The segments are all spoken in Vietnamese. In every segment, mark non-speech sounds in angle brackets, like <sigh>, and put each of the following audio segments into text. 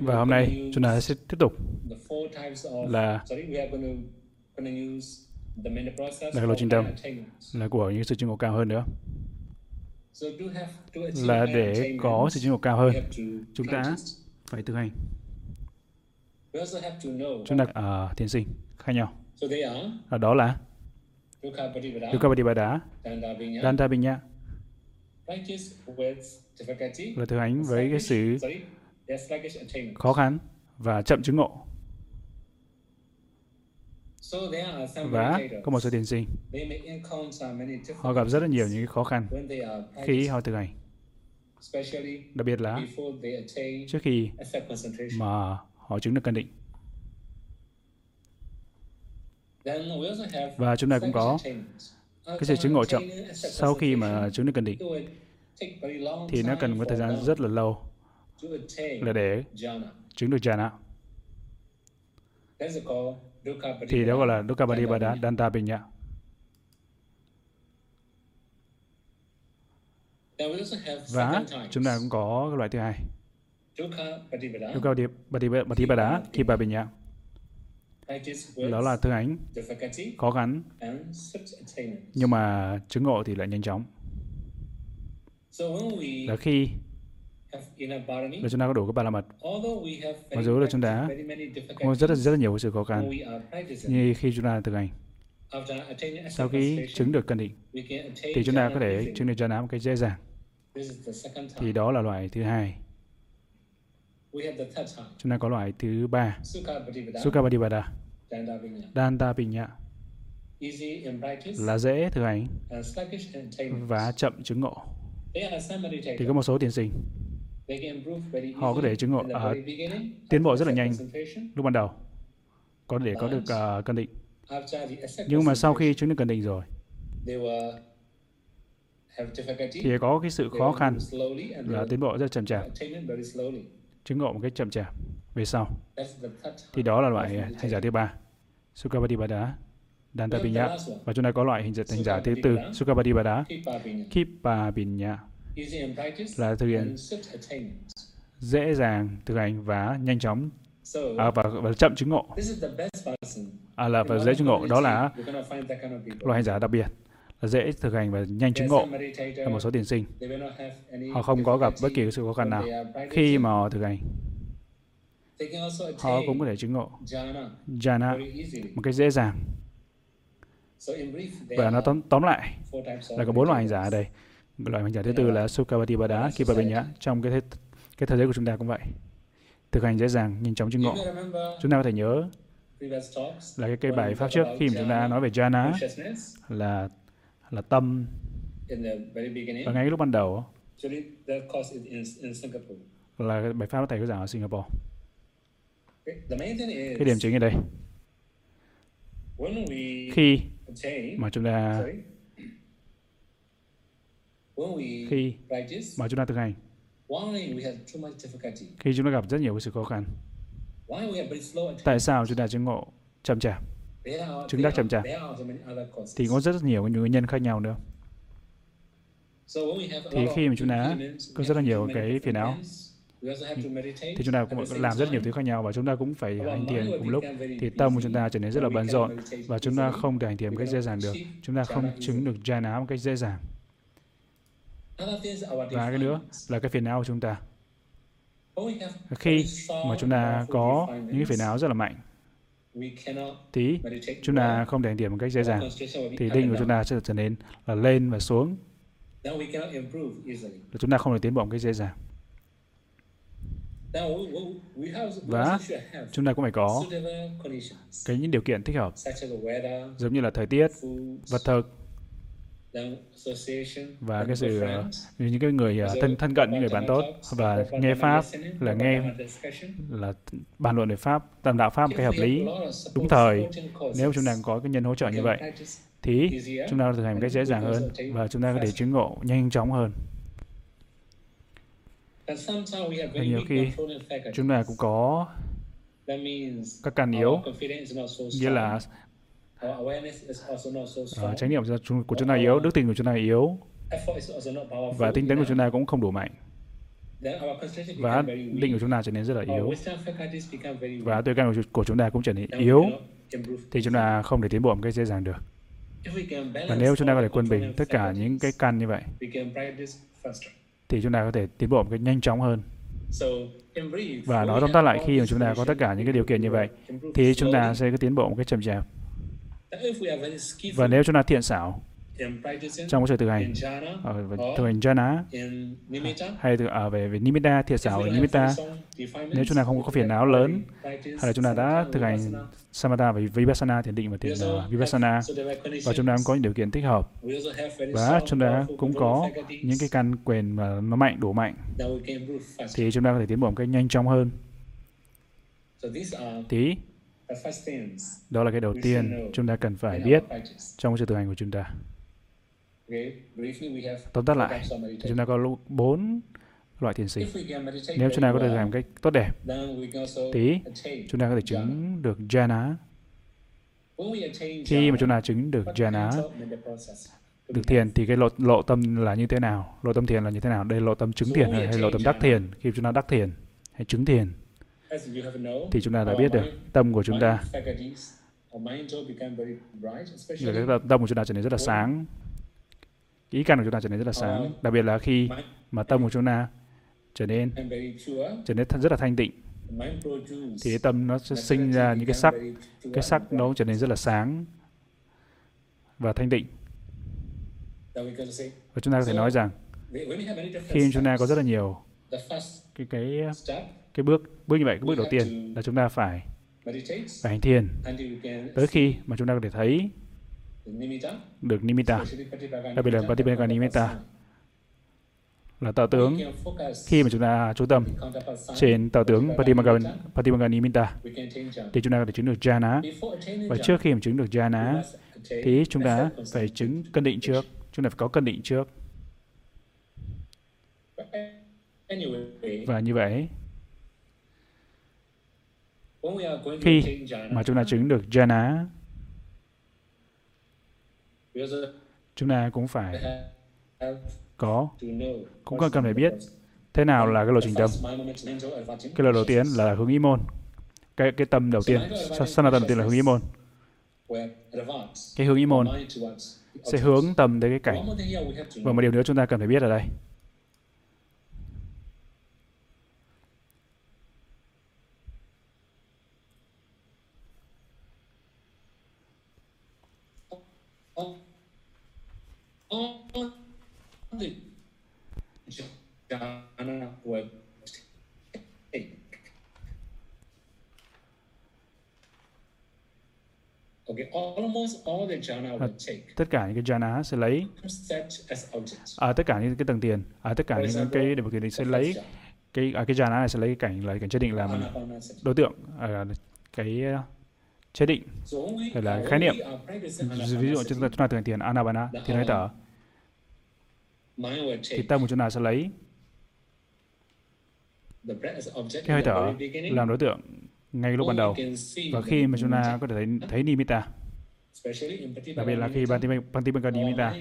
Và hôm nay chúng ta sẽ tiếp tục là là lộ trình tâm là của những sự chứng ngộ cao hơn nữa. Là để có sự chứng ngộ cao hơn chúng ta phải thực hành. Chúng ta ở uh, thiền sinh khác nhau. Ở đó là Dukkha Patipada, Danta Vinya là thực hành với cái sự khó khăn và chậm chứng ngộ. Và có một số thiền sinh, họ gặp rất là nhiều những khó khăn khi họ thực hành. Đặc biệt là trước khi mà họ chứng được căn định. Và chúng ta cũng có cái sự chứng ngộ chậm sau khi mà chứng được căn định. Thì nó cần một thời gian rất là lâu là để chứng được jhana. Thì đó gọi là Dukkha Padipada Danta Pinya. Và chúng ta cũng có cái loại thứ hai. Dukkha Padipada Kipa Pinya. Đó là thực hành khó khăn. nhưng mà chứng ngộ thì lại nhanh chóng. Là khi là chúng ta có đủ cái ba la mật. Mặc dù là chúng ta có rất là rất là nhiều sự khó khăn. Như khi chúng ta thực hành. Sau khi chứng được cân định thì chúng ta có thể chứng được jhana một cách dễ dàng. Thì đó là loại thứ hai. Chúng ta có loại thứ ba. Sukha Patipada Danta Pinya là dễ thực hành và chậm chứng ngộ. Thì có một số tiền sinh họ có thể chứng ngộ uh, tiến bộ rất là nhanh lúc ban đầu. Có để có được uh, cân định. nhưng mà sau khi chứng được cân định rồi thì có cái sự khó khăn là tiến bộ rất chậm chạp. chứng ngộ một cách chậm chạp về sau. Thì đó là loại hành giả thứ ba Sukhavatipada Dantapinya và chúng ta có loại hình hành giả thứ tư Sukhavatipada Kipapinya là thực hiện dễ dàng thực hành và nhanh chóng. À, và, và chậm chứng ngộ. à, là và dễ chứng ngộ. đó là loại hành giả đặc biệt. Là dễ thực hành và nhanh chứng ngộ. là một số tiền sinh. Họ không có gặp bất kỳ sự khó khăn nào khi mà họ thực hành. Họ cũng có thể chứng ngộ. jhana một cách dễ dàng. Và nó tóm, tóm lại là có bốn loại hành giả ở đây loại hành giả thứ tư là Sukhavatipada Kipabhinya trong cái thế, cái thế giới của chúng ta cũng vậy. Thực hành dễ dàng nhanh chóng chứng ngộ chúng ta có thể nhớ là cái cây bài pháp trước khi mà chúng ta nói về jhana là là tâm. Và ngay lúc ban đầu là cái bài pháp thầy có giảng ở Singapore. Cái điểm chính ở đây. Khi mà chúng ta khi mà chúng ta thực hành khi chúng ta gặp rất nhiều sự khó khăn tại sao chúng ta chứng ngộ chậm chạp? Chứng đắc chậm chạp. thì có rất nhiều những nguyên nhân khác nhau nữa. Thì khi mà chúng ta có rất là nhiều cái phiền não thì chúng ta cũng làm rất nhiều thứ khác nhau và chúng ta cũng phải hành thiền cùng lúc. thì tâm của chúng ta trở nên rất là bận rộn và chúng ta không thể hành thiền một cách dễ dàng được. chúng ta không chứng được jhana một cách dễ dàng và cái nữa là cái phiền não của chúng ta. Khi mà chúng ta có những cái phiền não rất là mạnh thì chúng ta không thể hành thiền một cách dễ dàng. thì định của chúng ta sẽ trở nên là lên và xuống. Chúng ta không thể tiến bộ một cách dễ dàng. Và chúng ta cũng phải có cái những điều kiện thích hợp. Giống như là thời tiết vật thực và cái sự uh, những cái người uh, thân thân cận những người bạn tốt và nghe pháp là nghe là bàn luận về pháp tam đạo pháp một cách hợp lý đúng thời. nếu chúng ta có cái nhân hỗ trợ như vậy thì chúng ta thực hành một cách dễ dàng hơn và chúng ta có thể chứng ngộ nhanh chóng hơn. Và nhiều khi chúng ta cũng có các căn yếu nghĩa là uh, chánh niệm của chúng ta yếu đức tin của chúng ta yếu và tinh tấn của chúng ta cũng không đủ mạnh và định của chúng ta trở nên rất là yếu và tuệ căn của chúng ta cũng trở nên yếu thì chúng ta không thể tiến bộ một cách dễ dàng được và nếu chúng ta có thể quân bình tất cả những cái căn như vậy thì chúng ta có thể tiến bộ một cách nhanh chóng hơn và nói tóm tắt lại khi mà chúng ta có tất cả những cái điều kiện như vậy thì chúng ta sẽ có tiến bộ một cách chậm chạp và nếu chúng ta thiện xảo trong quá trình thực hành ở thực hành jhana hay từ ở về về nimitta thiệt xảo về nimitta nếu chúng ta không có phiền não lớn hay là chúng ta đã thực hành samatha và vipassana thiền định và thiền uh, vipassana và chúng ta cũng có những điều kiện thích hợp. và chúng ta cũng có những cái căn quyền mà nó mạnh đủ mạnh. thì chúng ta có thể tiến bộ một cách nhanh chóng hơn. Thì đó là cái đầu tiên chúng ta cần phải biết trong sự thực hành của chúng ta. Tóm tắt lại, thì chúng ta có bốn loại thiền sinh. Nếu chúng ta có thể làm cách tốt đẹp, thì chúng ta có thể chứng được jhana. Khi mà chúng ta chứng được jhana, được thiền thì cái lộ, lộ tâm là như thế nào? Lộ tâm thiền là như thế nào? Đây là lộ tâm chứng thiền hay, hay lộ tâm đắc thiền? Khi chúng ta đắc thiền hay chứng thiền thì chúng ta đã biết được tâm của chúng ta. cái tâm của chúng ta trở nên rất là sáng. Ý căn của chúng ta trở nên rất là sáng. đặc biệt là khi mà tâm của chúng ta trở nên trở nên rất là thanh tịnh thì tâm nó sẽ sinh ra những cái sắc cái sắc nó trở nên rất là sáng và thanh tịnh. Và chúng ta có thể nói rằng khi chúng ta có rất là nhiều cái cái cái bước bước như vậy cái bước đầu tiên là chúng ta phải phải hành thiền. tới khi mà chúng ta có thể thấy được nimitta đặc biệt là Patipanga nimitta là tạo tướng. Khi mà chúng ta chú tâm trên tạo tướng Patipanga nimitta. Thì chúng ta có thể chứng được jhana. Và trước khi mà chứng được jhana thì chúng ta phải chứng cân định trước. Chúng ta phải có cân định trước. Và như vậy khi mà chúng ta chứng được jhana chúng ta cũng phải có cũng cần phải biết thế nào là cái lộ trình tâm. Cái lộ đầu tiên là hướng ý môn. Cái cái tâm đầu tiên sanatan đầu tiên là hướng ý môn. Cái hướng ý môn sẽ hướng tâm tới cái cảnh. Và một điều nữa chúng ta cần phải biết ở đây tất cả những cái jhana sẽ lấy à, tất cả những cái tầng tiền à, tất cả những cái điều kiện sẽ lấy cái à, cái jhana này sẽ lấy cái cảnh là cảnh chế định làm đối tượng à, cái chế định hay là khái niệm. ví dụ chúng ta chúng ta thực hành thiền anapana thiền hơi thở thì tâm của chúng ta sẽ lấy? Cái hơi thở làm đối tượng ngay lúc ban đầu. và khi mà chúng ta có thể thấy, thấy nimitta đặc biệt là khi Pantipanga nimitta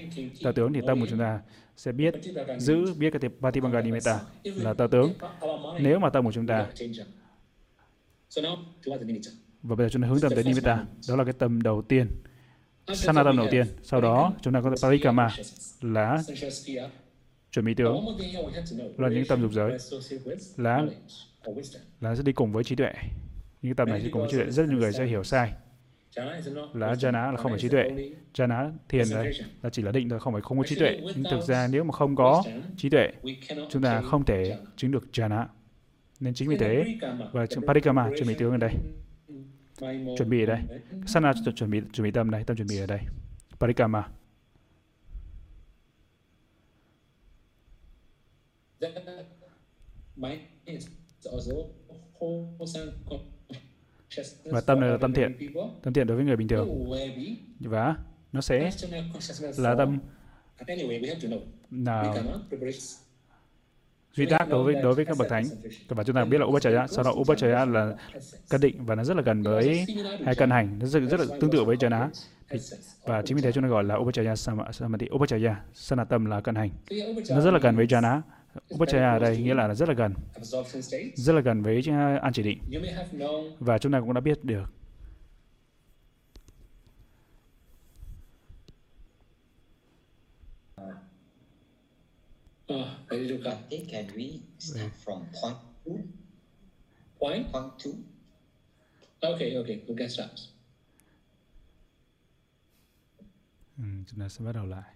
tờ tướng thì tâm của chúng ta sẽ biết giữ biết cái Pantipanga nimitta là tờ tướng. nếu mà tâm của chúng ta và bây giờ chúng ta hướng tâm tới nimitta đó là cái tâm đầu tiên sana tâm đầu tiên. Sau đó, chúng ta có parikama là chuẩn bị tướng là những tâm dục giới. Là là sẽ đi cùng với trí tuệ. Những tâm này sẽ cùng với trí tuệ. Rất nhiều người sẽ hiểu sai. Là jhana là không phải trí tuệ. Jhana thiền đấy là chỉ là định thôi, không phải không có trí tuệ. Nhưng thực ra nếu mà không có trí tuệ, chúng ta không thể chứng được jhana nên chính vì thế, và parikama chuẩn bị tướng ở đây chuẩn bị ở đây. Sana chuẩn bị chuẩn bị tâm đây, tâm chuẩn bị ở đây. Parikama. Và tâm này là tâm thiện. Tâm thiện đối với người bình thường. Và nó sẽ là tâm. Là duy tác đối với đối với các bậc thánh. Và chúng ta biết là upachaya sau đó upachaya là cân định và nó rất là gần với hay cân hành nó rất, rất là tương tự với jhana và chính vì thế chúng ta gọi là upachaya samadhi upachaya sanatam là cân hành. Nó rất là gần với jhana Upachaya ở đây nghĩa là rất là gần, rất là gần với à, an chỉ định. Và chúng ta cũng đã biết được Uh, can we start from point two? Point? Point two. Okay, okay, we can start. Ừ, chúng ta sẽ bắt đầu lại.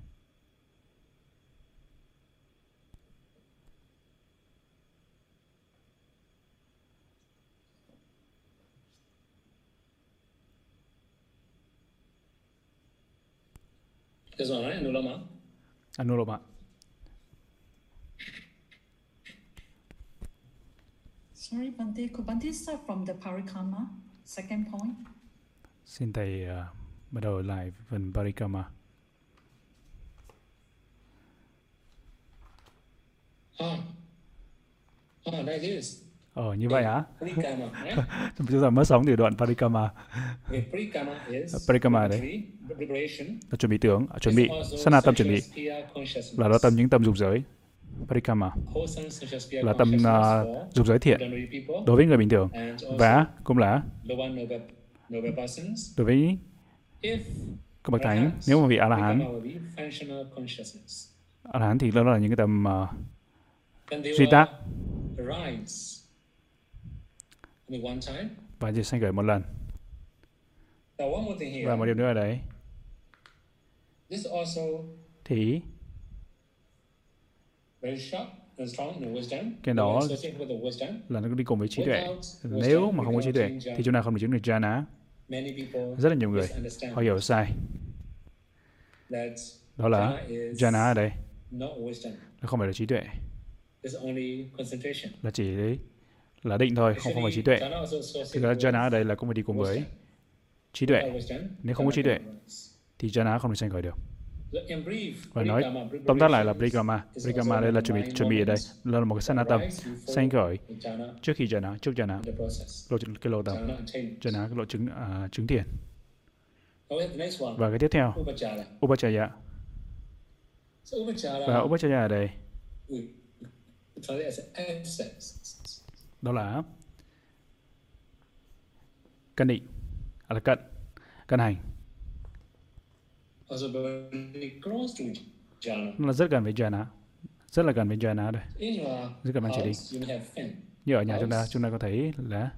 This one, right? Anulama? Anulama. Sorry, Bante, could Bante start from the Parikrama, second point? Xin thầy uh, bắt đầu lại phần Parikrama. Ah, ah, like this. Ờ, như vậy hả? <laughs> Chúng ta mới sống từ đoạn Parikama. Parikama đấy. Là chuẩn bị tưởng, chuẩn bị, sana tâm chuẩn bị. Là đó tâm những tâm dục giới. Parikama là tâm uh, dục giới thiện đối với người bình thường. Và cũng là đối với các bậc thánh nếu mà vị a la hán a la hán thì đó là những cái tầm uh, duy tác. và chỉ sanh khởi một lần. Và một điều nữa ở đấy thì cái đó là nó đi cùng với trí tuệ. Nếu mà không có trí tuệ thì chúng ta không được chứng được jhana rất là nhiều người họ hiểu sai. Đó là jhana ở đây. nó không phải là trí tuệ. Là chỉ là định thôi không không phải trí tuệ. Thì ra jhana ở đây là cũng phải đi cùng với trí tuệ. Nếu không có trí tuệ thì jhana không được sanh khởi được và nói tóm tắt lại là Brigama. Brigama đây là chuẩn bị chuẩn bị ở đây. là một cái sanatam sanh khởi trước khi jhana, trước jhana, lộ cái lộ tầm jhana cái lộ chứng uh, chứng thiền. Và cái tiếp theo. Upachaya. Và Upachaya ở đây. Đó là cân định. Là cận. Cân hành nó là rất gần với jhana rất là gần với jhana đây. Rất gần với chỉ định như ở nhà chúng ta chúng ta có thấy là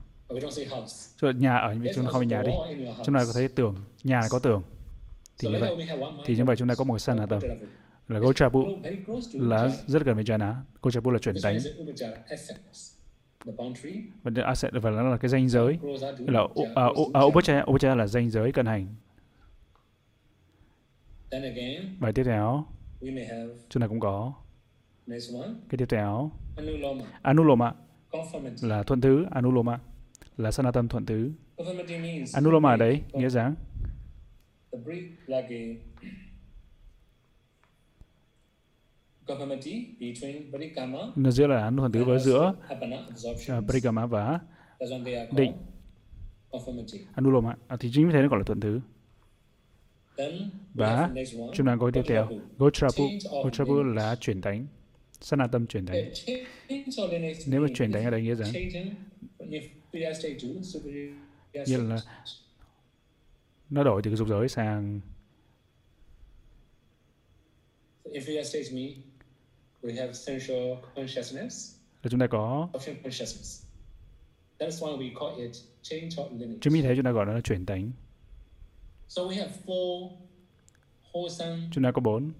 cho nhà ở chúng ta không nhà đi. chúng ta có thấy tường. Nhà có tường. Thì như vậy. thì như vậy chúng ta có một sân hạ tầng là Gochapu là rất gần với jhana Gochapu là chuyển tánh và asset và nó là cái danh giới. Là uh, uh, upachaya upachaya là danh giới cận hành Bài tiếp theo, chúng ta cũng có. Cái tiếp theo, Anuloma. Là thuận thứ, Anuloma. Là sanatam thuận thứ. Anuloma ở đấy nghĩa rằng nó giữa là thuận thứ với giữa. uh, Parikama và định. Anuloma. À, thì chính vì thế nó gọi là thuận thứ. Và chúng ta có tiếp theo, Gotrapu. Gotrapu là chuyển tánh, Sanatam chuyển tánh. Nếu mà chuyển tánh ở đây nghĩa rằng như là nó đổi từ dục giới sang là chúng ta có chứng minh thế chúng ta gọi nó là chuyển tánh Chúng ta có bốn.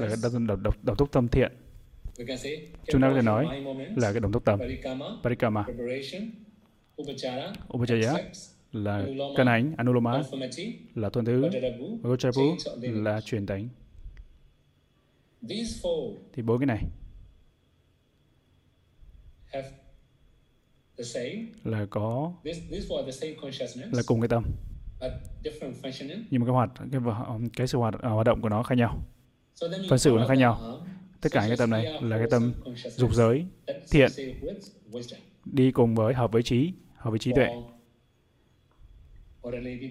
là cái đồng, đồng, đồng, đồng túc tâm thiện. Chúng ta có thể nói là cái đồng túc tâm. Parikama, Upachaya là cân ánh, Anuloma là thuần thứ, Gochapu là truyền tánh. Thì bốn cái này là có là cùng cái tâm nhưng mà cái hoạt cái cái sự hoạt, uh, hoạt động của nó khác nhau. Phân của nó khác nhau. tất cả cái tâm này là cái tâm dục giới thiện. đi cùng với hợp với trí hợp với trí tuệ.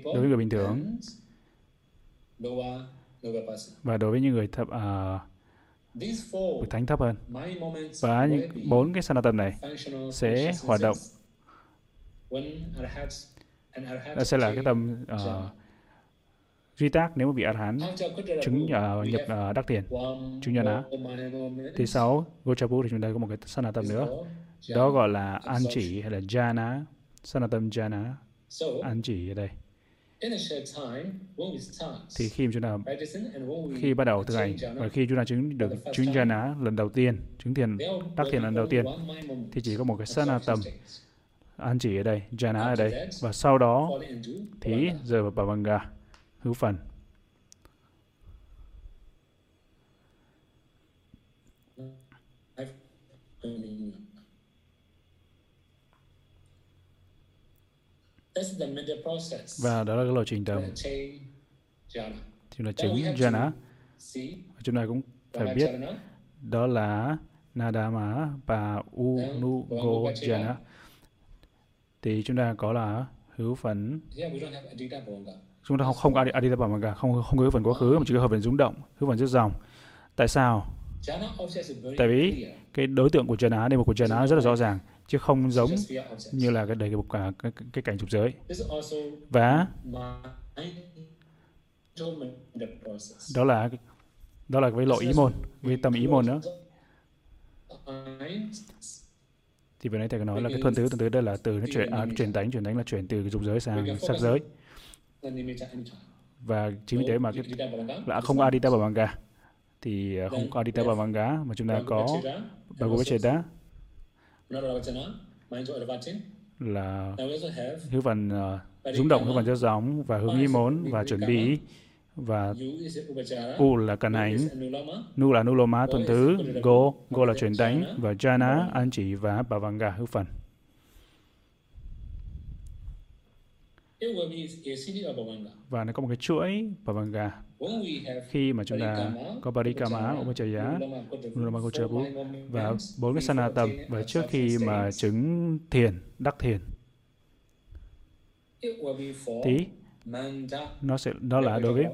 Đối với người bình thường. và đối với những người thập uh, thánh thấp hơn. Và những bốn cái sanatam này sẽ hoạt động đó sẽ là cái tâm uh, duy tác nếu mà bị arhan chứng uh, nhập uh, đắc tiền chứng nhân á. thứ sáu gochapu thì chúng ta có một cái sanatam nữa. đó gọi là an chỉ hay là jana sanatam jana an chỉ ở đây. thì khi chúng ta khi bắt đầu thực hành và khi chúng ta chứng được chứng jhana lần đầu tiên chứng thiền đắc thiền lần đầu tiên thì chỉ có một cái sanatam an chỉ ở đây jhana ở đây. Và sau đó thì rơi vào bhavanga hữu phần. Và đó là cái lộ trình tầm chúng ta chứng jhana chúng ta cũng phải biết đó là nadama và unugo jhana thì chúng ta có là hữu phần chúng ta không không có adita bhamanga không không có hữu phần quá khứ mà chỉ có hữu phần rung động hữu phần rất dòng. Tại sao? Tại vì cái đối tượng của jhana đây một của jhana rất là rõ ràng chứ không giống như là cái đầy cái, cái, cái, cái cảnh trục giới. Và đó là đó là với lỗi ý môn với tâm ý môn nữa thì vừa nãy thầy có nói là cái thuần tứ thuần tứ đây là từ nó chuyển à, chuyển đánh chuyển đánh là chuyển từ dục giới sang sắc giới và chính vì thế mà cái là không có adita bhavanga thì à, không có adita bhavanga mà chúng ta có bhagavacheda là hữu phần uh, rung động hữu phần rất giống và hướng ý mốn và chuẩn bị và U là cần hành, Nu là Nuloma tuần thứ, Go, Go là chuyển đánh, và Jana, an chỉ và Bhavanga hữu phần. Và nó có một cái chuỗi Bhavanga. Khi mà chúng ta có Parikama, Upachaya, Nulama Gochabu và bốn cái Sanatam và trước khi mà chứng thiền, đắc thiền, thì nó sẽ đó là đối với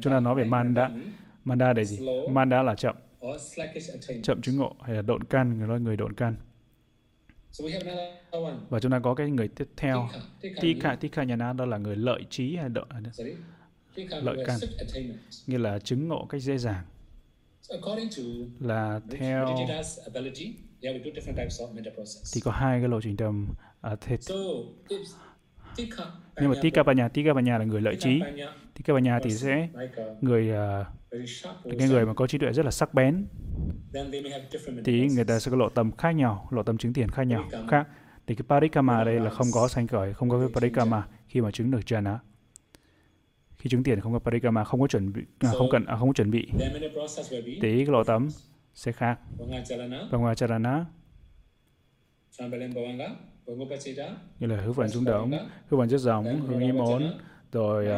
chúng ta nói về manda manda. là gì? Manda là chậm. Chậm chứng ngộ hay là độn căn người nói người độn căn và chúng ta có cái người tiếp theo. Tika tika nhana đó là người lợi trí hay độn lợi căn nghĩa là chứng ngộ cách dễ dàng. Là theo thì có hai cái lộ trình uh, thế, nhưng mà Tikapanya, Tikapanya là người lợi trí. Tikapanya thì sẽ người uh, cái người mà có trí tuệ rất là sắc bén. Thì người ta sẽ có lộ tầm khác nhau, lộ tầm chứng tiền khác nhau, khác. Thì cái Parikama ở đây là không có sanh khởi, không có cái Parikama khi mà chứng được Jhana. Khi chứng tiền không có Parikama, không có chuẩn bị, à, không cần, à, không có chuẩn bị. Thì cái lộ tầm sẽ khác. Bhavangacharana như là hữu phần rung động, hữu phần chất rộng, hương ý mốn, rồi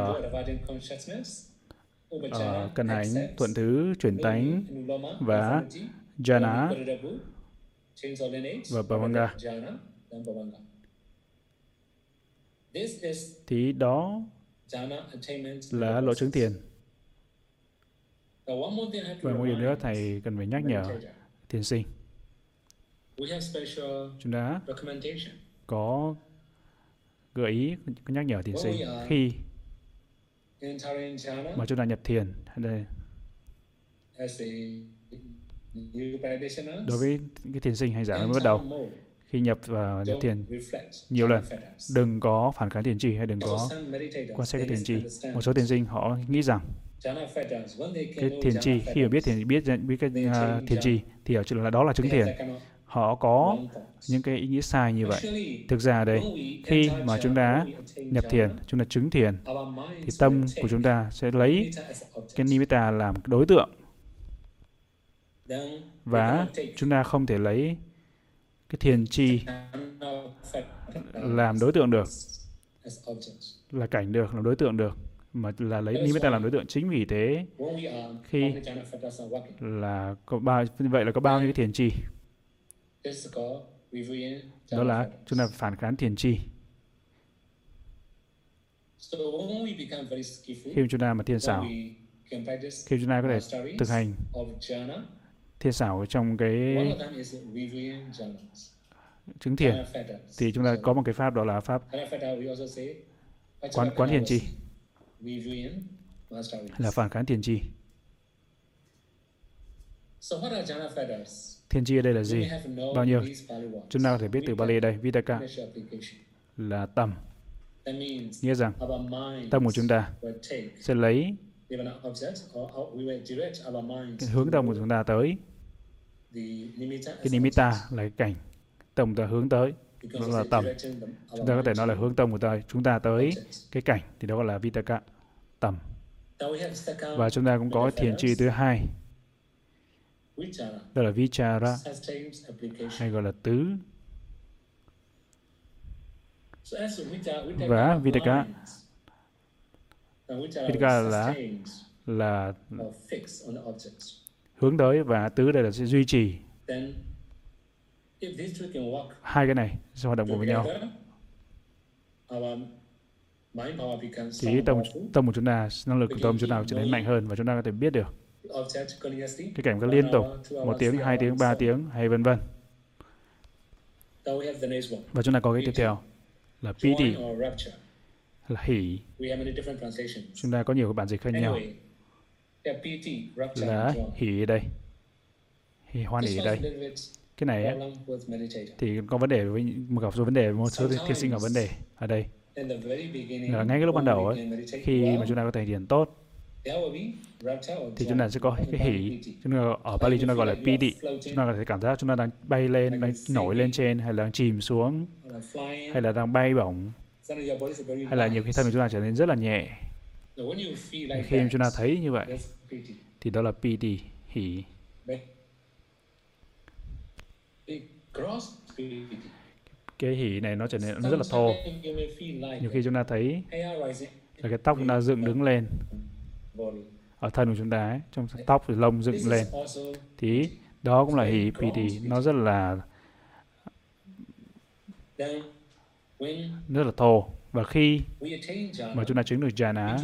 uh, uh, cân hành, thuận thứ, chuyển tánh và jhana và bhavanga. Thì đó là lộ chứng tiền. Và một điều nữa thầy cần phải nhắc nhở thiền sinh chúng ta có gợi ý có nhắc nhở thiền sinh khi mà chúng ta nhập thiền. Đây đối với cái thiền sinh hay giả mới bắt đầu khi nhập vào nhập thiền nhiều lần đừng có phản kháng thiền trì hay đừng có quan sát cái thiền trì. một số thiền sinh họ nghĩ rằng cái thiền trì khi mà biết thiền biết biết cái uh, thiền trì thì ở là đó là chứng thiền họ có những cái ý nghĩa sai như vậy. Thực ra đây, khi mà chúng ta nhập thiền, chúng ta chứng thiền, thì tâm của chúng ta sẽ lấy cái nimitta làm đối tượng. Và chúng ta không thể lấy cái thiền chi làm đối tượng được, là cảnh được, làm đối tượng được mà là lấy nimitta làm đối tượng chính vì thế khi là có bao như vậy là có bao nhiêu cái thiền trì đó là chúng ta phản kháng thiền chi khi chúng ta mà thiền xảo khi chúng ta có thể thực hành thiên xảo trong cái chứng thiền thì chúng ta có một cái pháp đó là pháp quán quán thiền chi là phản kháng thiền chi Thiên chi ở đây là gì? Bao nhiêu? Chúng ta có thể biết từ Bali đây, Vitaka là tâm. Nghĩa rằng tâm của chúng ta sẽ lấy cái hướng tâm của chúng ta tới. Cái nimitta là cái cảnh tâm ta hướng tới. Đó là tâm chúng ta có thể nói là hướng tâm của ta chúng ta tới cái cảnh thì đó là vitaka tâm và chúng ta cũng có thiền chi thứ hai đó là vichara. Hay gọi là tứ. Và vitaka vitaka là là hướng tới và tứ đây là sẽ duy trì. Hai cái này sẽ hoạt động cùng với nhau. thì tâm tâm của chúng ta năng lực của tâm chúng ta trở nên mạnh hơn và chúng ta có thể biết được cái cảnh có liên tục một tiếng hai tiếng ba tiếng hay vân vân. Và chúng ta có cái tiếp theo là piti là hỷ chúng ta có nhiều bản dịch khác nhau. Là ở đây. Hỷ hoan ở đây. cái này ấy, thì có vấn đề với một gặp số vấn đề một số thí sinh gặp vấn đề ở đây. là ngay cái lúc ban đầu ấy, khi mà chúng ta có thể điển tốt thì chúng ta sẽ có cái hỷ chúng ta ở Bali chúng ta gọi là piti chúng ta có thể cảm giác chúng ta đang bay lên đang nổi lên trên hay là đang chìm xuống. Hay là đang bay bổng. Hay là nhiều khi thân của chúng ta trở nên rất là nhẹ. Khi chúng ta thấy như vậy thì đó là piti hỷ cái hỷ này nó trở nên nó rất là thô. nhiều khi chúng ta thấy là cái tóc chúng ta dựng đứng lên ở thân của chúng ta ấy, trong tóc thì lông dựng lên. thì đó cũng là hỷ piti nó rất là rất là thô. Và khi mà chúng ta chứng được jhana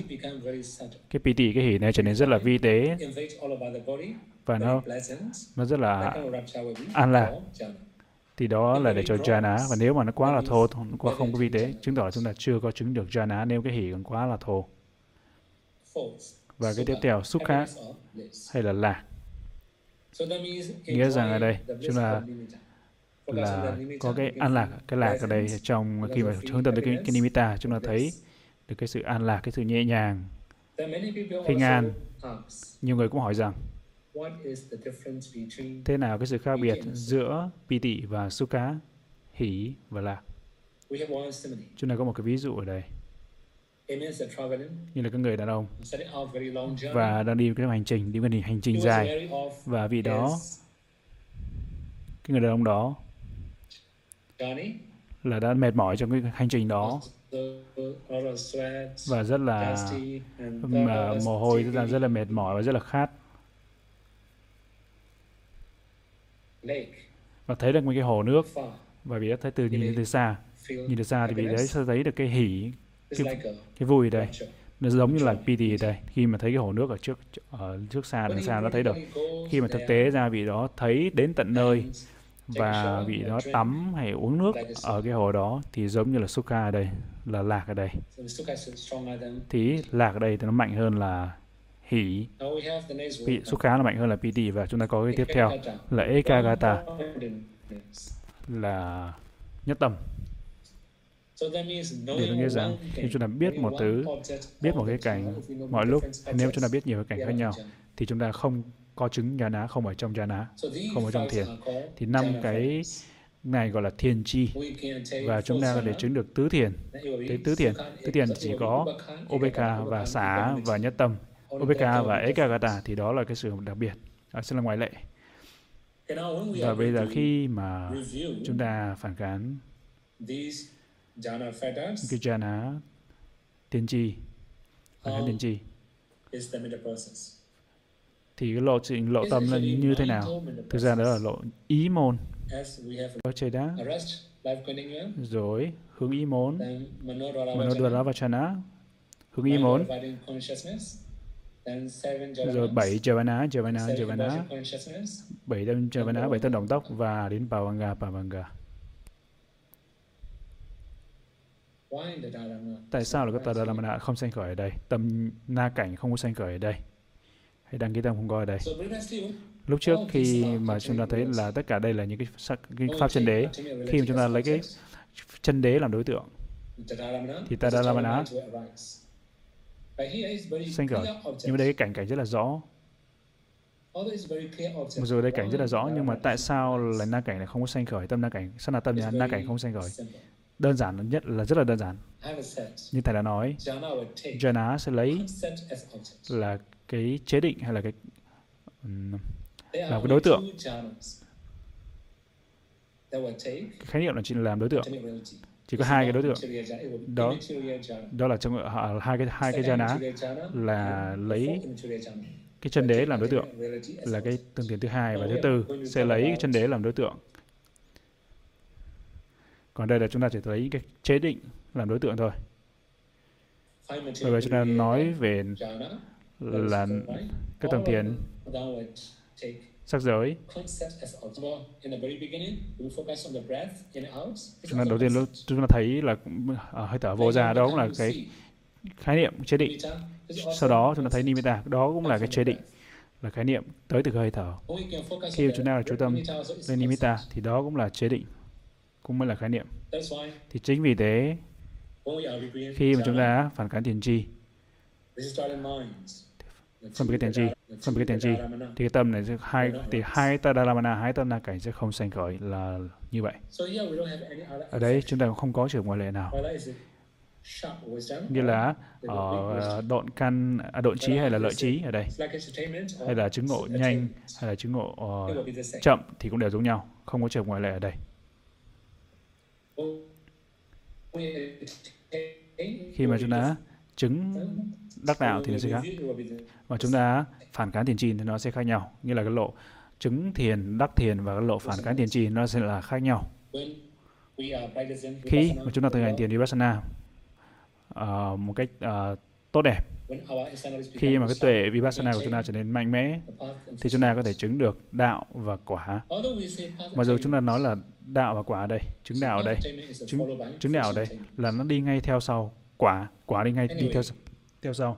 cái piti cái hỷ này trở nên rất là vi tế. Và nó nó rất là an lạc. thì đó là để cho jhana và nếu mà nó quá là thô nó quá không có vi tế chứng tỏ là chúng ta chưa có chứng được jhana. Nếu cái hỷ còn quá là thô và cái tiếp theo xúc khác hay là lạc? Nghĩa rằng ở đây chúng ta là có cái an lạc cái lạc ở đây trong khi mà hướng tâm tới cái, cái nimitta chúng ta thấy được cái sự an lạc cái sự nhẹ nhàng khinh an. Nhiều người cũng hỏi rằng thế nào cái sự khác biệt giữa piti và sukha hỷ và lạc? Chúng ta có một cái ví dụ ở đây như là các người đàn ông. Và đang đi cái hành trình đi một hành trình dài. và vị đó cái người đàn ông đó là đã mệt mỏi trong cái hành trình đó. Và rất là mà mồ hôi rất là rất là mệt mỏi và rất là khát. Và thấy được một cái hồ nước. Và vì đã thấy từ nhìn từ xa. nhìn từ xa thì vì đấy sẽ thấy được cái hỉ cái, cái vui đây. nó giống như là ở đây. Khi mà thấy cái hồ nước ở trước ở trước xa đằng xa nó thấy được khi mà thực tế ra vị đó thấy đến tận nơi và vị đó tắm hay uống nước ở cái hồ đó thì giống như là sukha ở đây là lạc ở đây. Thì lạc ở đây thì nó mạnh hơn là hỷ vị sukha nó mạnh hơn là PT và chúng ta có cái tiếp theo là ekagata. Là nhất tâm Điều nghĩa rằng khi chúng ta biết một thứ, biết một cái cảnh mọi lúc, nếu chúng ta biết nhiều cái cảnh khác nhau, thì chúng ta không có chứng ná không ở trong ná không ở trong thiền. Thì năm cái này gọi là thiền chi và chúng ta để chứng được tứ thiền. Cái tứ thiền, tứ thiền chỉ có Obeka và xả và nhất tâm. Obeka và Ekagata thì đó là cái sự đặc biệt, đó sẽ là ngoại lệ. Và bây giờ khi mà chúng ta phản kháng cái jhana tiên tri. Phản kháng tiên tri. thì cái lộ trình lộ tâm là như thế nào? thực ra đó là lộ ý môn. Có chơi đá. rồi hướng ý môn. Manodvara vachana hướng ý môn. rồi bảy Javana, Javana, Javana, bảy tâm Javana, bảy tâm động tốc và đến Pavanga, Pavanga. Tại sao là cái Tadaramana không sanh khởi ở đây? Tâm na cảnh không có sanh khởi ở đây. Hay đăng ký tâm không có ở đây. Lúc trước khi mà chúng ta thấy là tất cả đây là những cái, cái pháp chân đế, khi mà chúng ta lấy cái chân đế làm đối tượng, thì Tadaramana sanh khởi. Nhưng mà đây cái cảnh cảnh rất là rõ. Mặc dù đây cảnh rất là rõ, nhưng mà tại sao là na cảnh này không có sanh khởi, tâm na cảnh, sao là tâm na cảnh không sanh khởi? Đơn giản nhất là rất là đơn giản. Như thầy đã nói, Jana sẽ lấy là cái chế định hay là cái làm cái đối tượng. Khái niệm là chỉ làm đối tượng. Chỉ có hai cái đối tượng. Đó đó là trong hai cái hai cái jhana là lấy cái chân đế làm đối tượng là cái tương tiền thứ hai và thứ tư sẽ lấy cái chân đế làm đối tượng còn đây là chúng ta chỉ thấy cái chế định làm đối tượng thôi. Bởi vậy chúng ta nói về là cái tầng tiền sắc giới. Chúng ta đầu tiên lúc chúng ta thấy là ở hơi thở vô ra đó cũng là cái khái niệm chế định. Sau đó chúng ta thấy nimitta, đó cũng là cái chế định là khái niệm tới từ hơi thở. Khi chúng ta là chú tâm lên nimitta thì đó cũng là chế định cũng mới là khái niệm. Thì chính vì thế, khi mà chúng ta phản kháng tiền tri, phân biệt tiền tri, phân biệt tiền tri, thì cái tâm này sẽ hai thì hai tadaramana, hai tâm na cảnh sẽ không sanh khởi là như vậy. Ở đây chúng ta không có trường ngoại lệ nào. Như là ở uh, độn căn à, độn trí hay là lợi trí ở đây? Hay là chứng ngộ nhanh hay là chứng ngộ uh, chậm thì cũng đều giống nhau không có trường ngoại lệ ở đây khi mà chúng ta chứng đắc đạo thì nó sẽ khác. Và chúng ta phản kháng tiền trì thì nó sẽ khác nhau. Như là cái lộ chứng thiền đắc thiền và cái lộ phản kháng tiền trì nó sẽ là khác nhau. Khi mà chúng ta thực hành tiền vipassana uh, một cách uh, tốt đẹp khi mà cái tuệ vipassana của chúng ta trở nên mạnh mẽ thì chúng ta có thể chứng được đạo và quả. Mặc dù chúng ta nói là đạo và quả ở đây chứng đạo ở đây. Chứng chứng đạo ở đây là nó đi ngay theo sau quả quả đi ngay đi theo theo sau.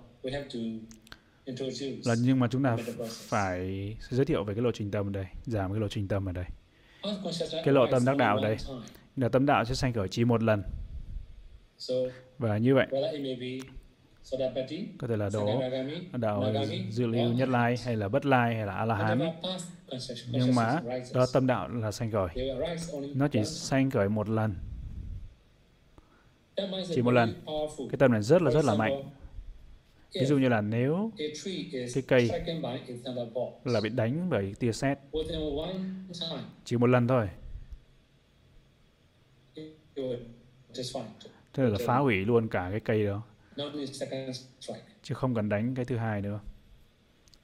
là nhưng mà chúng ta phải giới thiệu về cái lộ trình tâm ở đây giảm cái lộ trình tâm ở đây. Cái lộ tâm đắc đạo ở đây là tâm đạo sẽ sanh khởi chỉ một lần. Và như vậy có thể là độ đạo dự lưu nhất lai hay là bất lai hay là a la hán. Nhưng mà đó tâm đạo là sanh khởi. Nó chỉ sanh khởi một lần. Chỉ một lần. cái tâm này rất là rất là mạnh. ví dụ như là nếu cái cây là bị đánh bởi tia sét. Chỉ một lần thôi. thế là phá hủy luôn cả cái cây đó chứ không cần đánh cái thứ hai nữa.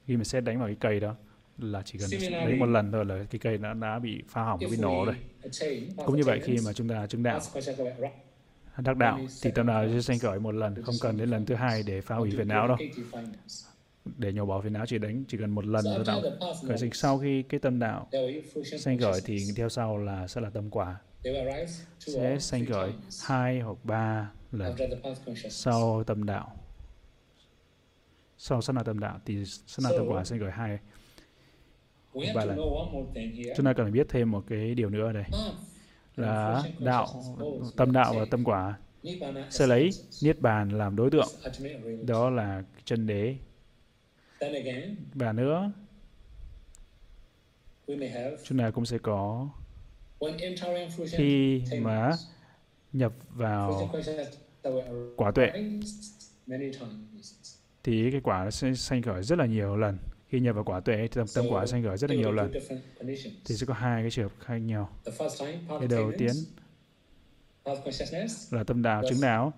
Khi mà xét đánh vào cái cây đó là chỉ cần đánh một lần thôi là cái cây đã đã bị phá hỏng bị nổ rồi. cũng như vậy khi mà chúng ta chứng đạo đắc đạo thì tâm đạo sẽ sanh khởi một lần không cần đến lần thứ hai để phá hủy phiền não đâu. để nhổ bỏ phiền não chỉ đánh chỉ cần một lần thôi đạo khởi sinh sau khi cái tâm đạo sanh khởi thì theo sau là sẽ là tâm quả. Sẽ sanh khởi hai hoặc ba lần sau tâm đạo. Sau na tâm đạo thì na tâm quả sanh khởi hai. ba lần. chúng ta cần phải biết thêm một cái điều nữa ở đây. Là đạo tâm đạo và tâm quả sẽ lấy niết bàn làm đối tượng. Đó là chân đế. Và nữa chúng ta cũng sẽ có khi mà nhập vào quả tuệ. thì cái quả sanh khởi rất là nhiều lần. Khi nhập vào quả tuệ tâm, tâm quả sanh khởi rất là nhiều lần. thì sẽ có hai cái trường hợp khác nhau. Cái đầu tiên là tâm đạo chứng đạo.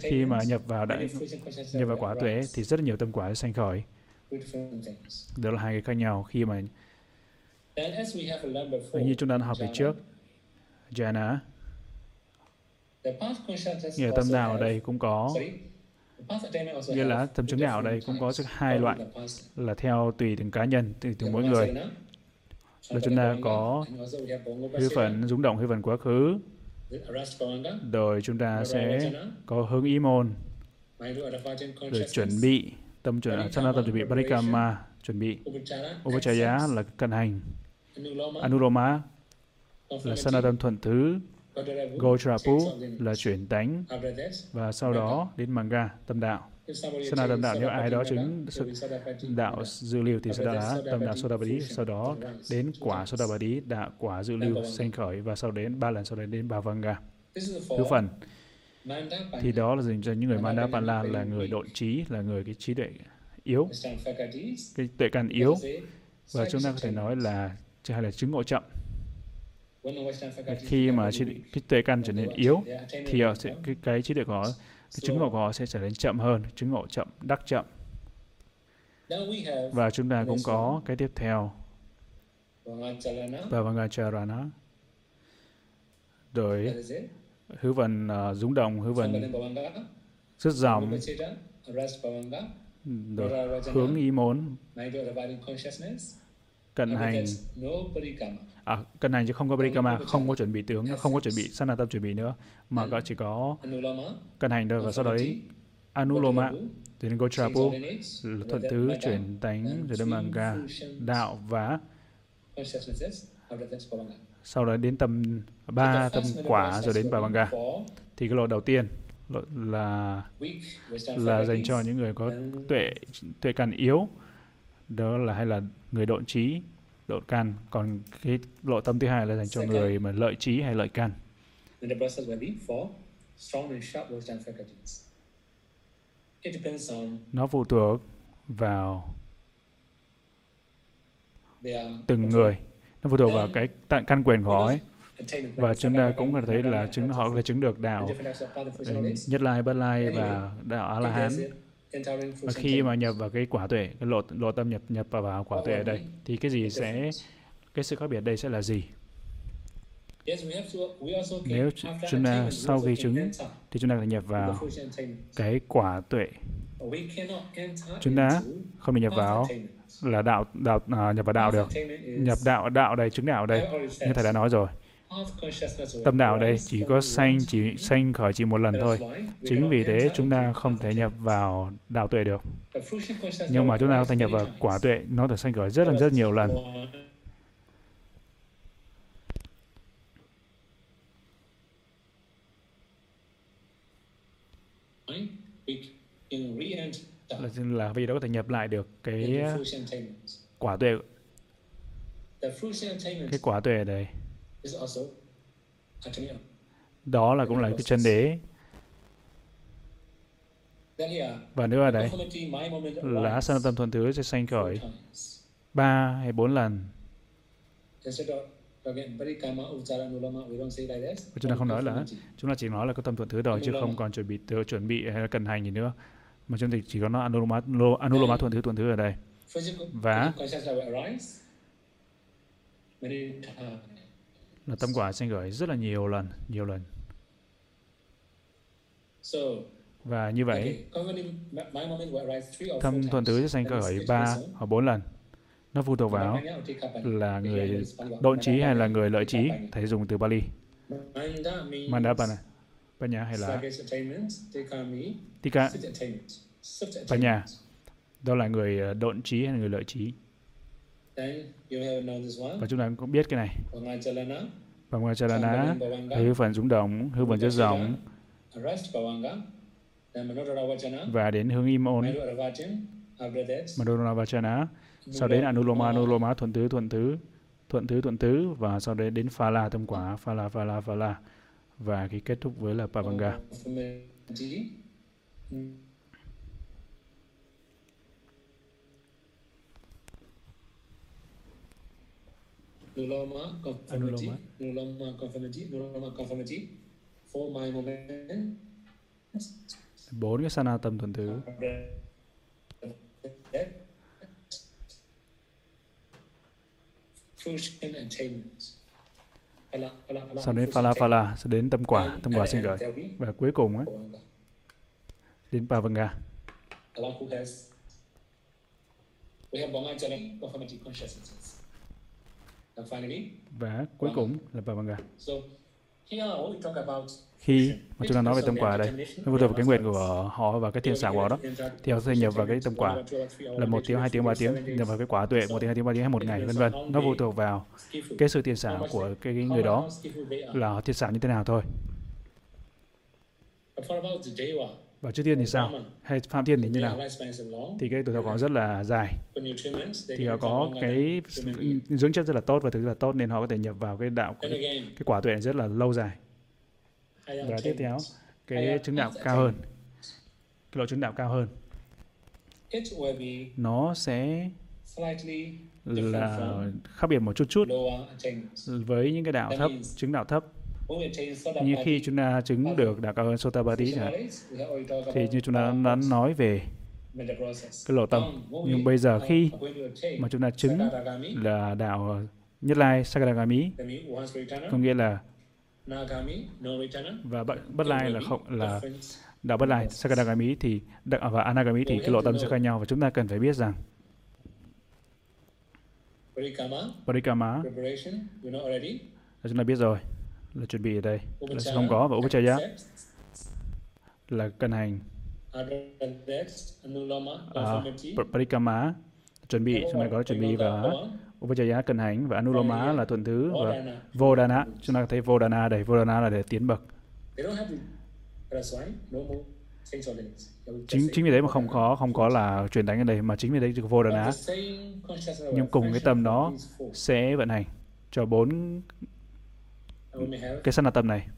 Khi mà nhập vào đại nhập vào quả tuệ thì rất là nhiều tâm quả sanh khởi. Đó là hai cái khác nhau khi mà như chúng ta đã học về trước jhana nghĩa tâm đạo ở đây cũng có. Như là tâm chứng đạo đây cũng có hai loại. là theo tùy từng cá nhân, tùy từng mỗi người. Là chúng ta có hư phần rung động hư phần quá khứ, rồi chúng ta sẽ có hướng ý môn, rồi chuẩn bị tâm chuẩn sana tâm chuẩn bị parikama chuẩn bị. Upachaya là cận hành. Anuloma. Là sana tâm thuận thứ gotrapu là chuyển tánh. Và sau đó đến manga tâm đạo. Sana tâm đạo nếu ai đó chứng đạo dự lưu thì sẽ đã tâm đạo Sodapadi, sau đó đến quả Sodapadi, đạo quả dự lưu sanh khởi và sau đến ba lần sau đấy đến Bhavanga. Thứ phần. Thì đó là dành cho những người Mandapala là người độn trí, là người cái trí tuệ yếu, cái tuệ căn yếu. Và chúng ta có thể nói là hay là chứng ngộ chậm. Khi mà trí, cái tuệ căn trở nên yếu thì sẽ, cái, cái trí tuệ của họ, cái chứng ngộ của họ sẽ trở nên chậm hơn, chứng ngộ chậm, đắc chậm. Và chúng ta cũng có cái tiếp theo. Và Vangacharana. Rồi hữu vần uh, rung động hữu vần rất dòng. Được hướng ý môn cận hành. à, cận hành chứ không có parikama không có chuẩn bị tướng không có chuẩn bị sát tâm chuẩn bị nữa mà có chỉ có cận hành thôi và sau đấy anuloma đến gochapu thuận tứ chuyển tánh rồi đến manga đạo và sau đó đến tâm ba tâm quả rồi đến Bhavanga thì cái lộ đầu tiên là là dành cho những người có tuệ tuệ căn yếu đó là hay là người độn trí độn căn còn cái lộ tâm thứ hai là dành cho người mà lợi trí hay lợi căn nó phụ thuộc vào từng người. Nó phụ thuộc vào cái tận căn quyền của họ ấy. và chúng ta cũng có thấy là chứng họ có thể chứng được đạo nhất lai bất lai và đạo a la hán và khi mà nhập vào cái quả tuệ cái lộ lộ tâm nhập nhập vào, vào quả tuệ ở đây thì cái gì sẽ cái sự khác biệt đây sẽ là gì? Nếu chúng ta sau khi chứng thì chúng ta phải nhập vào cái quả tuệ. Chúng ta không bị nhập vào là đạo đạo à, nhập vào đạo được. nhập đạo đạo đây chứng đạo đây. Như thầy đã nói rồi tâm đạo đây chỉ có sanh chỉ sanh khởi chỉ một lần thôi. Chính vì thế chúng ta không thể nhập vào đạo tuệ được. Nhưng mà chúng ta có thể nhập vào quả tuệ nó được sanh khởi rất là rất nhiều lần. Là, là vì đó có thể nhập lại được cái à, quả tuệ. Cái quả tuệ ở đây đó là cũng là cái chân đế. Và nữa ở đây là sanh tâm thuần thứ sẽ sanh khởi ba hay bốn lần. Chúng ta không nói là chúng ta chỉ nói là có tâm thuận thứ rồi chứ không còn chuẩn bị chuẩn bị hay là cần hành gì nữa. Mà chúng ta chỉ có nói anuloma anuloma thuận thứ thuận thứ ở đây. Và là tâm quả sanh khởi rất là nhiều lần nhiều lần. Và như vậy tâm thuận thứ sẽ sanh khởi ba hoặc bốn lần. Nó phụ thuộc vào là người độn trí hay là người lợi trí thầy dùng từ Bali Mandapana Panya hay là Tika Panya đó là người ờ, độn trí hay là người lợi trí và chúng ta cũng biết cái này. Và ngoài Chalana? Hư phần rung động hư phần rất rộng. Và đến hướng im ôn Madhurana Vachana sau đến Anuloma Anuloma thuận tứ thuận tứ. Thuận tứ thuận tứ. Và sau đấy đến Phala tâm quả. Phala Phala Phala và cái kết thúc với là Pavanga Nuloma, conformity, Nuloma, conformity, Nuloma, conformity, for my moment. Bốn cái tâm thuần thứ. Sau đến phala phala, sau đến tâm quả, tâm quả sinh khởi. Và cuối cùng ấy, đến Pavanga. Và cuối cùng là Pavanga. Khi mà chúng ta nói về tâm quả đây, nó phụ thuộc vào cái nguyện của họ và cái thiên sản của họ đó, thì họ sẽ nhập vào cái tâm quả là một tiếng, hai tiếng, ba tiếng, nhập vào cái quả tuệ một tiếng, hai tiếng, ba tiếng hay một ngày, vân vân. Nó phụ thuộc vào cái sự thiên sản của cái người đó là họ thiên sản như thế nào thôi. Và trước tiên thì sao? Hay Phạm Thiên thì như nào? Thì cái tuổi thọ của họ rất là dài. Thì họ có cái dưỡng chất rất là tốt và thực rất là tốt nên họ có thể nhập vào cái đạo cái, cái quả tuệ rất là lâu dài. Và tiếp theo, cái chứng đạo cao hơn. Cái lộ chứng đạo cao hơn. Nó sẽ là khác biệt một chút chút với những cái đạo thấp, chứng đạo thấp như khi chúng ta chứng được đạo cao hơn hạn, thì như chúng ta đã nói về cái lộ tâm. Nhưng bây giờ khi mà chúng ta chứng là đạo Nhất Lai Sakadagami, có nghĩa là và bất lai là không là đạo bất lai. Sakadagami thì và Anagami thì cái lộ tâm sẽ khác nhau và chúng ta cần phải biết rằng Parikama chúng ta biết rồi là chuẩn bị ở đây. Là sẽ không có và Upachaya là cân hành. À, Parikama chuẩn bị chúng ta có chuẩn bị và Upachaya cân hành và Anuloma là thuận thứ và Vodana. Chúng ta thấy Vodana đây. Vodana là để tiến bậc. Chính chính vì đấy mà không có không có là truyền đánh ở đây mà chính vì đấy vô đà nhưng cùng cái tâm đó sẽ vận hành cho bốn cái sát tâm này.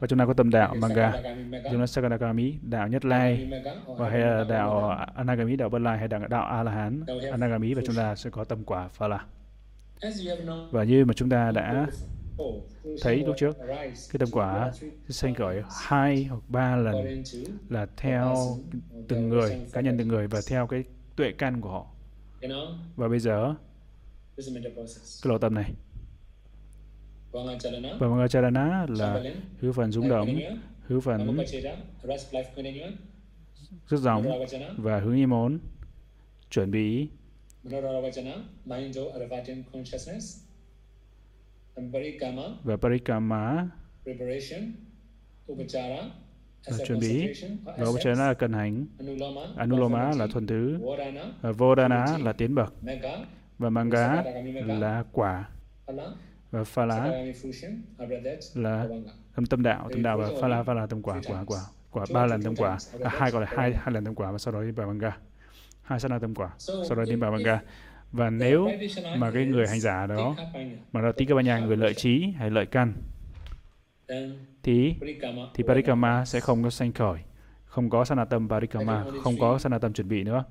Và chúng ta có tâm đạo manga. chúng ta sakadagami đạo nhất lai. Và hay là đạo anagami đạo bất lai hay đạo đạo a la hán anagami và chúng ta sẽ có tâm quả phala và như mà chúng ta đã thấy lúc trước cái tâm quả sanh khởi hai hoặc ba lần là theo từng người cá nhân từng người và theo cái tuệ căn của họ. Và bây giờ cái lộ tâm này và Vangacharana là hữu phần rung động, hữu phần rất rộng và hướng im ổn, chuẩn bị. Và parikama. Là chuẩn bị. và upachara là cân hành. Anuloma là thuần thứ. Vodana. Là tiến bậc. Và manga là quả và pha lá. Là tâm tâm đạo tâm đạo và pha lá pha là tâm quả quả quả quả ba lần tâm quả. à, hai gọi là hai hai lần tâm quả và sau đó đi bà banga hai sát na tâm quả sau đó đi bà banga và nếu mà cái người hành giả đó mà là tikabanya người lợi trí hay lợi căn thì thì parikama sẽ không có sanh khởi không có sanatam parikama không có sanatam chuẩn bị nữa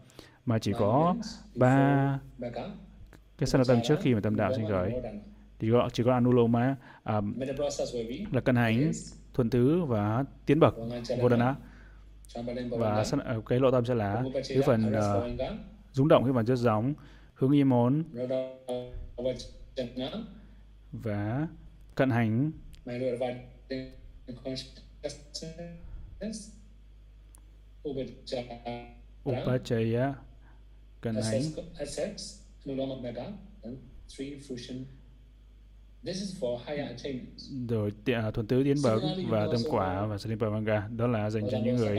mà chỉ có ba cái sanatam trước khi mà tâm đạo sinh khởi thì có, chỉ có anuloma à, là cân hành thuần tứ và tiến bậc vodana. Và à, cái lộ tâm sẽ là cái phần à, uh, rung động cái phần chất giống hướng y môn. Và cận hành. Upachaya cận hành rồi uh, thuần tứ tiến bậc và tâm quả và Sanipa Manga đó là dành cho những người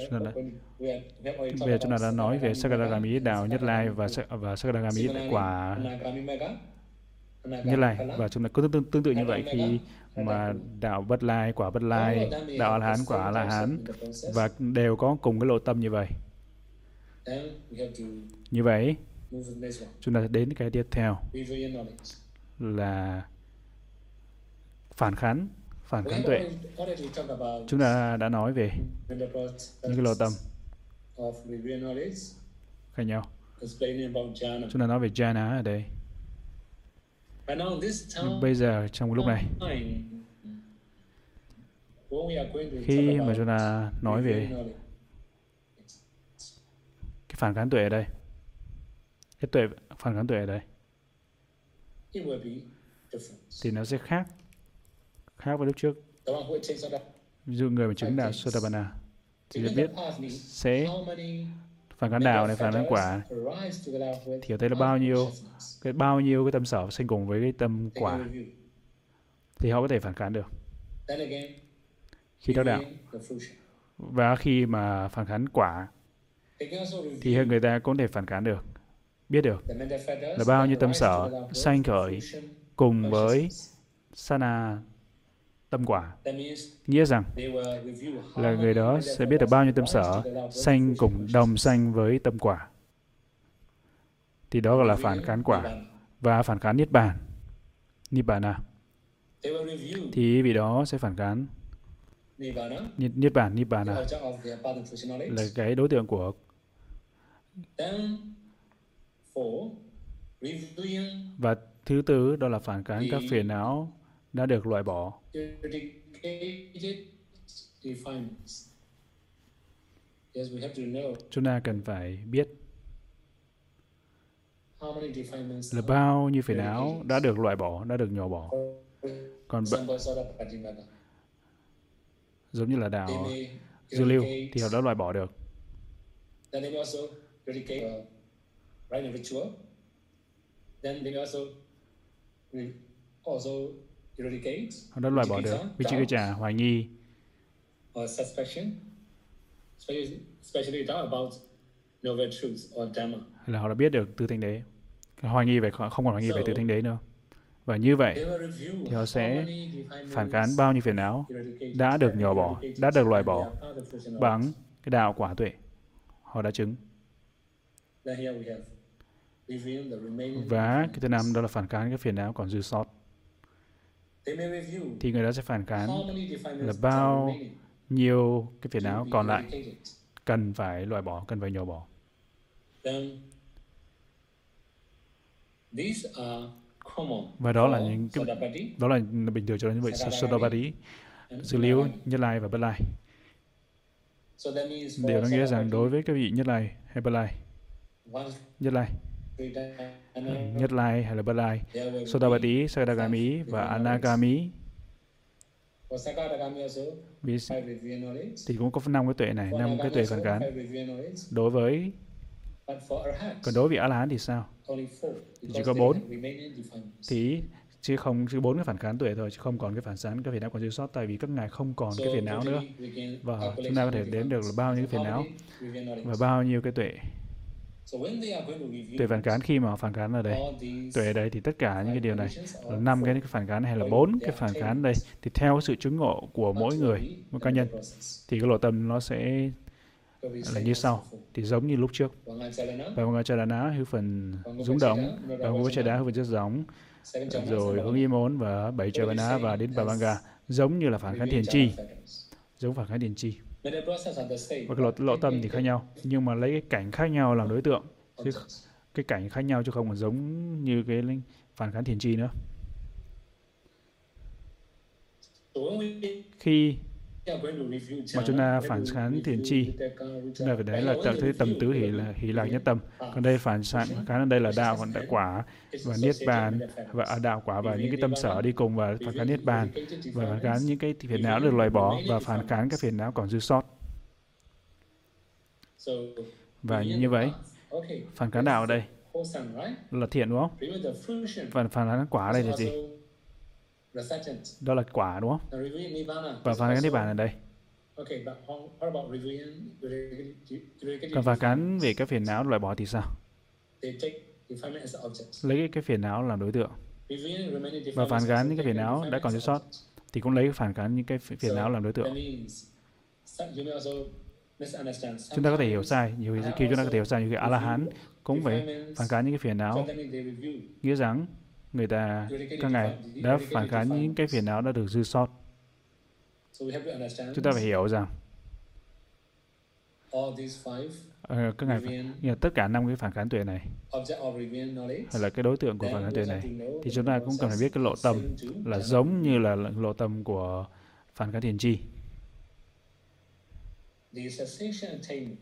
chúng ta đã, bây giờ chúng ta đã nói về Sakadagami đạo nhất lai và và Sakadagami quả. Nhất lai và chúng ta có tương, tương tự như vậy khi mà đạo bất lai quả bất lai đạo a la hán quả a la hán và đều có cùng cái lộ tâm như vậy. Như vậy chúng ta đến cái tiếp theo là phản kháng phản kháng tuệ. Chúng ta đã nói về những cái lộ tâm khác nhau. Chúng ta nói về jhana ở đây. Bây giờ, trong lúc này, khi mà chúng ta nói về cái phản kháng tuệ ở đây, cái tuệ, phản kháng tuệ ở đây thì nó sẽ khác khác với lúc trước. Ví dụ người mà chứng đạo Sotabana thì sẽ biết sẽ phản kháng đạo này phản kháng quả thì ở đây là bao nhiêu cái bao nhiêu cái tâm sở sinh cùng với cái tâm quả. thì họ có thể phản kháng được. Khi đắc đạo. và khi mà phản kháng quả thì người ta cũng có thể phản kháng được biết được. Là bao nhiêu tâm sở sanh khởi cùng với sana tâm quả. Nghĩa rằng là người đó sẽ biết được bao nhiêu tâm sở sanh cùng đồng sanh với tâm quả. Thì đó gọi là phản kháng quả và phản kháng niết bàn nibbana. Thì vị đó sẽ phản kháng niết, niết bàn nibbana là cái đối tượng của và thứ tư đó là phản kháng các phiền não đã được loại bỏ. Chúng ta cần phải biết là bao nhiêu phiền não đã được loại bỏ, đã được nhỏ bỏ. Còn giống như là đạo dư lưu thì họ đã loại bỏ được. Then they also also Họ đã loại bỏ được Vichikicca, hoài nghi. Hay là họ đã biết được tư thanh đế. Hoài nghi về không còn hoài nghi về tư thanh đế nữa. Và như vậy thì họ sẽ phản kháng bao nhiêu phiền não đã được nhỏ bỏ, đã được loại bỏ bằng cái đạo quả tuệ. Họ đã chứng. Và cái thứ năm đó là phản kháng cái phiền não còn dư sót. Thì người đó sẽ phản kháng là bao nhiêu cái phiền não còn lại cần phải loại bỏ, cần phải nhổ bỏ. Và đó là những cái đó là bình thường cho đến như vậy Sodabadi, Dư Liễu, Nhất Lai và Bất Lai. Điều đó nghĩa rằng đối với các vị Nhất Lai hay Bất Lai, Nhất Lai Nhất Lai hay là Bất Lai, Sodabati, Sakadagami và Anagami. Thì cũng có năm cái tuệ này, năm cái tuệ phản cán. Đối với còn đối với A-la-hán thì sao? Chỉ có bốn. Thì chứ không chứ bốn cái phản kháng tuệ thôi chứ không còn cái phản sáng cái phiền não còn dư sót tại vì các ngài không còn cái phiền não nữa và chúng ta có thể đếm được là bao nhiêu cái phiền não và bao nhiêu cái tuệ tuệ phản kháng khi mà phản kháng ở đây. tuệ ở đây thì tất cả những cái điều này là năm cái phản kháng hay là bốn cái phản kháng đây thì theo sự chứng ngộ của mỗi người mỗi cá nhân thì cái lộ tâm nó sẽ là như sau thì giống như lúc trước. Và một cha đá hư phần rung động và một cha đá hư phần rất giống rồi hướng im ốn và bảy trời đá và đến bà banga giống như là phản kháng thiền chi. giống phản kháng thiền chi và cái lộ, lộ tâm thì khác nhau nhưng mà lấy cái cảnh khác nhau làm đối tượng. Chứ cái cảnh khác nhau chứ không còn giống như cái phản kháng thiền chi nữa. Khi mà chúng ta phản kháng thiền chi. Chúng ta phải đấy là tự thế tầm tứ hỷ là hỷ lạc nhất tâm. Còn đây phản kháng ở đây là đạo còn đạo quả và niết bàn. Và à, đạo quả và những cái tâm sở đi cùng và phản kháng niết bàn. Và phản kháng những cái phiền não được loại bỏ và phản kháng các phiền não còn dư sót. Và như vậy phản kháng đạo ở đây là thiện đúng không? Và phản kháng quả ở đây là gì? Đó là quả đúng không? Và niết bàn ở đây. Còn phản kháng về cái phiền não loại bỏ thì sao? Lấy cái phiền não làm đối tượng. Và phản kháng những cái phiền não đã còn thiếu sót thì cũng lấy phản kháng những cái phiền não làm đối tượng. Chúng ta có thể hiểu sai, nhiều khi chúng ta có thể hiểu sai, nhiều khi A-la-hán cũng phải phản kháng những cái phiền não. Nghĩa rằng người ta các ngài đã phản kháng những cái phiền não đã được dư sót. Chúng ta phải hiểu rằng uh, các ngài như tất cả năm cái phản kháng tuệ này hay là cái đối tượng của phản kháng tuệ này thì chúng ta cũng cần phải biết cái lộ tâm là giống như là lộ tâm của phản kháng thiền chi.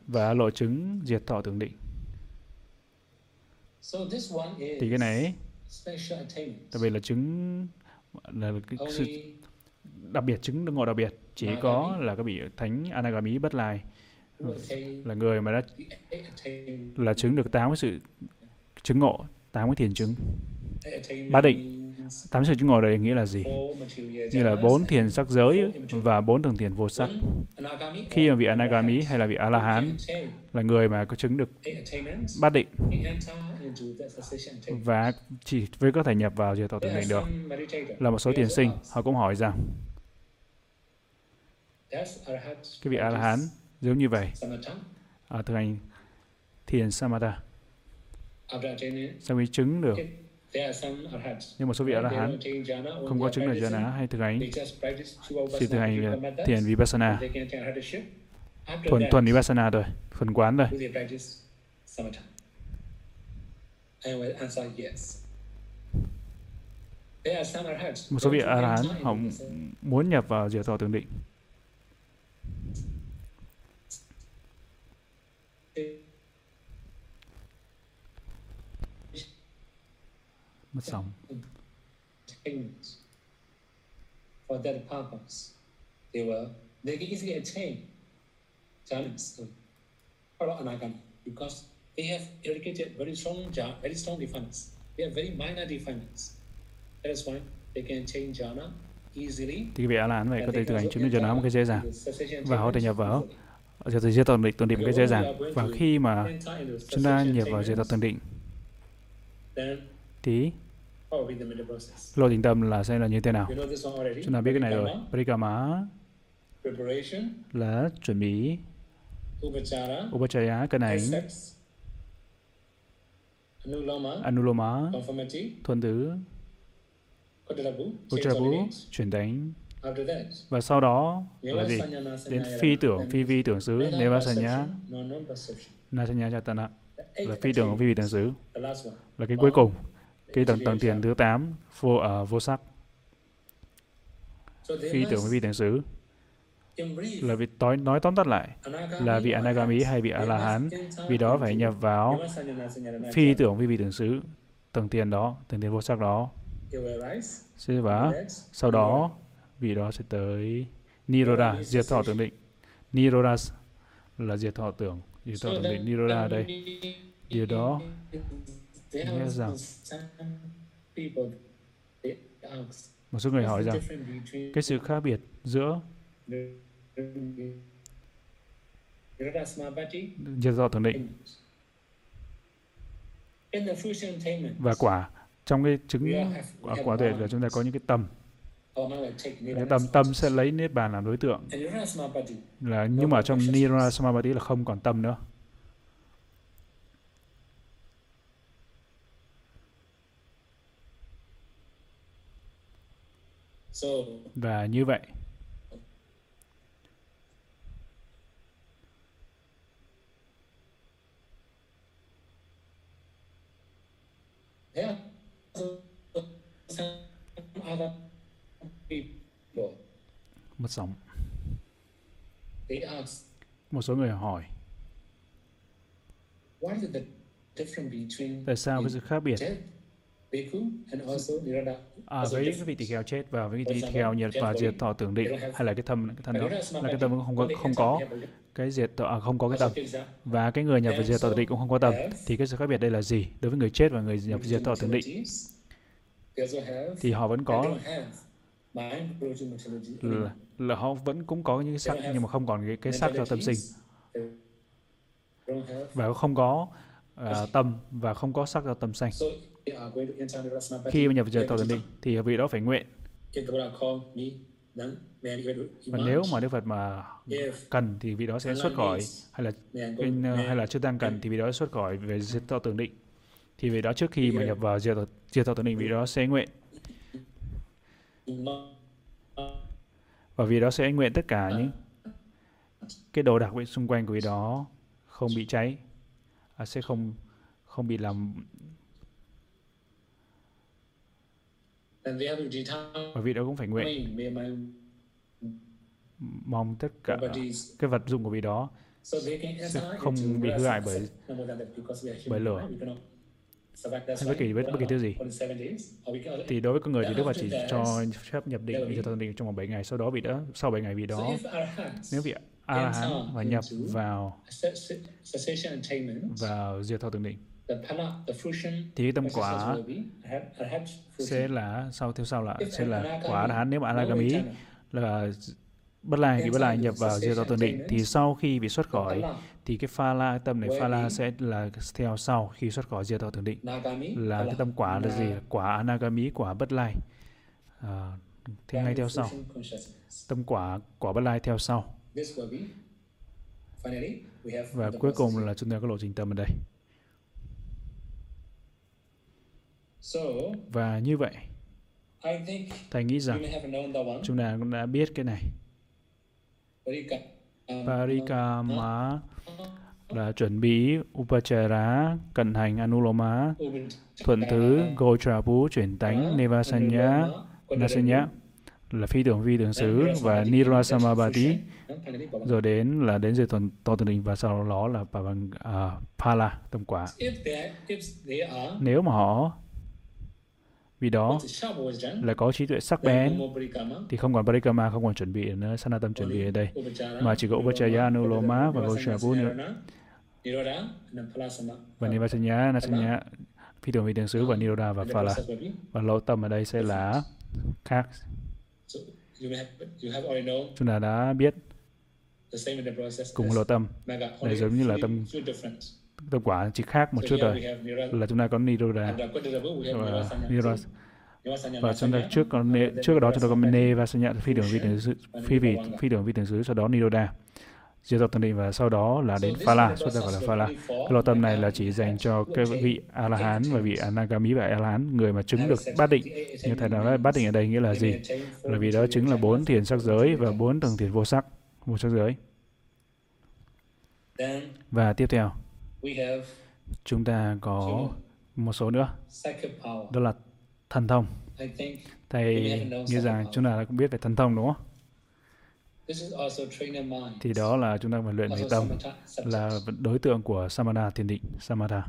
Và lộ chứng diệt thọ tưởng định. Thì cái này đặc biệt là chứng là cái sự đặc biệt chứng ngộ đặc biệt chỉ có là các vị thánh Anagami bất lai. Là người mà đã là chứng được tám cái sự chứng ngộ, tám cái thiền chứng. Bát định, tám sự chứng ngộ đây nghĩa là gì? Như là bốn thiền sắc giới và bốn tầng thiền vô sắc. Khi mà vị Anagami hay là vị A-la-hán là người mà có chứng được bát định và chỉ với có thể nhập vào diệt thọ tưởng định được. là một số thiền sinh. họ cũng hỏi rằng cái vị a la hán giống như vậy. À, thực hành thiền samatha. Sau khi chứng được? Nhưng một số vị a la hán không có chứng được jhana hay thực hành chỉ thực hành thiền vipassana. Thuần thuần vipassana thôi thuần quán thôi một số vị a la hán họ muốn nhập vào diệt thọ tưởng định. Mất sóng. For that purpose they were they can easily attain jhanas or anagami because they have irrigated very strong very strong defilements they have very minor defilements that is why they can attain jhana easily. Thì vị a la hán vậy có thể thực hành chứng được jhana một cái dễ dàng. và họ thể nhập vào giờ thì diệt tận định tận định một cái dễ dàng. Và khi mà chúng ta nhập vào diệt tận định thì lộ trình tâm là sẽ là như thế nào? Chúng ta biết cái này rồi. Parikama là chuẩn bị upachaya cái này anuloma. Thuần tử. Ujjabu chuyển đánh và sau đó là gì? Đến phi tưởng phi vi tưởng xứ nevasanya nasanya chatana là phi tưởng phi vi tưởng xứ. Là cái cuối cùng. Cái tầng tầng thiền thứ 8 vô uh, vô sắc. Phi tưởng phi tưởng xứ là vì nói, nói tóm tắt lại là vị anagami hay vị a la hán vì đó phải nhập vào phi tưởng vi tưởng xứ tầng tiền đó tầng tiền vô sắc đó. Và sau đó vì đó sẽ tới Niroda, diệt thọ tưởng định. Niroda là diệt thọ tưởng, diệt thọ tưởng định Niroda đây. Điều đó nghĩa rằng một số người hỏi rằng cái sự khác biệt giữa diệt do tưởng định. Và quả trong cái chứng quả, quả tuệ là chúng ta có những cái tâm cái tâm tâm sẽ lấy niết bàn làm đối tượng. Là nhưng mà trong nirvana samadhi là không còn tâm nữa. Và như vậy Yeah mất sóng. Một số người hỏi tại sao cái sự khác biệt à, với cái vị tỳ kheo chết và với cái tỳ kheo nhiệt và diệt thọ tưởng định hay là cái thâm cái thân đó là cái tâm không có không có cái diệt thọ à, không có cái tâm. Và cái người nhập vào diệt thọ tưởng định cũng không có tâm. Thì cái sự khác biệt đây là gì đối với người chết và người nhập diệt thọ tưởng định? Thì họ vẫn có là, là họ vẫn cũng có những cái sắc nhưng mà không còn cái, cái sắc cho tâm sinh. Và không có uh, tâm và không có sắc cho tâm sanh khi mà nhập vào tàu định thì vị đó phải nguyện. Và nếu mà Đức Phật mà cần thì vị đó sẽ xuất khỏi hay là hay là chưa tăng cần thì vị đó xuất khỏi về diệt thọ tưởng định. Thì vị đó trước khi mà nhập vào diệt diệt thọ tưởng định vị đó sẽ nguyện. Và vì đó sẽ nguyện tất cả những cái đồ đạc bên xung quanh của vị đó không bị cháy à, sẽ không không bị làm và vị đó cũng phải nguyện. Mong tất cả cái vật dụng của vị đó sẽ không bị hư hại bởi bởi lửa. hay bất kỳ với bất kỳ thứ gì. Thì đối với con người thì Đức Phật chỉ cho phép nhập định diệt thọ định trong vòng 7 ngày. Sau đó vị đó sau 7 ngày vị đó nếu vị a la hán và nhập vào vào diệt thọ tưởng định thì tâm quả sẽ là sau theo sau là sẽ là quả hán nếu mà a la gami là bất lai thì bất lai nhập vào diệt tưởng định thì sau khi bị xuất khỏi thì cái pha la tâm này pha la sẽ là theo sau khi xuất khỏi diệt tưởng định. Là cái tâm quả là gì? Quả anagami quả bất lai. À, thì ngay theo sau. Tâm quả quả bất lai theo sau. Và cuối cùng là chúng ta có lộ trình tâm ở đây và như vậy thầy nghĩ rằng chúng ta cũng đã biết cái này. Parikama là chuẩn bị Upachara, cận hành Anuloma, thuận thứ Gochapu, chuyển tánh Nevasanya, Nasanya là phi tưởng vi tưởng xứ và Nirasamabati rồi đến là đến dưới tuần to tường định và sau đó là Pala tâm quả. Nếu mà họ vì đó là có trí tuệ sắc bén. thì không còn parikama không còn chuẩn bị nữa sanatam chuẩn bị ở đây. Mà chỉ có upachaya anuloma và goshapu nữa. Và nivasanya nasanya phi thường vị thường xứ và niroda và phala. Và lỗ tâm ở đây sẽ là khác. Chúng ta đã biết cùng lỗ tâm. Này giống như là tâm tâm quả chỉ khác một chút rồi. là chúng ta có niroda và niroda và chúng ta trước có trước đó chúng ta có ne và nhận phi đường vi tưởng xứ phi vị phi đường vi tưởng xứ sau đó niroda diệt tộc thần định và sau đó là đến phala chúng ta gọi là phala cái lô tâm này là chỉ dành cho cái vị a la hán và vị anagami và a la hán người mà chứng được bát định. như thầy nói bát định ở đây nghĩa là gì? là vì đó chứng là bốn thiền sắc giới và bốn tầng thiền vô sắc vô sắc giới. Và tiếp theo chúng ta có một số nữa. đó là thần thông. Thầy nghĩ rằng chúng ta cũng biết về thần thông đúng không? Thì đó là chúng ta phải luyện về tâm là đối tượng của samadha thiền định samadha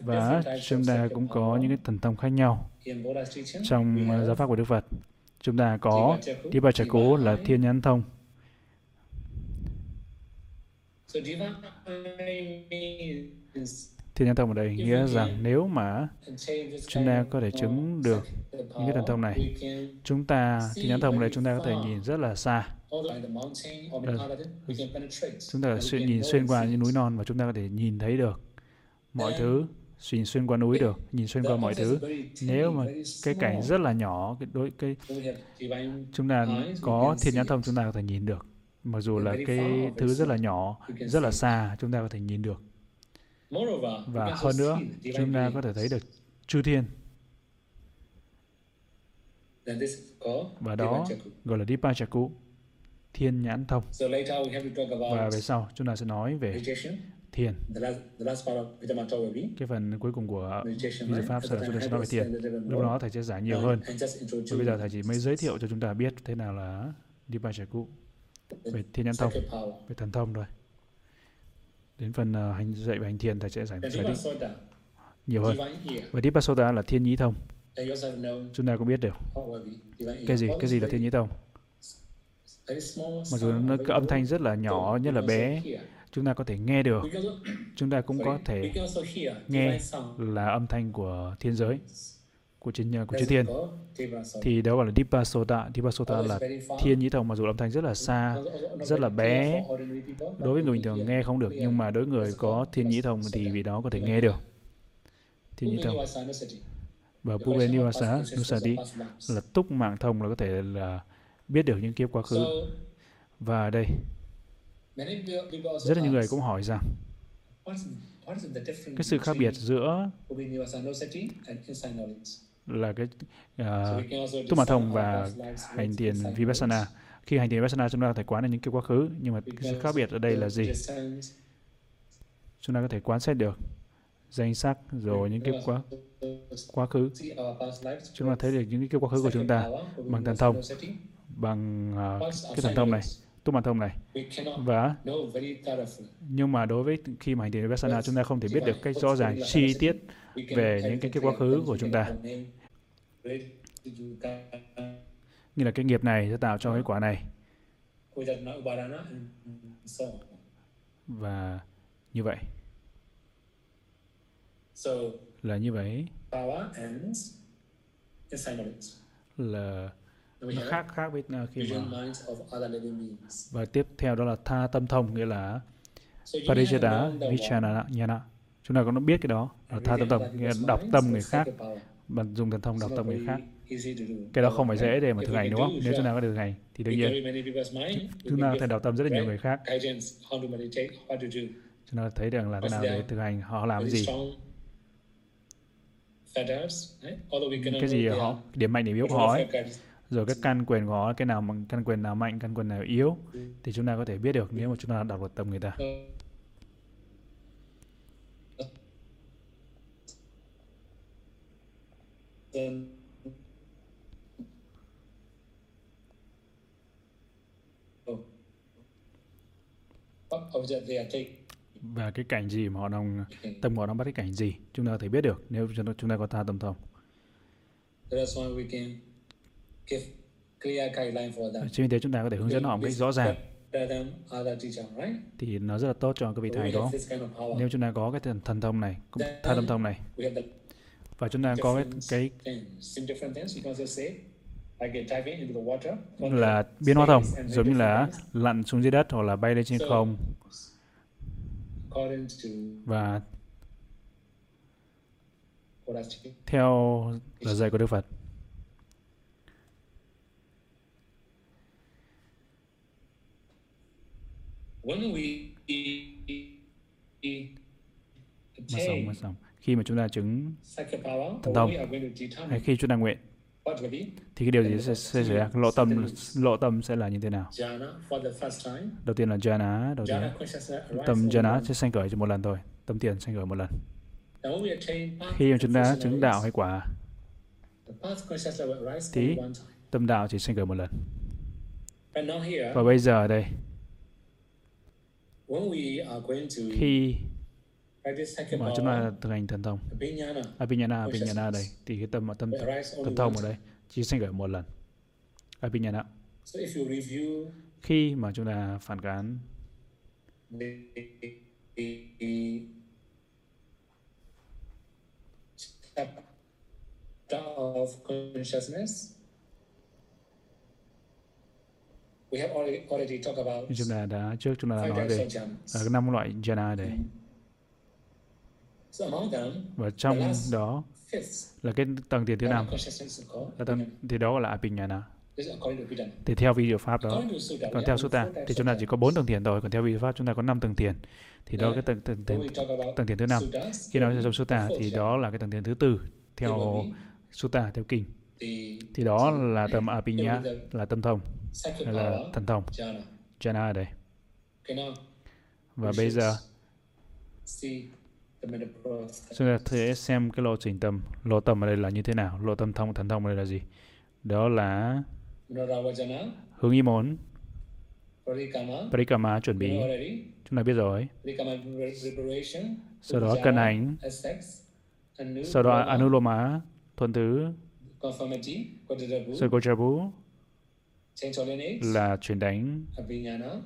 và chúng ta cũng có những cái thần thông khác nhau. Trong giáo pháp của Đức Phật chúng ta có Dipa Chaku là thiên nhãn thông Thiên nhãn thông ở đây nghĩa rằng nếu mà chúng ta có thể chứng được những cái thần thông này, chúng ta, thiên nhãn thông ở đây chúng ta có thể nhìn rất là xa. Chúng ta thể nhìn xuyên qua những núi non và chúng ta có thể nhìn thấy được mọi thứ nhìn xuyên qua núi được, nhìn xuyên qua mọi thứ. Nếu mà cái cảnh rất là nhỏ, cái đối cái chúng ta có thiên nhãn thông chúng ta có thể nhìn được. Mặc dù là cái thứ rất là nhỏ, rất là xa, chúng ta có thể nhìn được. Và hơn nữa, chúng ta có thể thấy được chư thiên. Và đó gọi là Dipachaku, thiên nhãn thông. Và về sau, chúng ta sẽ nói về thiền. Cái phần cuối cùng của Visa Pháp sẽ là chúng ta sẽ nói về thiền. Lúc đó thầy sẽ giải nhiều hơn. Và bây giờ thầy chỉ mới giới thiệu cho chúng ta biết thế nào là Dipachaku về thiên nhãn thông, về thần thông thôi. Đến phần uh, hành dạy về hành thiền thầy sẽ giải giải thích nhiều hơn. Và Vipassana là thiên nhĩ thông. Chúng ta cũng biết được cái gì cái gì là thiên nhĩ thông mặc dù nó cái âm thanh rất là nhỏ nhất là bé. chúng ta có thể nghe được. Chúng ta cũng có thể nghe là âm thanh của thiên giới của chư, của chư thiên. thì đó gọi là Dipa Sota. Dipa Sota là thiên nhĩ thông mặc dù âm thanh rất là xa rất là bé. đối với người bình thường nghe không được nhưng mà đối với người có thiên nhĩ thông thì vì đó có thể nghe được. Thiên nhĩ thông và Pube Nivasa Nusati là túc mạng thông là có thể là biết được những kiếp quá khứ. Và ở đây rất là nhiều người cũng hỏi rằng cái sự khác biệt giữa là cái uh, túc mạng thông và hành thiền vipassana. Khi hành thiền vipassana chúng ta có thể quán được những cái quá khứ nhưng mà sự khác biệt ở đây là gì? Chúng ta có thể quán xét được danh sắc rồi những cái quá quá khứ. Chúng ta thấy được những cái quá khứ của chúng ta bằng thần thông bằng uh, cái thần thông này túc bản thông này. Và nhưng mà đối với khi mà hành thiền vipassana chúng ta không thể biết được cách rõ ràng chi tiết về những cái, cái quá khứ của chúng ta như là cái nghiệp này sẽ tạo cho cái quả này. Và như vậy. Là như vậy. là nó khác khác với uh, khi mà và tiếp theo đó là tha tâm thông nghĩa là parijata vichana nhana chúng ta cũng biết cái đó. Là tha tâm thông nghĩa là đọc tâm người khác bằng dùng thần thông đọc tâm người khác. cái đó không phải dễ để mà thực hành đúng không? nếu chúng ta có được thực hành thì đương nhiên. chúng ta có thể đọc tâm rất là nhiều người khác. chúng ta thấy rằng là thế nào để thực hành họ làm cái gì? cái gì họ điểm mạnh điểm yếu của họ ấy. rồi cái căn quyền của họ cái nào căn quyền nào mạnh căn quyền nào yếu thì chúng ta có thể biết được nếu mà chúng ta đọc được tâm người ta và cái cảnh gì mà họ đang tâm họ đang bắt cái cảnh gì? Chúng ta có thể biết được nếu chúng ta có tha tâm thông chính vì thế chúng ta có thể hướng dẫn họ một cách rõ ràng. Thì nó rất là tốt cho các vị thầy đó. nếu chúng ta có cái thần, thần thông này tha tâm thông này và chúng ta có cái, cái là biến hóa thông giống như là lặn xuống dưới đất hoặc là bay lên trên không. và theo lời dạy của Đức Phật. Mà sống mà sống khi mà chúng ta chứng thần thông hay khi chúng ta nguyện thì cái điều gì sẽ, sẽ xảy ra? Lộ tâm lộ tâm sẽ là như thế nào? Đầu tiên là jhana đầu tiên tâm jhana sẽ sanh khởi chỉ một lần thôi tâm tiền sanh khởi một lần. Khi mà chúng ta chứng đạo hay quả thì tâm đạo chỉ sanh khởi một lần. Và bây giờ đây khi mà chúng ta thực hành thần thông. Abhinyana, Abhinyana đây. Thì cái tâm tâm thần thông ở đây chỉ sinh khởi một lần. Abhinyana khi mà chúng ta phản cán of consciousness chúng ta đã trước chúng ta đã nói về uh, năm loại jhana đây và trong đó là cái tầng tiền thứ năm là tầng thì đó gọi là apinyana thì theo video pháp đó còn theo sutta thì chúng ta chỉ có bốn tầng thiền thôi còn theo video pháp chúng ta có năm tầng thiền. Thì đó cái tầng tầng tầng, tầng thiền thứ năm khi nói trong sutta thì đó là cái tầng thiền thứ tư theo sutta theo kinh. thì đó là tầm apinya là tâm thông là thần thông. jhana. Ở đây. Và bây giờ Chúng ta thể xem cái lộ trình tâm, lộ tâm ở đây là như thế nào, lộ tâm thông, thần thông ở đây là gì? Đó là hướng ý muốn, parikama chuẩn bị, chúng ta biết rồi. Sau đó cân hành, sau đó anuloma, thuần thứ, Sargochabu là chuyển đánh.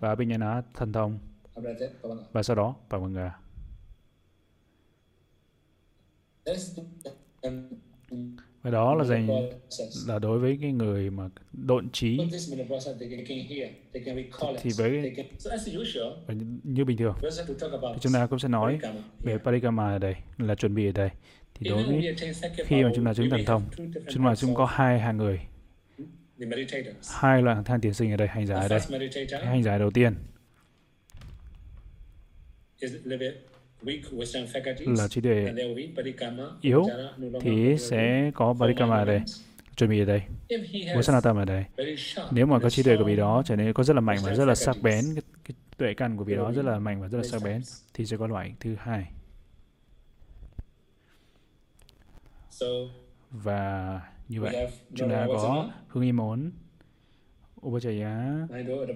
Và Abhinyana thần thông. Và sau đó Pavanga. Và đó là dành là đối với cái người mà độn trí. Thì với như bình thường thì chúng ta cũng sẽ nói về parikama ở đây là chuẩn bị ở đây. Thì đối với khi mà chúng ta chứng thần thông chúng ta cũng có hai hàng người. Hai loại thang tiền sinh ở đây hành giả ở đây. hành giả đầu tiên là trí tuệ yếu thì sẽ có Parikama ở đây, chuẩn bị ở đây, Vasanatam ở đây. Nếu mà có trí tuệ của vị đó trở nên có rất là mạnh và rất là sắc bén, cái, cái tuệ căn của vị đó rất là mạnh và rất là sắc bén, thì sẽ có loại thứ hai. Và như vậy, chúng ta có muốn,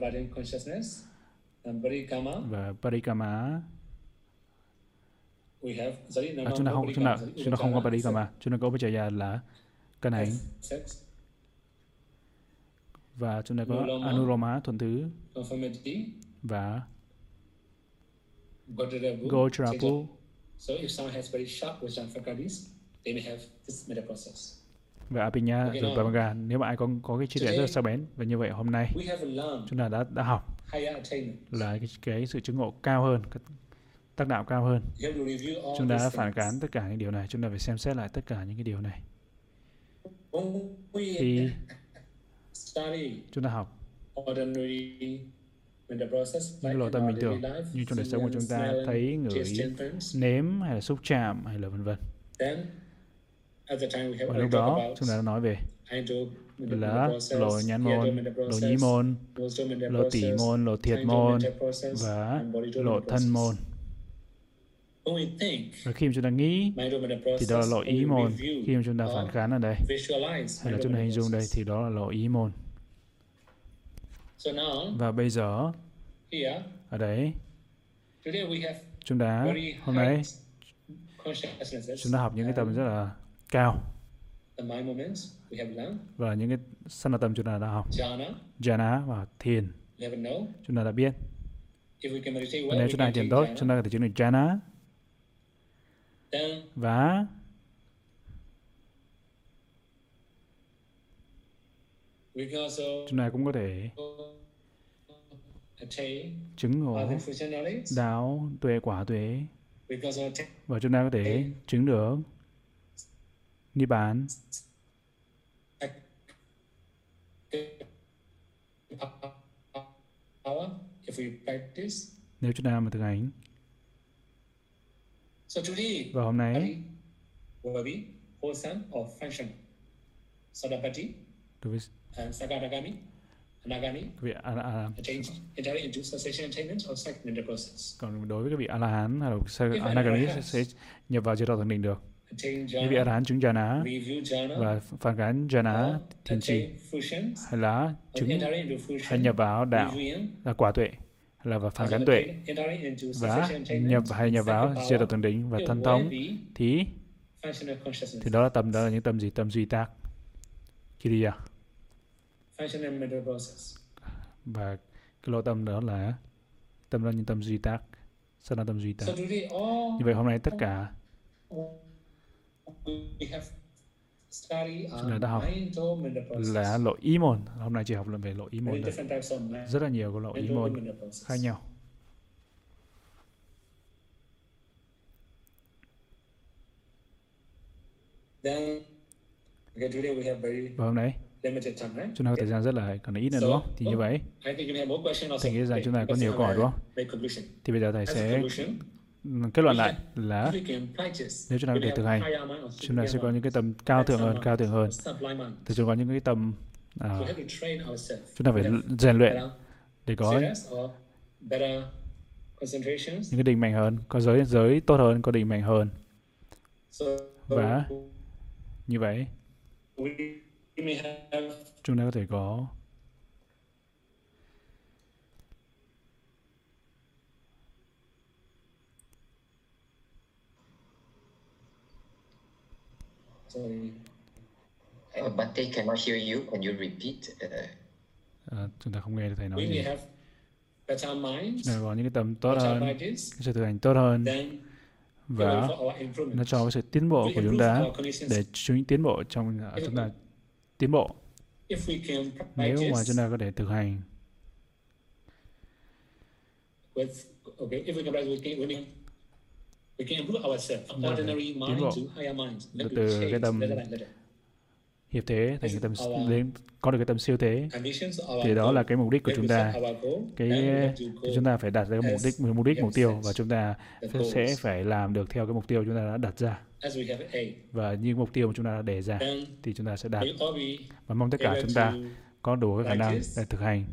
body consciousness and Parikama. và Parikama we have sorry no, à, chúng ta không chúng ta chúng ta không có Upajjhana, Parikama chúng ta có Upajaya là cân hành và chúng ta có. Anuloma thuần thứ. Và Gojrapu So if someone has very sharp Vajjan faculties, they may have this meta process. và Apinya Okay, rồi Pramanga nếu mà ai có có cái trí tuệ rất sắc bén và như vậy hôm nay chúng ta đã đã học là cái, cái sự chứng ngộ cao hơn tác đạo cao hơn. Chúng ta đã phản cán tất cả những điều này chúng ta phải xem xét lại tất cả những cái điều này. Khi study chúng ta học những lộ tâm bình thường như trong đời sống của chúng ta thấy ngửi nếm hay là xúc chạm hay là vân vân. then at the time we have và lúc đó chúng ta đã nói về là lộ nhãn môn lộ nhĩ môn lộ tỷ môn lộ thiệt môn và lộ thân môn và khi mà chúng ta nghĩ thì đó là when ý môn. khi mà chúng ta phản kháng ở đây hay là chúng ta hình dung đây thì đó là lộ ý môn. So now, và bây giờ ở đấy have chúng ta hôm nay chúng ta học những cái tầm rất là cao. và những cái sanh tâm chúng ta đã học. Jhana, và thiền. Chúng ta đã biết. Và nếu chúng ta thiền tốt chúng ta có thể chứng được jhana và can also chúng ta cũng có thể chứng ngộ đạo tuệ quả tuệ. Và chúng ta có thể chứng được we practice. nếu chúng ta mà thực hành So today, và hôm nay body will be wholesome or functional. Sadapati đối với and Sakadagami, Anagami, các vị a, a, attain entirely into cessation attainment or cycling the process. còn đối với các vị a la là sa- anagami sẽ, nhập vào chế độ thượng đỉnh được. Những vị a la hán chứng jhana và phản cán jhana thiền trì hay là chứng hay nhập vào đạo là quả tuệ là và phản or cán tuệ. và nhập hay nhập vào độ power, thượng đỉnh và thân thống thì thì đó là tầm đó là những tầm gì? Tầm duy tác. Kiriya process. và cái lỗ tâm đó là tâm đó là những tâm duy tác. Sao là tâm duy tác. Như vậy hôm nay tất cả we have study Chúng ta đã học là lộ ý môn. Hôm nay chỉ học là về lộ ý môn thôi rất là nhiều cái lộ ý môn khác nhau. Then, okay, today we have very và hôm nay limited time, right? chúng ta có thời gian rất là còn ít nữa đúng không? Thì như vậy. I think you may have more questions also. Thầy nghĩ rằng chúng ta có nhiều câu hỏi đúng không? Thì bây giờ thầy sẽ kết luận lại là nếu chúng ta có thể thực hành chúng ta sẽ có những cái tầm cao thượng hơn cao thượng hơn. thì chúng ta có những cái tầm à, chúng ta phải rèn luyện để có những cái định mạnh hơn có giới giới tốt hơn có định mạnh hơn. Và như vậy chúng ta có thể có sorry, Uh, but they cannot hear you. Can you repeat? Uh, à, chúng ta không nghe được thầy nói we gì. may have better minds, có những cái tầm tốt hơn cái sự thực hành tốt hơn. Và nó cho cái sự tiến bộ We của chúng improve ta để chúng tiến bộ trong à, chúng ta tiến bộ. If we can nếu mà practice chúng ta có thể thực hành. with okay, if we can practice, we can, từ me cái change tâm hiệp thế thành cái tâm đến có được cái tâm siêu thế. thì đó là cái mục đích của chúng ta. cái chúng ta phải đạt ra cái mục đích mục đích mục tiêu và chúng ta sẽ phải làm được theo cái mục tiêu chúng ta đã đặt ra. Và những mục tiêu mà chúng ta đã đề ra thì chúng ta sẽ đạt. và mong tất cả chúng ta có đủ cái khả năng để thực hành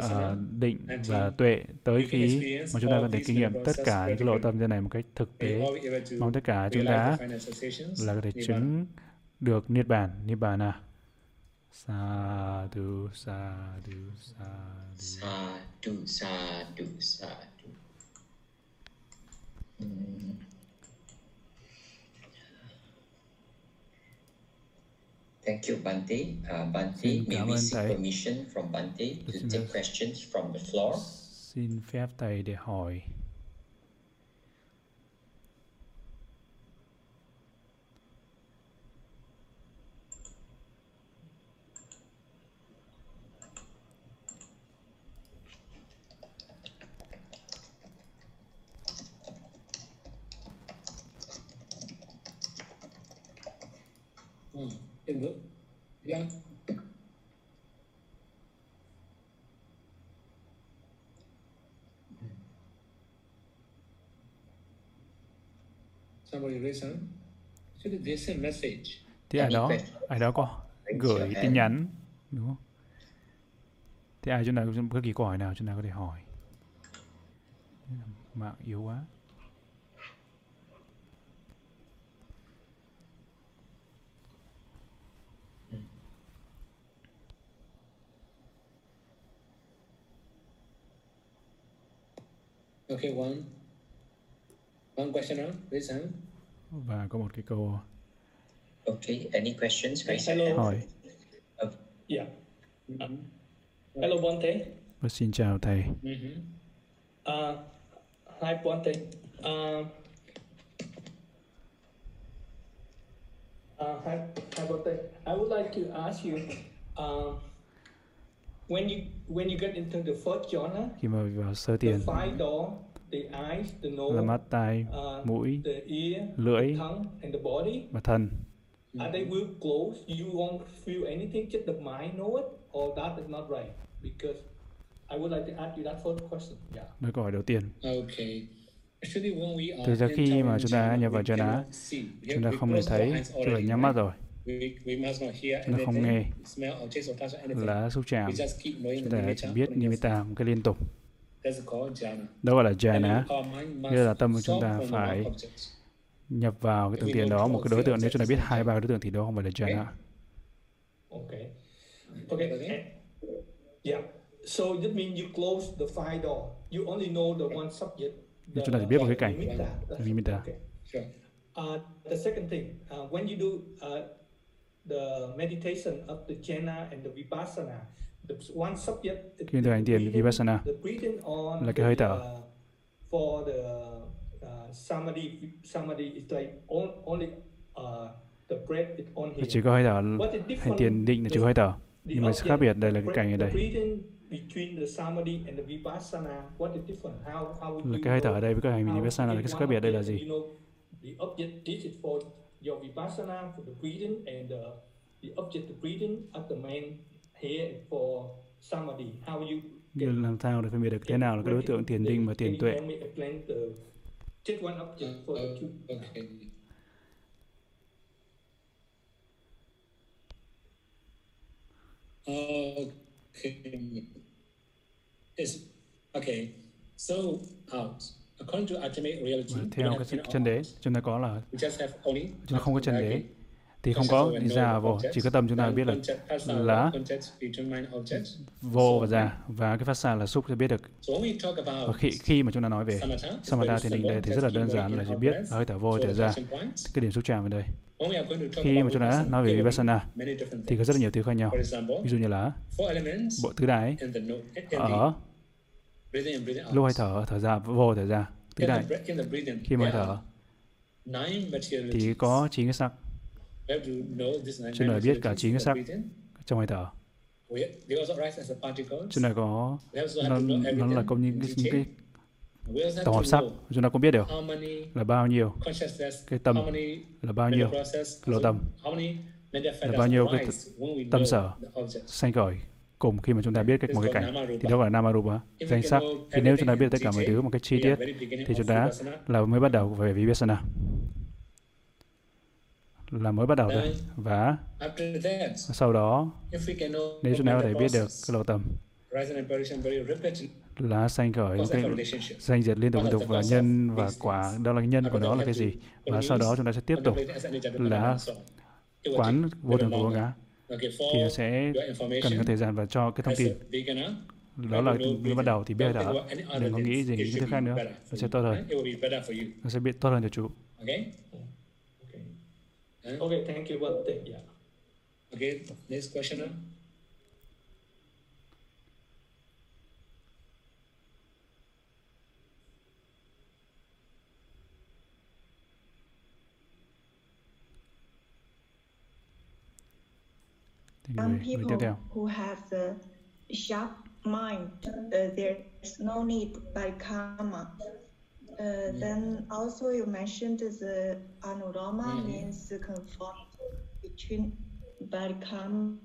ờ, định và tuệ tới khi mà chúng ta có thể kinh nghiệm tất cả những cái lộ tâm như này một cách thực tế mong tất cả chúng ta là có thể chứng được niết bàn nibbana Sadhu, sadhu, sadhu. Sadhu, sadhu, sadhu. Mm. Thank you, Bante. Uh, Bante, may we seek permission from Bante to take questions from the floor? Xin phép thầy để hỏi. In the yeah. Thì ai đó, ai đó có gửi tin nhắn, đúng không? Thì ai chỗ nào có bất kỳ câu hỏi nào chỗ nào có thể hỏi. Mạng yếu quá. Okay, one. One question now, please. Huh? Và có một cái câu. Okay, any questions? Hello. Hỏi. Uh, yeah. Uh, hello, Bonte. Và xin chào thầy. Mm-hmm. Uh, hi, Bonte. Uh, uh, hi, hi, Bonte. I would like to ask you. Uh, when you when you get into the first jhana, khi mà vào sơ tiền the five door, the eyes, the nose, là mắt, tai, uh, mũi, the ear, lưỡi the tongue, and the body, và thân. are they will close? You won't feel anything, just the mind know it, or that is not right? Because I would like to ask you that first question. Yeah. Đó câu hỏi đầu tiên. Okay. Actually, when we are Thực ra khi mà chúng ta in nhập vào see. We chúng ta không thể thấy, tức là nhắm mắt rồi, We, we must not hear Chúng ta không anything, nghe. smell or taste or touch anything. là xúc chạm. We just keep knowing Chúng the ta chỉ biết nimitta một cái liên tục. That's called jhana. Đó gọi là jhana. our mind must Nghĩa là tâm của chúng ta phải nhập vào cái tưởng tiền đó một cái đối tượng nếu chúng ta biết hai ba đối tượng thì đó không phải là jhana. Okay. Okay. Okay. and- yeah. So that means you close the five door. You only know the one subject. The, Chúng ta chỉ biết một cái cảnh. Nimitta. Okay. Sure. Uh, the second thing, uh, when you do uh, the meditation of the jhana and the vipassana, the one subject Khi thực hành the thiền breathing- vipassana the là cái hơi the, thở. uh, for the uh, samadhi, samadhi is like on, only uh, the breath is on here. chỉ có hơi thở, What is hành different? thiền định là chỉ the- có hơi thở. the Nhưng mà sự khác biệt đây là the cái cảnh ở đây. the breathing between the samadhi and the vipassana, what is different? How how would Là you cái hơi thở know ở đây với cái hành vipassana là cái sự khác biệt đây là object? gì? Your vipassana for the breathing and the the object the breathing at the main here for samadhi. How you Như làm sao để phân biệt được thế nào là cái đối tượng thiền định và thiền tuệ. Can you help me explain the just one object for the two? Okay. Okay. It's okay. So out. According to ultimate reality, Và we theo cái chân đế, chúng ta có là chúng ta không có chân đế. Thì không có đi và vô, chỉ có tâm chúng ta biết là là vô và ra và cái phát xa là xúc sẽ biết được. Và khi khi mà chúng ta nói về samatha thiền định đây thì rất là đơn giản là chỉ biết hơi thở vô thở ra. cái điểm xúc chạm ở đây. Khi mà chúng ta nói về vipassana thì có rất là nhiều thứ khác nhau. Ví dụ như là bộ tứ đại ở lúc hơi thở thở ra vô thở ra. Tứ đại. khi mà hơi thở thì có chín cái sắc. Chúng ta biết cả chín cái sắc. trong hơi thở. Chúng ta có nó, nó là công những cái, những cái tổng hợp sắc. chúng ta cũng biết được. là bao nhiêu? cái tâm là bao nhiêu? lỗ tâm. là bao nhiêu cái tâm sở? sanh khởi cùng khi mà chúng ta biết cách một cái cảnh. Thì đó gọi là namarupa danh sắc. thì nếu chúng ta biết tất cả mọi thứ một cách chi tiết thì chúng ta là mới bắt đầu về vipassana. Là mới bắt đầu thôi. Và sau đó nếu chúng ta có thể biết được cái lỗ tâm là sanh khởi cái danh diệt liên tục liên tục và nhân và quả. Đó là nhân của đó là cái gì? và sau đó chúng ta sẽ tiếp tục là quán vô thường của ngã thì nó sẽ cần cái thời gian và cho cái thông tin. đó là lúc bắt đầu thì biết đó đừng có nghĩ gì những thứ khác nữa. nó sẽ tốt hơn nó sẽ biết tốt hơn cho chú. Okay? Okay. Thank you Bante yeah okay next question now. Some people who have the sharp mind, uh, there's no need by karma. Uh, mm. Then also you mentioned the anurama mm. means the conformity between karma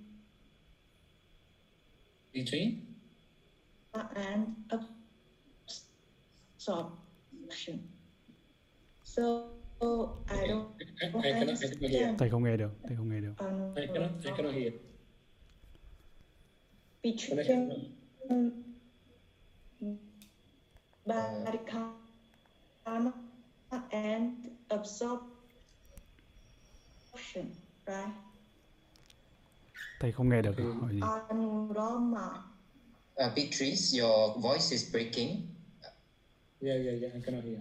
between and absorption. So I don't. I, I, I cannot, I cannot hear. Thầy không nghe được. Thầy không nghe được. I cannot, I cannot hear. Between karma and absorption, right? Thầy không nghe được hỏi gì. Anurama. Uh, Beatrice, your voice is breaking. Yeah, yeah, yeah. I cannot hear.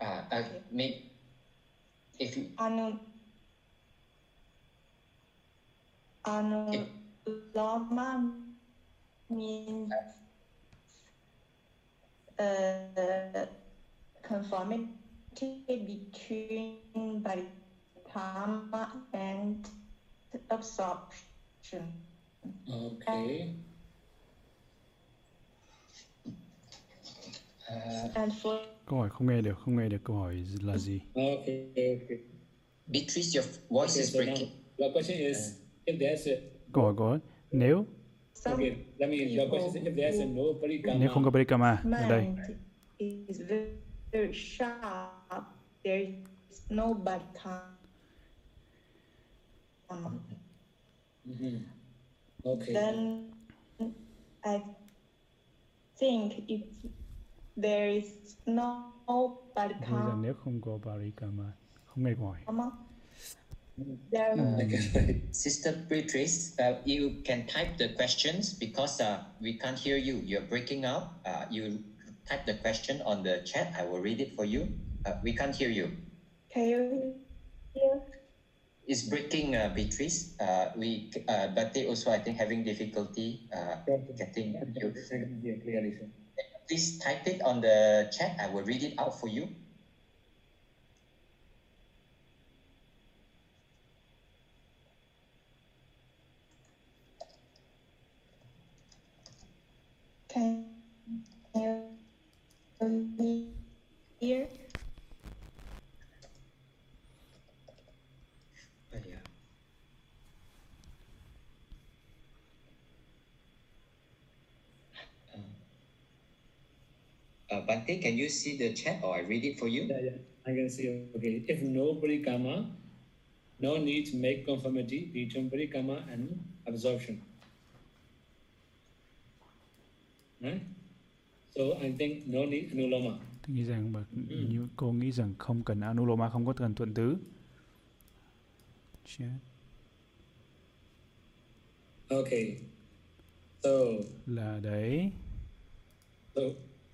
Uh, uh, maybe if you. Anu. Anurama means uh, conformity between karma and absorption. Okay. And for câu hỏi không nghe được, không nghe được câu hỏi là gì? Okay, okay. Beatrice, your voice okay, is breaking. The question is, if there's a Câu hỏi của nếu Okay, let me. The question is if there's a no parikama. nếu không parikama ở is very, very sharp. There is no parikama. Mm-hmm. Okay. Then I think if there is no Nghĩ rằng parikama, nếu không có parikama không nghe câu hỏi there Uh, <laughs> Sister Beatrice, uh, you can type the questions because uh, we can't hear you. You're breaking up. Uh, you type the question on the chat. I will read it for you. Uh, we can't hear you. can you hear? It's breaking, uh, Beatrice. Uh, we, uh, but they also, I think, having difficulty uh, getting you. I can hear clearly. sir. Please type it on the chat. I will read it out for you. Can you hear? Yeah. Um, Uh, Bante, can you see the chat or I read it for you? Yeah, yeah. I can see. Okay. If no parikama, no need to make conformity between parikama and absorption. Right? So I think no need anuloma. Tôi nghĩ rằng bà, như cô nghĩ rằng không cần anuloma không có cần thuận tứ Chat. Okay. So, là đấy so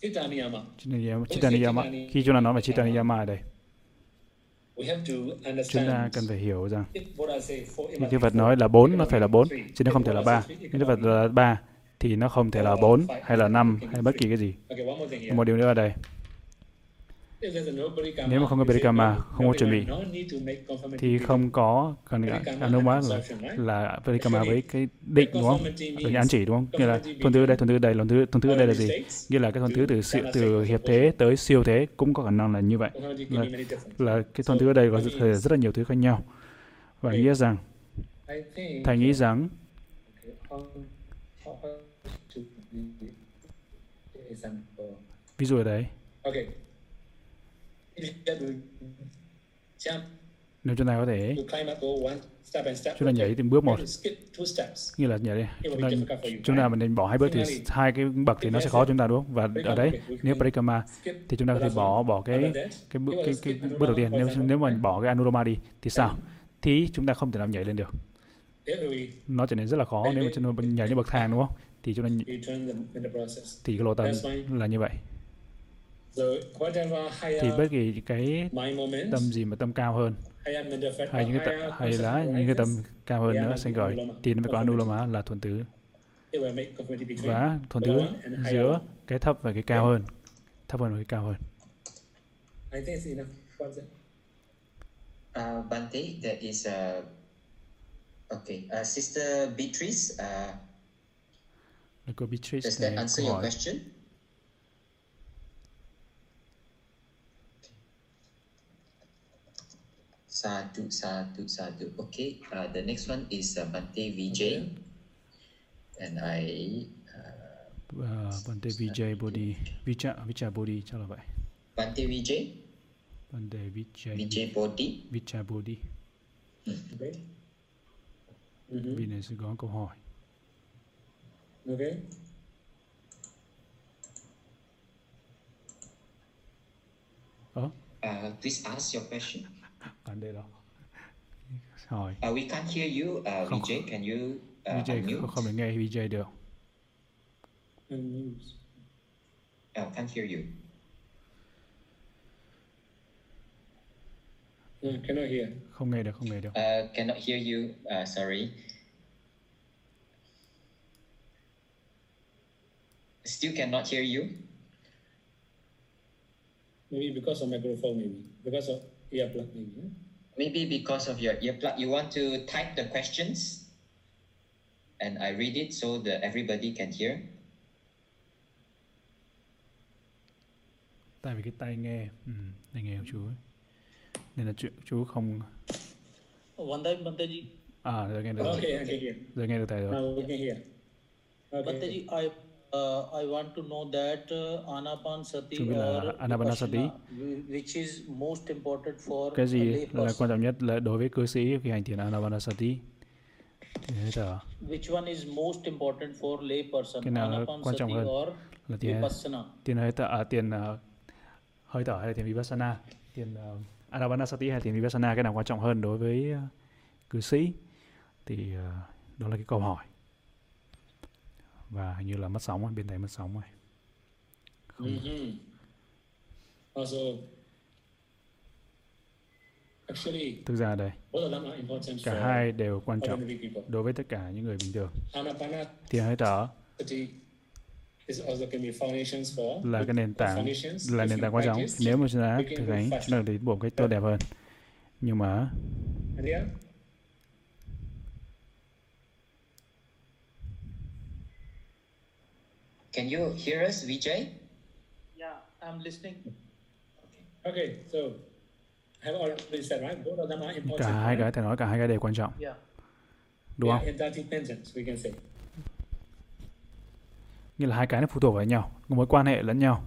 Chitaniyama. Chittaniyama, Chittaniyama. khi chúng ta nói về Chittaniyama ở đây We have to chúng ta cần phải hiểu rằng be vật four. nói là bốn nó phải là bốn chứ nó không thể là ba những cái vật là ba thì nó không thể là bốn hay là năm hay bất kỳ cái gì. Một điều nữa ở đây. Nếu mà không có we không có chuẩn bị, thì không có cần anuma là là parikama với cái định đúng không? Conformity với án chỉ đúng không? Nghĩa là thuần thứ ở đây thuần thứ ở đây thuần thứ thuần thứ ở đây là gì? Nghĩa là cái thuần thứ từ siêu, từ hiệp thế tới siêu thế cũng có khả năng là như vậy. Là, là cái thuần thứ ở đây có thể rất là nhiều thứ khác nhau. Và nghĩa rằng thầy nghĩ rằng ví dụ ở đấy. Okay. Jump. Nếu chúng ta có thể chúng ta nhảy từng bước một. Như là nhảy đi. Chúng ta chúng ta mà nên bỏ hai bước thì hai cái bậc thì nó sẽ khó chúng ta đúng không? Và ở đấy nếu parikama thì chúng ta có thể bỏ bỏ cái cái bước cái, cái skip bước đầu tiên. nếu nếu mà bỏ cái anuloma đi thì sao? Thì chúng ta không thể nào nhảy lên được. Nó trở nên rất là khó nếu mà chúng ta nhảy như bậc thang đúng không thì chúng ta thì cái lỗ tâm là như vậy. Thì bất kỳ cái tâm gì mà tâm cao hơn. Hay những cái tâm, hay là những cái tâm cao hơn nữa sẽ gọi thì nó phải có anulama là thuần tứ và thuần tứ giữa cái thấp và cái cao hơn. Thấp hơn và cái cao hơn. Uh, Bante, there is a okay. Uh, Sister Beatrice, uh, does that answer your question? Sadu, sadu, sadu. Okay, uh, the next one is uh, Bante Vijay. And I... Uh, uh, Bante Vijay Bodhi. Vicha, Vicha Bodhi, chắc là vậy. Bante Vijay? Bante Vijay. Vijay Bodhi? Vicha Bodhi. Ừ. Okay. Mm-hmm. Vì này sẽ có câu hỏi. Okay. Ờ? Uh, please ask your question. Bạn đây đâu? Hỏi. Uh, we can't hear you, uh, không, Vijay. Can you uh, Vijay unmute? không, không được nghe Vijay được. Unmute. Uh, can't hear you. No, cannot hear. Không nghe được, không nghe được. Uh, cannot hear you. Uh, sorry. Still cannot hear you. Maybe because of microphone, maybe because of earplug, maybe. Yeah? Maybe because of your earplug, you want to type the questions, and I read it so that everybody can hear. Tại vì cái tai nghe, ừ, tai nghe của chú. Nên là chú, chú không... Oh, Vandai Bhanteji. À, rồi nghe được. Okay, I can hear. Rồi nghe được thầy rồi. Now we can hear. Okay. Bhanteji, I uh, I want to know that uh, Anapanasati or Anapanasati. Which is most important for Cái gì là quan trọng nhất là đối với cư sĩ khi hành thiền Anapanasati? Which one is most important for lay person? Cái nào là quan trọng hơn? or Là Vipassana? tiền hơi thở, à, tiền uh, hơi thở hay là tiền Vipassana? Tiền uh, Anapanasati hay là tiền Vipassana? Cái nào quan trọng hơn đối với uh, cư sĩ? Thì uh, đó là cái câu hỏi. Và hình như là mất sóng, rồi, bên này mất sóng rồi. Không. Mm-hmm. Also, actually, Thực ra đây, cả hai đều quan trọng đối với tất cả những người bình thường. Thiền hơi thở is also can be foundations for là cái nền tảng là nền tảng quan trọng nếu mà chúng ta thực hành chúng ta tiến bộ một cách tốt đẹp hơn nhưng mà And yeah, Can you hear us, Vijay? Yeah, I'm listening. okay. So, I have already said right. Both of them are important. cả hai cái thầy nói cả hai cái đều quan trọng Yeah. đúng They không we can say. nghĩa là hai cái nó phụ thuộc vào nhau có mối quan hệ lẫn nhau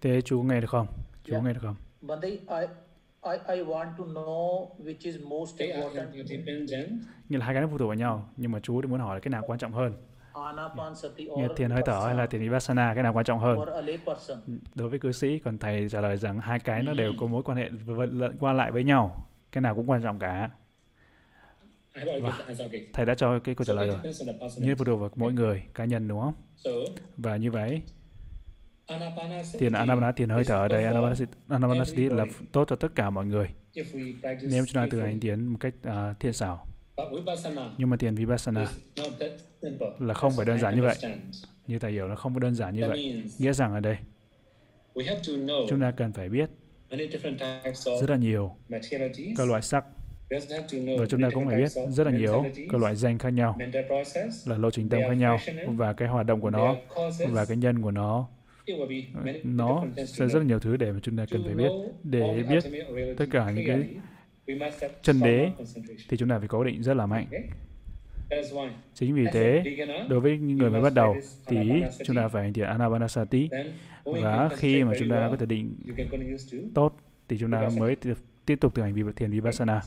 thế chú nghe được không chú Yeah. nghe được không Bhante, I, I, I want to know which is most They are important. interdependent. Nghĩa là hai cái nó phụ thuộc vào nhau nhưng mà chú thì muốn hỏi là cái nào quan trọng hơn? Or thiền hơi thở hay là thiền vipassana cái nào quan trọng hơn? Đối với cư sĩ còn thầy trả lời rằng hai cái nó đều có mối quan hệ lẫn qua lại với nhau. Cái nào cũng quan trọng cả. Answer. Okay. thầy đã cho cái câu trả So lời rồi. như phụ thuộc vào mỗi người cá nhân đúng không? Và như vậy thiền anapanasati thiền hơi thở ở đây anapanasati, là tốt cho tất cả mọi người. If we practice nếu chúng ta thực hành thiền một cách uh, thiện xảo nhưng mà thiền vipassana là không phải đơn giản như vậy. như thầy hiểu nó không có đơn giản như vậy. nghĩa rằng ở đây chúng ta cần phải biết rất là nhiều các loại sắc. Và chúng ta cũng phải biết rất là nhiều các loại danh khác nhau là lộ trình tâm khác nhau và cái hoạt động của nó và cái nhân của nó. Nó sẽ rất là nhiều thứ để mà chúng ta cần phải biết để biết tất cả những cái chân đế thì chúng ta phải có định rất là mạnh. Chính vì thế đối với những người mới bắt đầu thì chúng ta phải hành thiền anapanasati. Và khi mà chúng ta có thể định tốt thì chúng ta mới tiếp- tục thực hành thiền vipassana.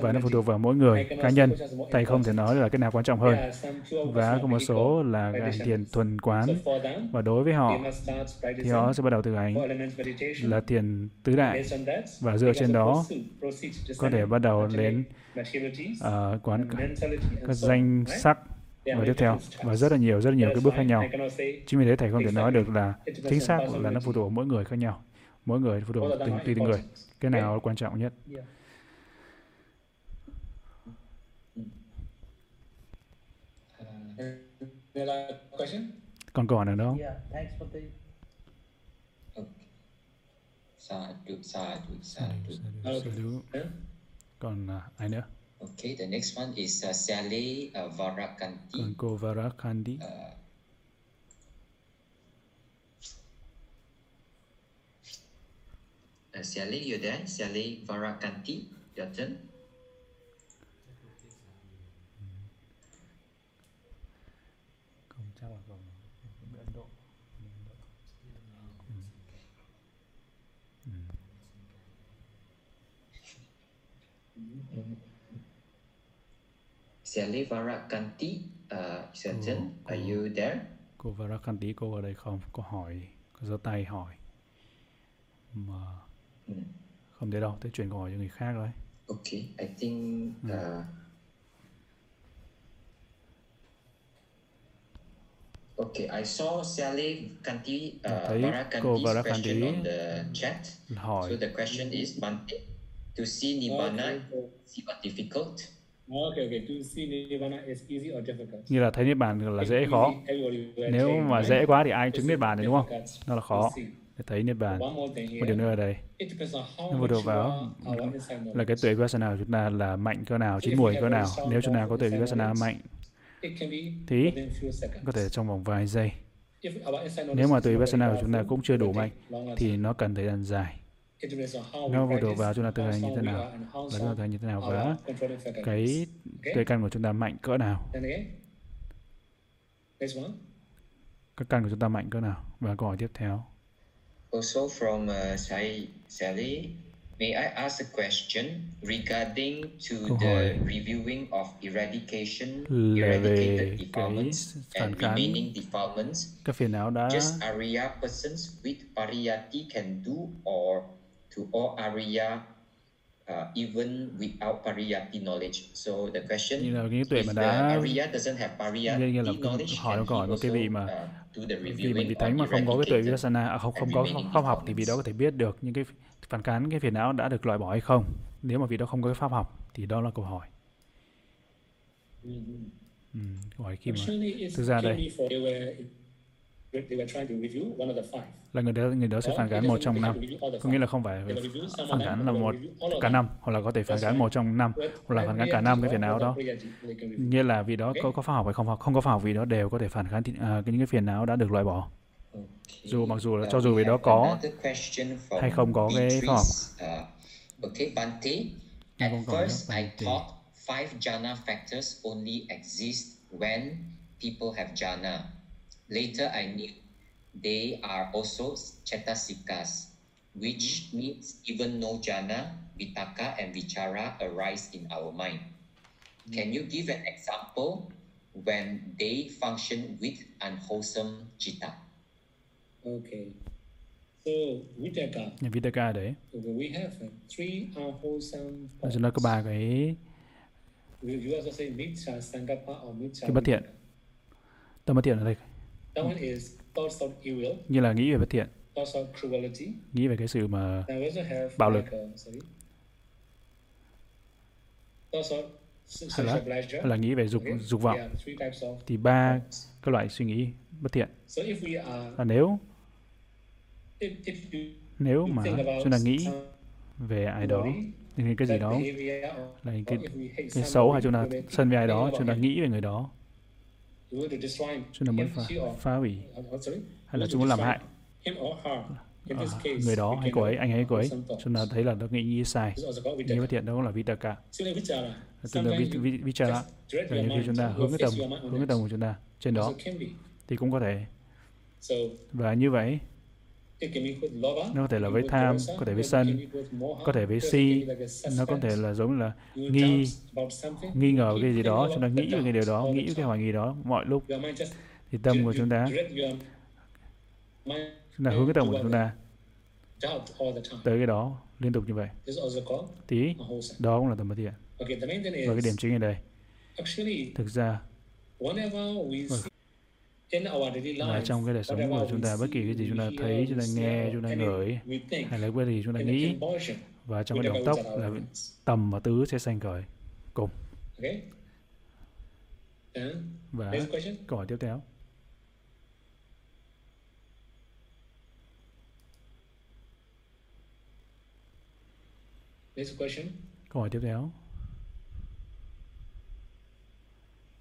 Và nó phụ thuộc vào mỗi người cá nhân. thầy không thể nói là cái nào quan trọng hơn. và có một số là hành thiền thuần quán. và đối với họ thì họ sẽ bắt đầu thực hành là thiền tứ đại. Và dựa trên đó có thể bắt đầu đến uh, quán các danh sắc. Và tiếp theo và rất là nhiều rất là nhiều cái bước khác nhau. Chính vì thế thầy không thể nói được là chính xác là nó phụ thuộc mỗi người khác nhau. Mỗi người phụ thuộc từng tùy từng người cái nào là quan trọng nhất? Còn câu hỏi nào đâu còn uh, ai nữa? Okay, the next one is uh, Sally uh, Varakanti. Còn cô Varakanti. Uh, Sally, you there? Sally Varakanti, your turn. Không chắc là còn Ấn Độ. Varakanti, uh, your turn. Are you there? Cô Varakanti, cô ở đây không? Có hỏi, có giơ tay hỏi. Mà không thể đâu tôi chuyển câu hỏi cho người khác rồi okay I think uh, Okay, I saw Sally Kanti, uh, thấy cô question on the chat. hỏi so the question is to see Nibbana okay. is it difficult? Okay, okay. To see Nibbana is easy or difficult? Như là thấy Niết Bàn là dễ khó. Nếu mà dễ quá thì ai chứng Niết Bàn này đúng không? Nó là khó thấy Niết Bàn. Một điều nữa ở đây, nó phụ thuộc vào là cái tuệ Vipassana của chúng ta là mạnh cỡ nào, chín mùi cỡ nào. Nếu chúng ta có tuệ Vipassana mạnh, thì có thể trong vòng vài giây. Nếu mà tuệ Vipassana của chúng ta cũng chưa đủ mạnh, thì nó cần thời gian dài. Nó phụ thuộc vào chúng ta thực hành như thế nào, và chúng ta thực hành như thế nào, và cái tuệ căn của chúng ta mạnh cỡ nào. Các căn của chúng ta mạnh cỡ nào. Và câu hỏi tiếp theo. Also from uh, Sai, Sally, may I ask a question regarding to the reviewing of eradication, eradicated defilements and remaining defilements? các phiền não đã Just Arya persons with pariyati can do or to all Arya uh, even without pariyati knowledge. So the question như là cái tuệ if mà the đã Arya doesn't have pariyati như, như là knowledge, hỏi can câu hỏi he cái also vị mà do the vì vị on thánh mà không có cái tuệ eradicated vipassana à, không không có pháp học thì vị đó có thể biết được những cái phản kháng cái phiền não đã được loại bỏ hay không. Nếu mà vị đó không có cái pháp học thì đó là câu hỏi. Ừ, câu hỏi khi mà thực ra đây là người đó người đó sẽ phản kháng một trong năm. có nghĩa là không phải phản kháng là một cả năm hoặc là có thể phản kháng một trong năm hoặc là phản kháng cả năm cái phiền não đó. như là vị đó có có pháp học hay không học không có pháp học vị đó đều có thể phản kháng thì, à, những cái phiền não đã được loại bỏ. Dù mặc dù là cho dù vị đó có hay không có cái pháp học. Uh, okay, Bante. Nghe At first, I thought five jhana factors only exist when people have jhana. Later, I knew they are also chetasikas, which means even no jhana, vitaka, and vichara arise in our mind. Can you give an example when they function with unwholesome chitta? Okay. So Vitaka, nhà Vitaka đấy we have uh, three unwholesome là chúng ta có ba cái You you also say Mitra Sankappa or Mitra cái bất thiện tâm bất thiện ở đây That one is thoughts of evil, như là nghĩ về bất thiện. Thoughts of cruelty. nghĩ về cái sự mà Bạo lực. like, uh, sorry. Thoughts of hay là, hay là nghĩ về dục Okay? dục vọng. Yeah, three types of thì ba các loại suy nghĩ bất thiện. So if we are và nếu if, if you nếu mà think about chúng ta nghĩ về ai đó những cái gì đó? là những cái cái xấu hay chúng ta sân với ai đó chúng ta nghĩ về người đó You want to destroy him, chúng ta muốn him, phá, phá hủy. Uh, sorry, hay là chúng muốn làm hại. Ờ, case, người đó hay cô ấy anh ấy cô ấy. chúng ta thấy là nó nghĩ nghĩ sai. Nghĩ bất thiện đó là vitaka you vi, vichara là nhiều khi chúng ta hướng cái tầm hướng cái tầm của chúng ta. Trên đó. Thì cũng có thể. Và như vậy nó có thể là với tham có thể với sân có thể với si. nó có thể là giống là nghi nghi ngờ cái gì đó chúng ta nghĩ về cái điều đó nghĩ cái hoài nghi đó mọi lúc thì tâm của chúng ta chúng ta hướng cái tâm của chúng ta. tới cái đó liên tục như vậy. Tí đó cũng là tâm bất thiện. Và cái điểm chính ở đây. thực ra là trong cái đời sống của chúng ta bất kỳ cái gì chúng ta thấy chúng ta nghe chúng ta ngửi hay là cái gì chúng ta nghĩ và trong cái động tốc là tầm và tứ sẽ sanh khởi. Cùng. Và câu hỏi tiếp theo. Câu hỏi tiếp theo.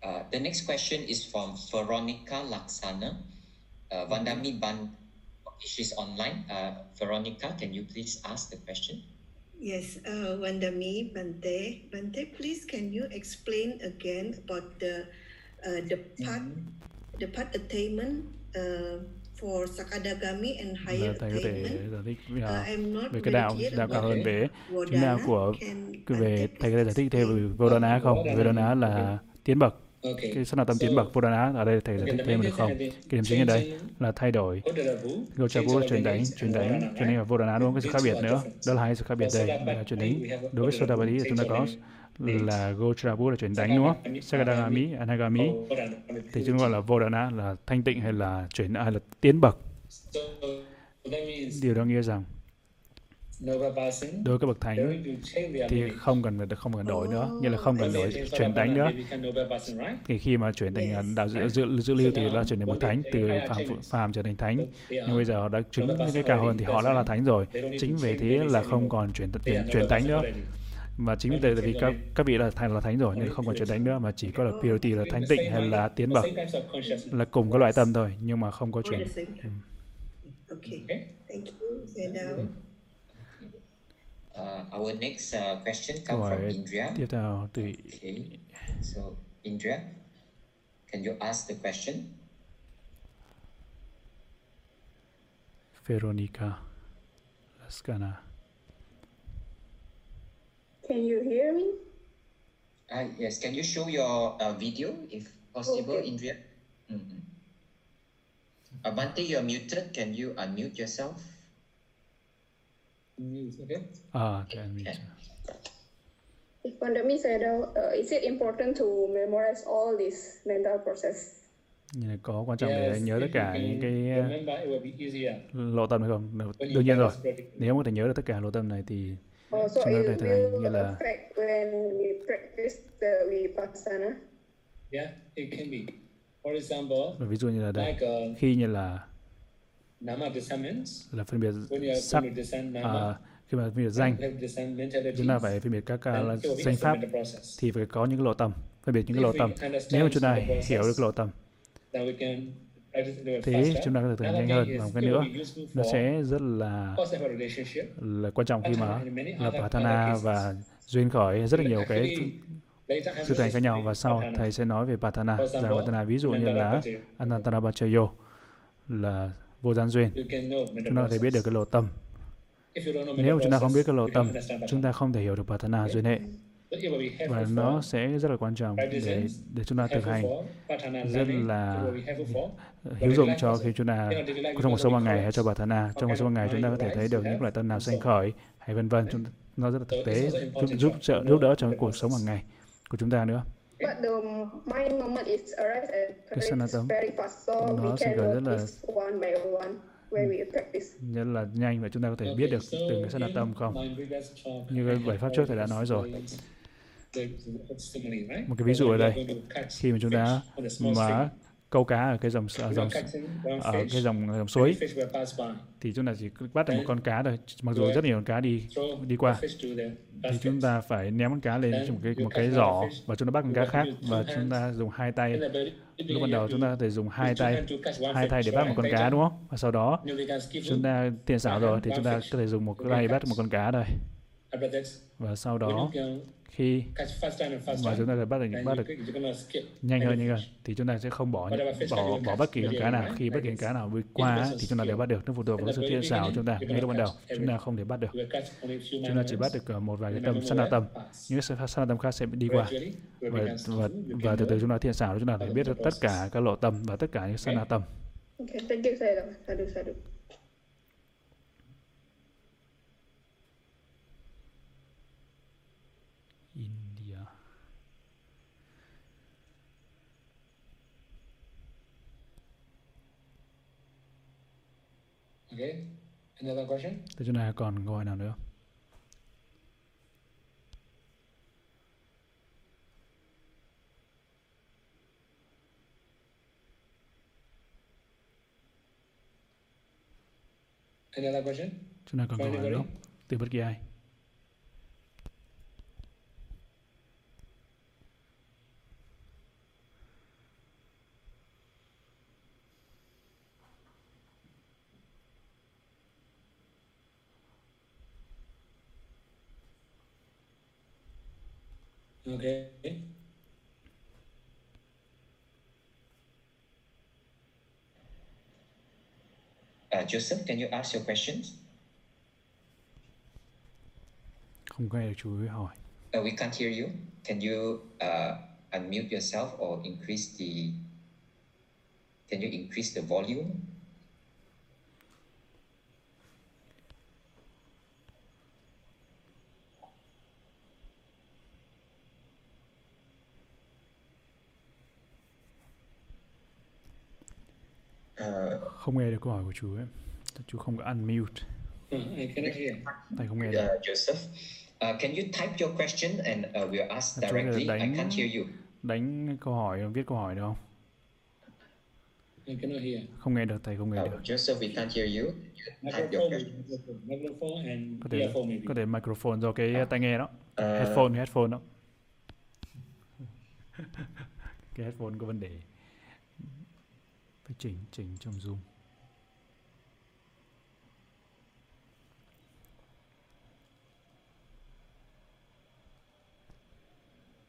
Uh, the next question is from Veronica Laksana. Uh, Vandami Ban, she's online. Uh, Veronica, can you please ask the question? Yes, uh, Vandami Bante. Bante, please can you explain again about the uh, the path, mm-hmm. the path attainment uh, for Sakadagami and higher thầy có thể giải thích uh, về cái đạo đạo cao hơn về chúng ta của về thầy có thể giải thích thêm về Vodana không? Vodana là tiến bậc cái sắc là tâm tiến bậc Vodana ở đây thầy giải thích thêm được không? Cái điểm chính ở đây là thay đổi. Gochapu truyền đánh, truyền đánh, truyền đánh và Vodana đúng không? Cái sự khác biệt nữa. Đó là hai sự khác biệt đây. Là truyền đánh. đối với Sotapati chúng ta có là Gochapu là chuyển đánh đúng không? Sakadagami, Anagami. Thì chúng gọi là Vodana là thanh tịnh hay là chuyển hay là tiến bậc. Điều đó nghĩa rằng đối với các bậc thánh thì không cần không cần đổi nữa. Như là không cần đổi chuyển đánh nữa. thì khi mà chuyển thành đạo dữ, dữ, dữ lưu thì là chuyển thành bậc thánh từ phàm phàm trở thành thánh. Nhưng bây giờ họ đã chứng cái cao hơn thì họ đã là thánh rồi. Chính vì thế là không còn chuyển chuyển, chuyển thánh nữa. mà chính vì tại vì các các vị là thành là thánh rồi nên không còn chuyển đánh nữa mà chỉ có là purity là thánh tịnh hay là tiến bậc là cùng cái loại tâm thôi nhưng mà không có chuyển. Ừ. Okay, thank you. Uh, our next uh, question comes from Indra. Tiếp theo từ okay. So Indra, can you ask the question? Veronica Laskana. Can you hear me? Uh, yes, can you show your uh, video if possible, okay. Indria? Mm-hmm. Abante, you're muted. Can you unmute yourself? Okay. Ah, okay, unmute. If Pandami said, uh, is it important to memorize all this mental process? Như có quan trọng để nhớ tất cả những cái lộ tâm hay không? Đương nhiên rồi. Nếu có thể nhớ được tất cả lộ tâm này thì Oh, so Chúng ta it thể thực hành như will là when we practice the vipassana. Yeah, it can be. For example, ví dụ như là đây like uh, khi như là là phân biệt sắc à, khi mà phân biệt danh chúng ta phải phân biệt các uh, danh pháp thì phải có những cái lộ tâm phân biệt những cái lộ understand nếu mà chúng ta hiểu được lộ little thế chúng ta có thể thực hành nhanh hơn. Và một cái nữa nó sẽ rất là là quan trọng khi mà là Patana và duyên khởi rất là nhiều cái sự thành khác nhau. và sau thầy sẽ nói về Patana example, Patana ví dụ như là Mandarabhaja. Anantarabachayo là vô gian duyên. Chúng ta có thể biết được cái lộ tâm. Nếu chúng ta không biết cái lộ cannot tâm chúng ta không thể hiểu được Patana duyên hệ. Và nó sẽ rất là quan trọng để để chúng ta thực hành. rất là hữu dụng cho khi chúng ta trong cuộc sống hàng ngày hay cho Patana trong cuộc sống hàng ngày chúng ta có thể thấy được những loại tâm nào sanh khởi hay vân vân. Chúng nó rất là thực tế giúp giúp trợ giúp đỡ trong cuộc sống hàng ngày của chúng ta nữa But the mind moment is arise and Cái sanh tâm, it's very fast, so nó we sẽ can khởi rất là- notice one by one when we practice. rất là nhanh và chúng ta có thể biết được từng cái tâm không. Như cái bảy pháp trước thầy đã nói rồi. Một cái ví dụ ở đây. Khi mà chúng ta mà câu cá ở cái dòng ở dòng ở cái dòng, dòng suối. thì chúng ta chỉ bắt được một con cá thôi mặc dù rất nhiều con cá đi đi qua. thì chúng ta phải ném con cá lên trong một cái một cái giỏ và chúng ta bắt con cá khác và chúng ta dùng hai tay. Lúc ban đầu chúng ta có thể dùng hai tay hai tay để bắt một con cá đúng không? Và sau đó chúng ta tiền xảo rồi thì chúng ta có thể dùng một cái tay bắt một con cá thôi. Và sau đó khi mà chúng ta sẽ bắt được bắt được nhanh hơn nhanh hơn. Thì chúng ta sẽ không bỏ bỏ bỏ bất kỳ con cá nào khi bất kỳ con cá nào vượt qua thì chúng ta đều bắt được nó phụ thuộc vào sự thiện xảo của chúng ta ngay lúc ban đầu. chúng ta không thể bắt được. chúng ta chỉ bắt được một vài cái tâm sana tâm. những cái sana tâm khác sẽ đi qua. Và và, và từ từ chúng ta thiện xảo chúng ta phải biết được tất cả các lộ tâm và tất cả những sana tâm. Okay, thank you, Sayadaw. Sadhu, sadhu. Okay. Another question? Thế chúng ta còn câu hỏi nào nữa? Another question? Chúng ta còn câu hỏi nữa từ bất kỳ ai? Okay. Uh, Joseph, can you ask your questions? Không nghe được chú ý hỏi. Uh, we can't hear you. Can you uh, unmute yourself or increase the? Can you increase the volume? Không nghe được câu hỏi của chú ấy. Chú không có unmute. Uh, I cannot hear. Thầy không nghe được. uh, Joseph, uh, can you type your question and uh, we'll ask directly? I đánh can't hear you. đánh câu hỏi viết câu hỏi được không? I cannot hear. Không nghe được thầy không nghe Uh, được. Joseph, we can't hear you. You type your Microphone, question. microphone, microphone and Có thể earphone maybe. có thể microphone do cái tai nghe đó. Uh, Headphone headphone đó. <laughs> cái headphone có vấn đề. Phải chỉnh chỉnh trong Zoom.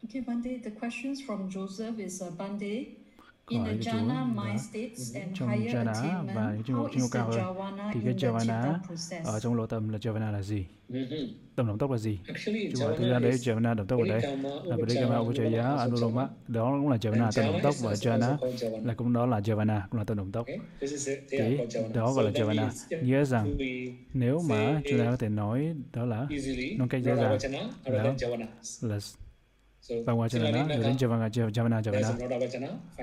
Okay, Bande, the questions from Joseph is uh, Bande. Câu In hỏi the của chú jhana là mind states and trong higher jhana và những trình độ is the cao hơn javana thì cái javana process? ở trong lộ tâm là javana là gì? Mhm. Tâm động tốc là gì? Actually, Chú hỏi thực Javana ra đấy is javana động tốc ở đây là Parikama, Upachara, Upachaya, Anuloma. Đó cũng là javana And tâm động tốc và jhana là cũng đó là javana cũng là tâm động tốc. Javana. đó gọi là javana. if Nghĩa rằng nếu mà chúng ta có thể nói đó là nói cách dễ dàng Mà đó là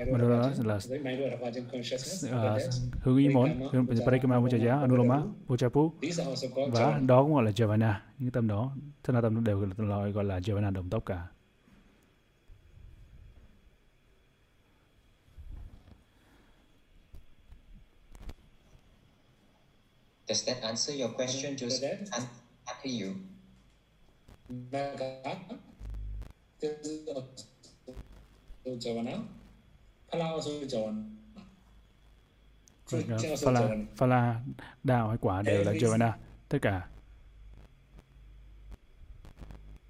Rodavachana, the mind Rodavajan consciousness, à, after that, hướng ý muốn Parikama, hướng Upachara, Parikama, Upachaya, Anuloma, Anuloma, Uchapu These are also called và Javana. đó cũng gọi là javana những tâm đó tất cả tâm đều gọi gọi là javana động tốc cả. Does that answer your question, Does Joseph? that? An- I hear you. This is also Javana. Phala also Javana. Phala. Phala, đào hay quả đều là javana tất cả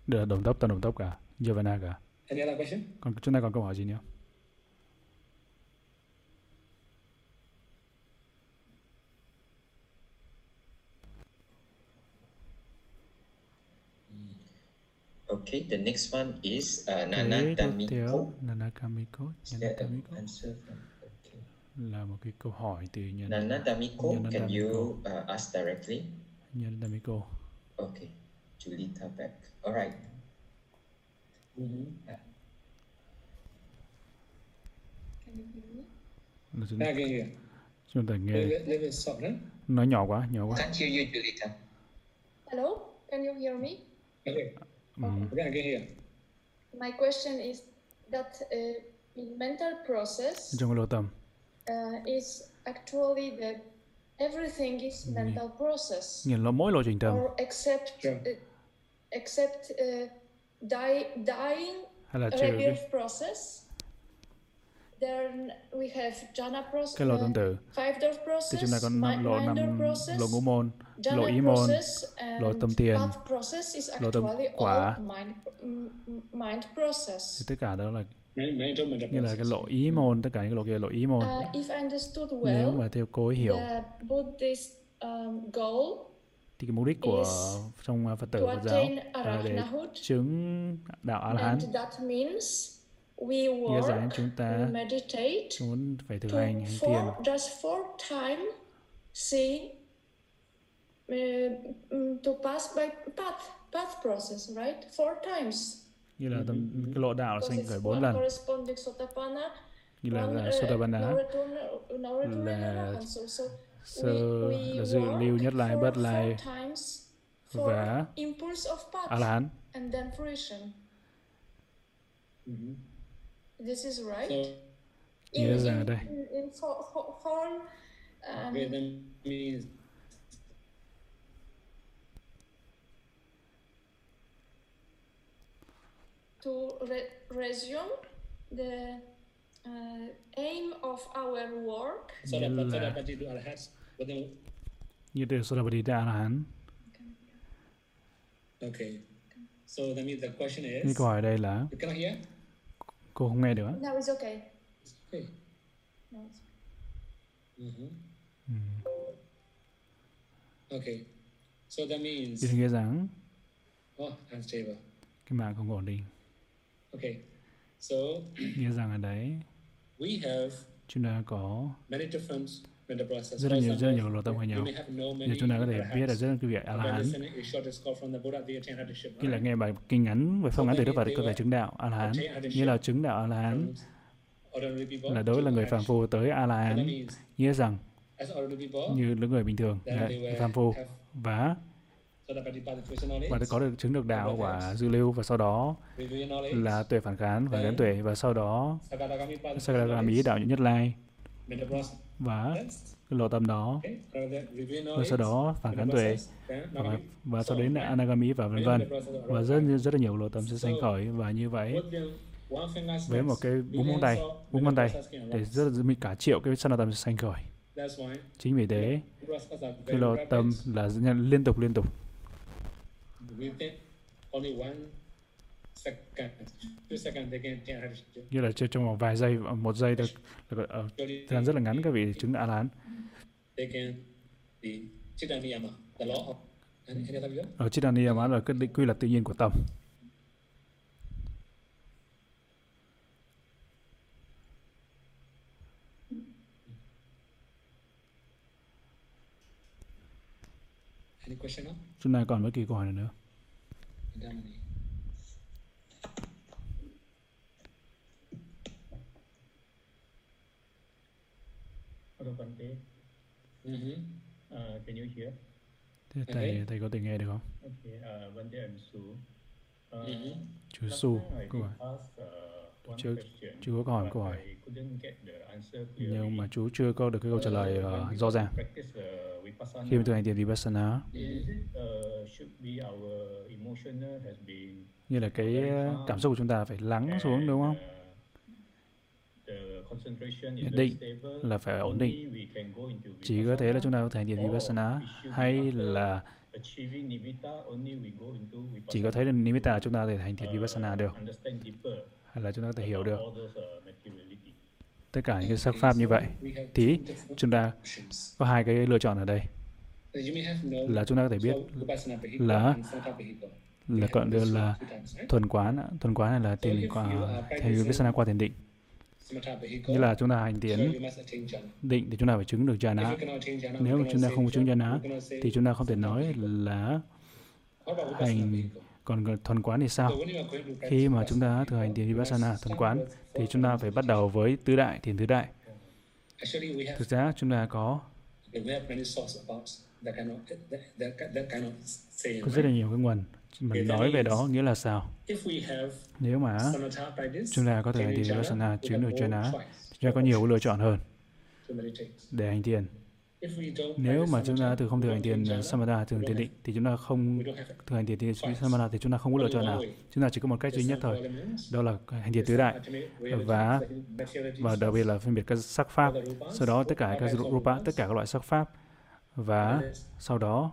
đều là động tốc tâm động tốc cả javana cả Any other question? còn chúng ta còn câu hỏi gì nữa Okay, the next one is uh, Nana answer from? Okay. là một cái câu hỏi từ nhân Nana Damiko, Nana can you uh, ask directly? nhân Damiko Okay, Julita back. All right. Mm-hmm. là chúng, Back in here. chúng ta nghe Little, little soft, huh? nói nhỏ quá nhỏ quá Can't hear you, Julita. Hello, can you hear me? Okay. Ừm, Back in here. My question is that uh, in mental process trong cái lộ tâm uh, is actually the everything is mental process. Nghĩa là mỗi lộ trình tâm or except Sure. uh, except uh, die, dying hay là trừ cái rebirth process cái lộ tương tự thì chúng ta có năm lộ năm lộ ngũ môn lộ ý môn lộ tâm tiền. lộ tâm quả. thì tất cả đó là như là cái lộ ý môn tất cả những cái lộ kia lộ ý môn. Nếu mà theo cô ấy hiểu thì cái mục đích của trong Phật tử Phật giáo là để chứng đạo A La Hán nghĩa rằng chúng ta muốn phải thực hành hành thiền to pass by path path process, right? Four times. Như là tâm, cái lộ đạo sinh khởi bốn lần. Như là, là Sotapanna là sơ là dự lưu nhất lai bất lai và a la hán This is right. So, nghĩa rằng ở đây in, in for, for, for, um, okay, then means to re resume the uh, aim of our work. So Như that, so là that what you do al-Hajj, but then, như từ Sotapadita A La Hán. okay. So that means the question Cái is, câu hỏi đây là you cannot hear? Cô không nghe được. á. No, it's okay. Okay. No, it's Mm-hmm. Ừ. Okay. So that means, Thì nghĩa rằng oh, unstable. cái mạng không ổn định. Okay. So Nghĩa rằng ở đấy we have chúng ta có many different. Rất là nhiều rất là nhiều lộ tâm khác nhau. many chúng ta có thể biết là rất là cái vị A La Hán. Khi là nghe bài kinh ngắn với phong ngắn từ Đức Phật có thể chứng đạo A La Hán. Như là chứng đạo A La Hán là đối là người phàm phu tới A La Hán, nghĩa rằng như những người bình thường phàm phu và và có được chứng được đạo quả dư lưu và sau đó là tuệ phản kháng phản kháng tuệ và sau đó Sakadagami đạo nhất lai. Và cái lộ tâm đó. Viveka và sau đó phản kháng tuệ. và, và sau đến là anagami và vân vân. và rất rất là nhiều lộ tâm sẽ sanh khởi và như vậy với một cái bốn ngón tay bốn ngón tay để rất là cả triệu cái sanh tâm sẽ sanh khởi. Chính vì thế cái lộ tâm là liên tục liên tục như là trong vòng vài giây một giây được, ở ờ, thời gian rất là ngắn các vị chứng a la hán ở chitaniyama là ờ, cái định quy luật tự nhiên của tâm. Chúng ta còn bất kỳ câu hỏi nào nữa? Bante. Mm-hmm. Uh, can you hear? thế thầy thầy có thể nghe được không? Okay, uh, Bante and Su. Uh, chú su uh, one Chưa- question, chưa có câu hỏi câu hỏi. I couldn't get the answer nhưng mà chú chưa có được cái câu trả lời Uh, ờ, rõ ràng. khi mà thực hành thiền vipassana is it, should be our emotional has been như là cái ờ, cảm xúc của chúng ta phải lắng xuống đúng không the concentration is Nhận very định là phải ổn định. Only we can go into chỉ có thế là chúng ta có thể hành thiền vipassana hay là achieving nimitta, only we go into chỉ có thấy là nimitta chúng ta có thể hành thiền Uh, vipassana được. Understand deeper hay là chúng ta có thể hiểu được. uh, materiality. tất cả những cái sắc pháp như vậy. We have thì chúng ta có hai cái lựa chọn ở đây. Known là chúng ta có thể biết là là còn these được là thuần quán thuần quán này là are thiền practicing vipassana qua thiền định Như là chúng ta hành jhana. định thì chúng ta phải chứng được jhana nếu mà chúng ta không có chứng jhana, thì chúng ta không thể nói là hành còn thuần quán thì sao khi mà chúng ta thực hành thiền vipassana thuần quán thì chúng ta phải bắt đầu với tứ đại thiền tứ đại thực ra chúng ta có có rất là nhiều cái nguồn mình nói về đó nghĩa là sao? nếu mà chúng ta có thể jhana, vipassana have được choice chúng ta có nhiều lựa chọn hơn để hành thiền nếu mà chúng ta từ không thực hành thiền samatha thường thiền định thì chúng ta không thực hành thiền samatha thì chúng ta không có lựa chọn nào. chúng ta chỉ có một cách duy nhất thôi. đó là hành thiền tứ đại và và đặc biệt là phân biệt các sắc pháp. Sau đó tất cả các rupa tất cả các loại sắc pháp và sau đó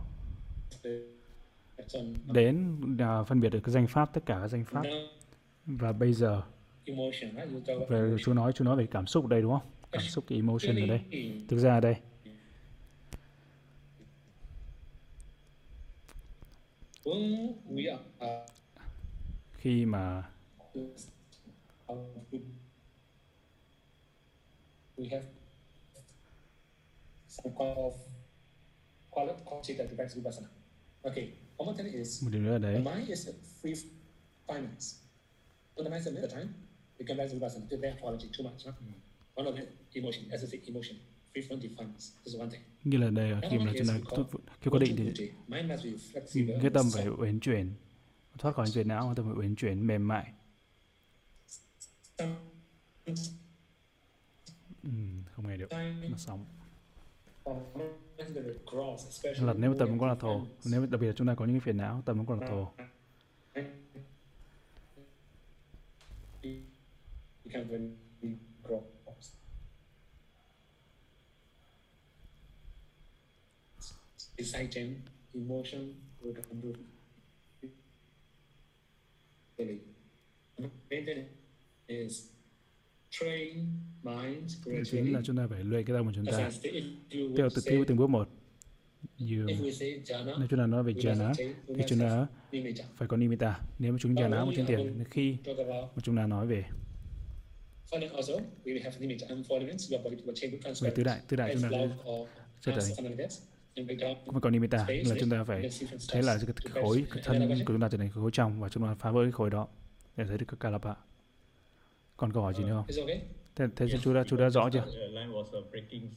đến uh, phân biệt được cái danh pháp tất cả các danh pháp. Và bây giờ về chú nói chú nói về cảm xúc đây đúng không? Cảm xúc cái emotion ở đây. Thực ra ở đây. Khi mà we have some kind of quality that depends vipassana. Okay, một điều nữa là đấy. The mind is free finance. So the mind is the time we come back to vipassana. Their quality too much. Huh? One of the emotion, as I say, emotion. Như là đây khi mà chúng ta khi có định thì cái tâm phải uyển chuyển thoát khỏi phiền não tâm phải uyển chuyển mềm mại ừ, không nghe được nó sống là nếu tâm có là thổ nếu đặc biệt là chúng ta có những cái phiền não tâm có là thổ exciting emotion would improve. is train mind chính là chúng ta phải luyện cái tâm của chúng ta. Theo từ ký từng bước một. Như nếu chúng ta nói về jhana thì chúng ta phải có nimitta nếu mà chúng jhana một trên tiền khi mà chúng ta nói về về tứ đại tứ đại chúng ta sẽ trở không còn nimitta là chúng ta phải thấy là cái khối cái thân của chúng ta trở thành khối trong và chúng ta phá vỡ cái khối đó để thấy được các kalapa còn câu hỏi gì nữa không? thế, thế chú đã chú đã rõ chưa?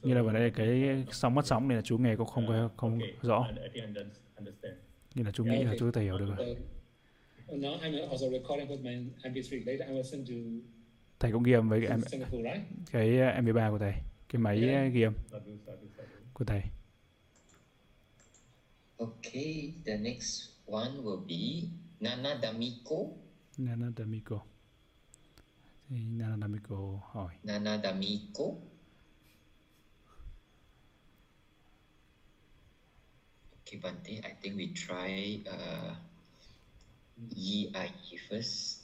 Như là vừa nãy cái sóng mất sóng này là chú nghe cũng không có không rõ. Như là chú nghĩ là chú có thể hiểu được rồi. Thầy cũng ghi âm với cái, em, cái MP3 của thầy. Cái máy ghi âm của thầy. Okay, the next one will be Nana Damiko. Nana Damiko. Thì Nana Damiko hỏi. Nana Damiko. Okay, Bante, I think we try uh, EIE first.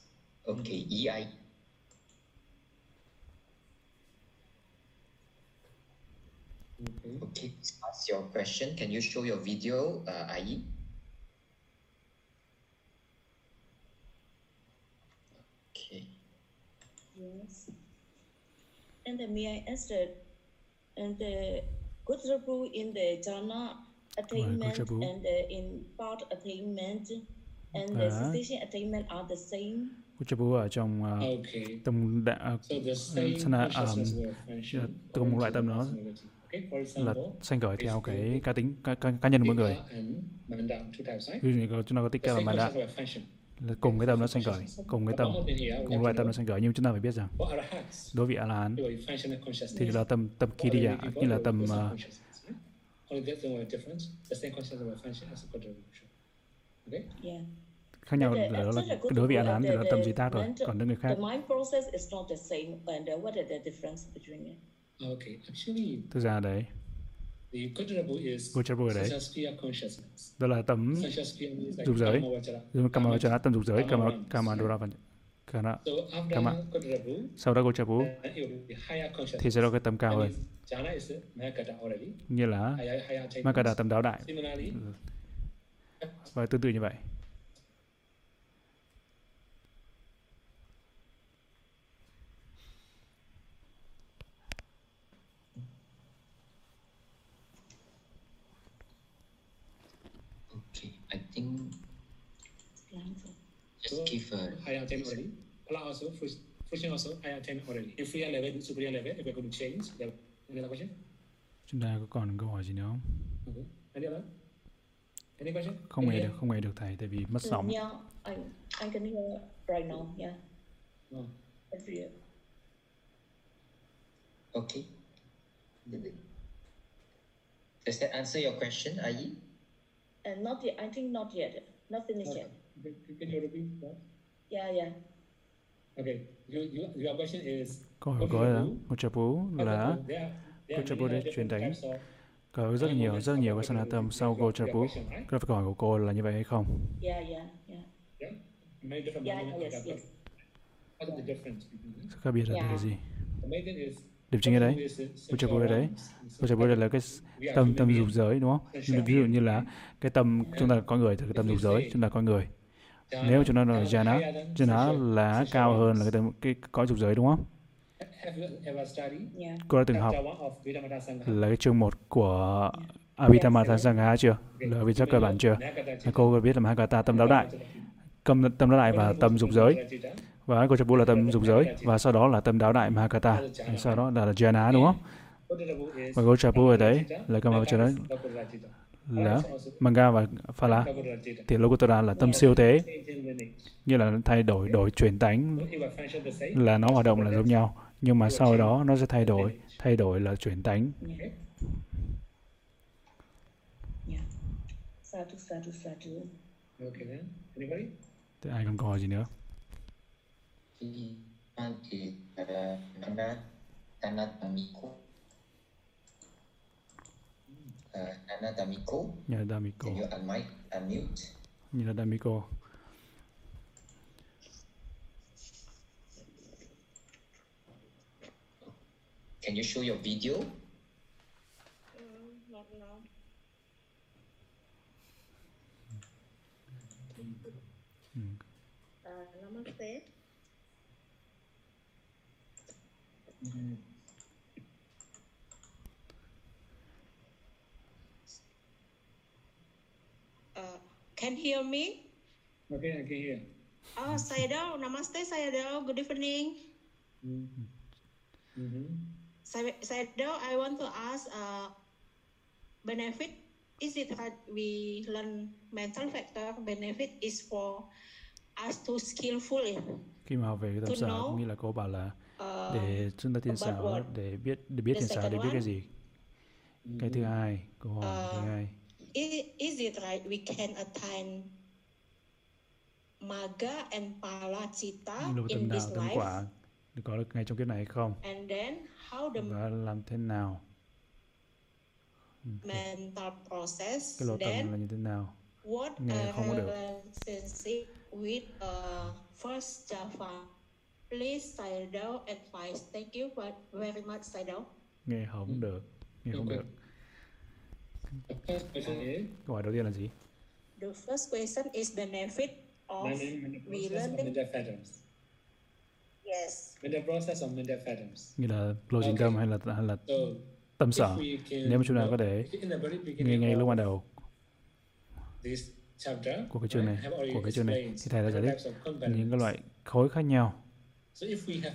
Okay, EIE. Okay. okay, ask your question. Can you show your video, uh, Ai? And I ask that, and the rule in the jhana attainment right, and uh, in part attainment and the uh, cessation attainment are the same? Uchabu ở trong uh, okay. tâm uh, sana, um, cùng một loại tâm đó. là sanh khởi theo cái cá tính cá, cá, cá nhân của mỗi người. ví dụ như chúng ta có tích và manda là cùng cái tâm nó sanh khởi cùng cái tâm cùng loại tâm nó sanh khởi nhưng chúng ta phải biết rằng đối với a la hán thì là tâm tâm kiriya như là tâm uh, khác nhau là đó là đối với a la hán thì là tâm duy tác thôi còn đối người khác. Thực ra đấy, Gochabu ở đấy, đó là tấm dục giới, Kama Vachana, tấm dục giới, Kama, Kama Kama. Sau đó Gochabu thì sẽ là cái tầm cao hơn, như là Makada tầm đạo đại. Và tương tự như vậy. I think just give a higher 10 already. Pala also, Fusion also higher 10 already. Inferior level, superior level, if we're going to change. Any other question? Chúng ta có còn câu hỏi gì nữa không? Okay. Any other? Any question? Không nghe được, không nghe được thầy tại vì mất sóng. Yeah, I, I can hear right now. Yeah. Oh. Inferior. Okay. Does that answer your question, Ayi? And not yet. I think not yet. Not finished yet. Can you repeat that? Yeah, yeah. Okay. You, you, your question is. Câu hỏi của là Gochapu là Gochapu để truyền tánh có rất nhiều rất nhiều cái sanatam sau Gochapu. Cái câu hỏi của cô là như vậy hay không? Yeah, yeah, yeah. Yeah, yes, yes. Sự khác biệt là cái gì? Điểm chính ở đấy, ở đấy. Đây là cái tâm tâm dục giới đúng không? Ví dụ như là cái tâm chúng ta có người thì cái tâm dục giới chúng ta có người. Nếu chúng ta nói là jhana, jhana là cao hơn là cái tâm cái cõi dục giới đúng không? Cô đã từng học là cái chương 1 của Abhidhamma Sangha chưa? Là viết rất cơ bản chưa? Cô có biết là Mahakata tâm đáo đại, tâm, tâm đáo đại và tâm dục giới. Và cô Chapu là tâm dục giới và sau đó là tâm đáo đại Mahakata. Sau đó là, là Jhana đúng không? Và cô Chapu ở đấy là đó là Manga và Phala thì Lokuttara là tâm siêu thế như là thay đổi đổi truyền tánh là nó hoạt động là giống nhau nhưng mà sau đó nó sẽ thay đổi thay đổi là chuyển tánh Sadhu, sadhu, sadhu. Okay then. Anybody? Thế ai còn hỏi gì nữa? Anatamiko. Nhà Damiko. Can you unmic, unmute? Như là Damiko. Can you show your video? Mm, not now. Mm. Uh, namaste. Mm. Uh, can hear me? Okay, I can hear. Oh, Sayadaw. Namaste, Sayadaw. Good evening. Mm-hmm. Mm-hmm. Sayadaw, I want to ask uh, benefit. Is it that we learn mental factor? Benefit is for us to skillful in. Khi mà học về cái tâm sở, như là cô bảo là để chúng ta tiên xảo để biết để biết tiên xảo để biết cái gì. Cái thứ hai, câu hỏi thứ hai. Is, it right we can attain Maga and là in this life? quả được có được ngay trong kiếp này hay không? And then how the Và làm thế nào? mental process Cái lộ tâm then là như thế nào? what Nghe không có được. with uh, first Java please Sayadaw advice thank you very- very much Sayadaw Nghe không được, nghe không Okay. được. The first question is Câu hỏi đầu tiên là gì? the first question is benefit of managing the we process of learning mental patterns. yes Mental process of mental patterns. Như là closing tâm hay là hay là So tâm sở. if we can Nếu mà chúng ta có thể in the very ngay lúc ban of đầu this chapter, của cái chương này, của cái chương này thì thầy đã giải the thích những cái loại khối khác nhau.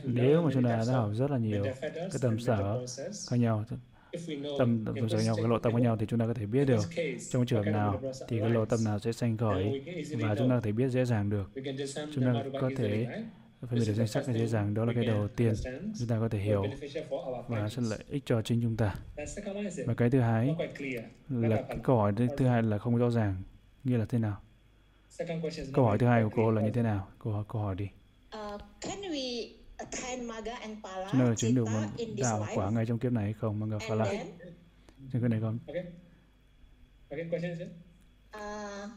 Nếu mà chúng ta đã học rất là nhiều cái mental sở khác nhau, if we know tâm tâm sở nhau, cái lộ tâm khác nhau thì chúng ta có thể biết được trong trường hợp nào thì cái lộ tâm nào sẽ sanh khởi và chúng ta có thể biết dễ dàng được. we can discern Chúng ta có thể phân biệt được danh sách là dễ dàng đó là cái đầu tiên chúng ta có thể hiểu và sẽ lợi ích cho chính chúng ta. Và cái thứ hai là cái câu hỏi thứ, hai là không rõ ràng, nghĩa là thế nào? Câu hỏi thứ hai của cô là như thế nào? Hỏi, câu hỏi đi. Uh, can we attain Maga and Chúng ta chứng được this đạo quả life ngay trong kiếp này hay không? Phala. then Trong cái này không? Okay. Okay, question is it? uh,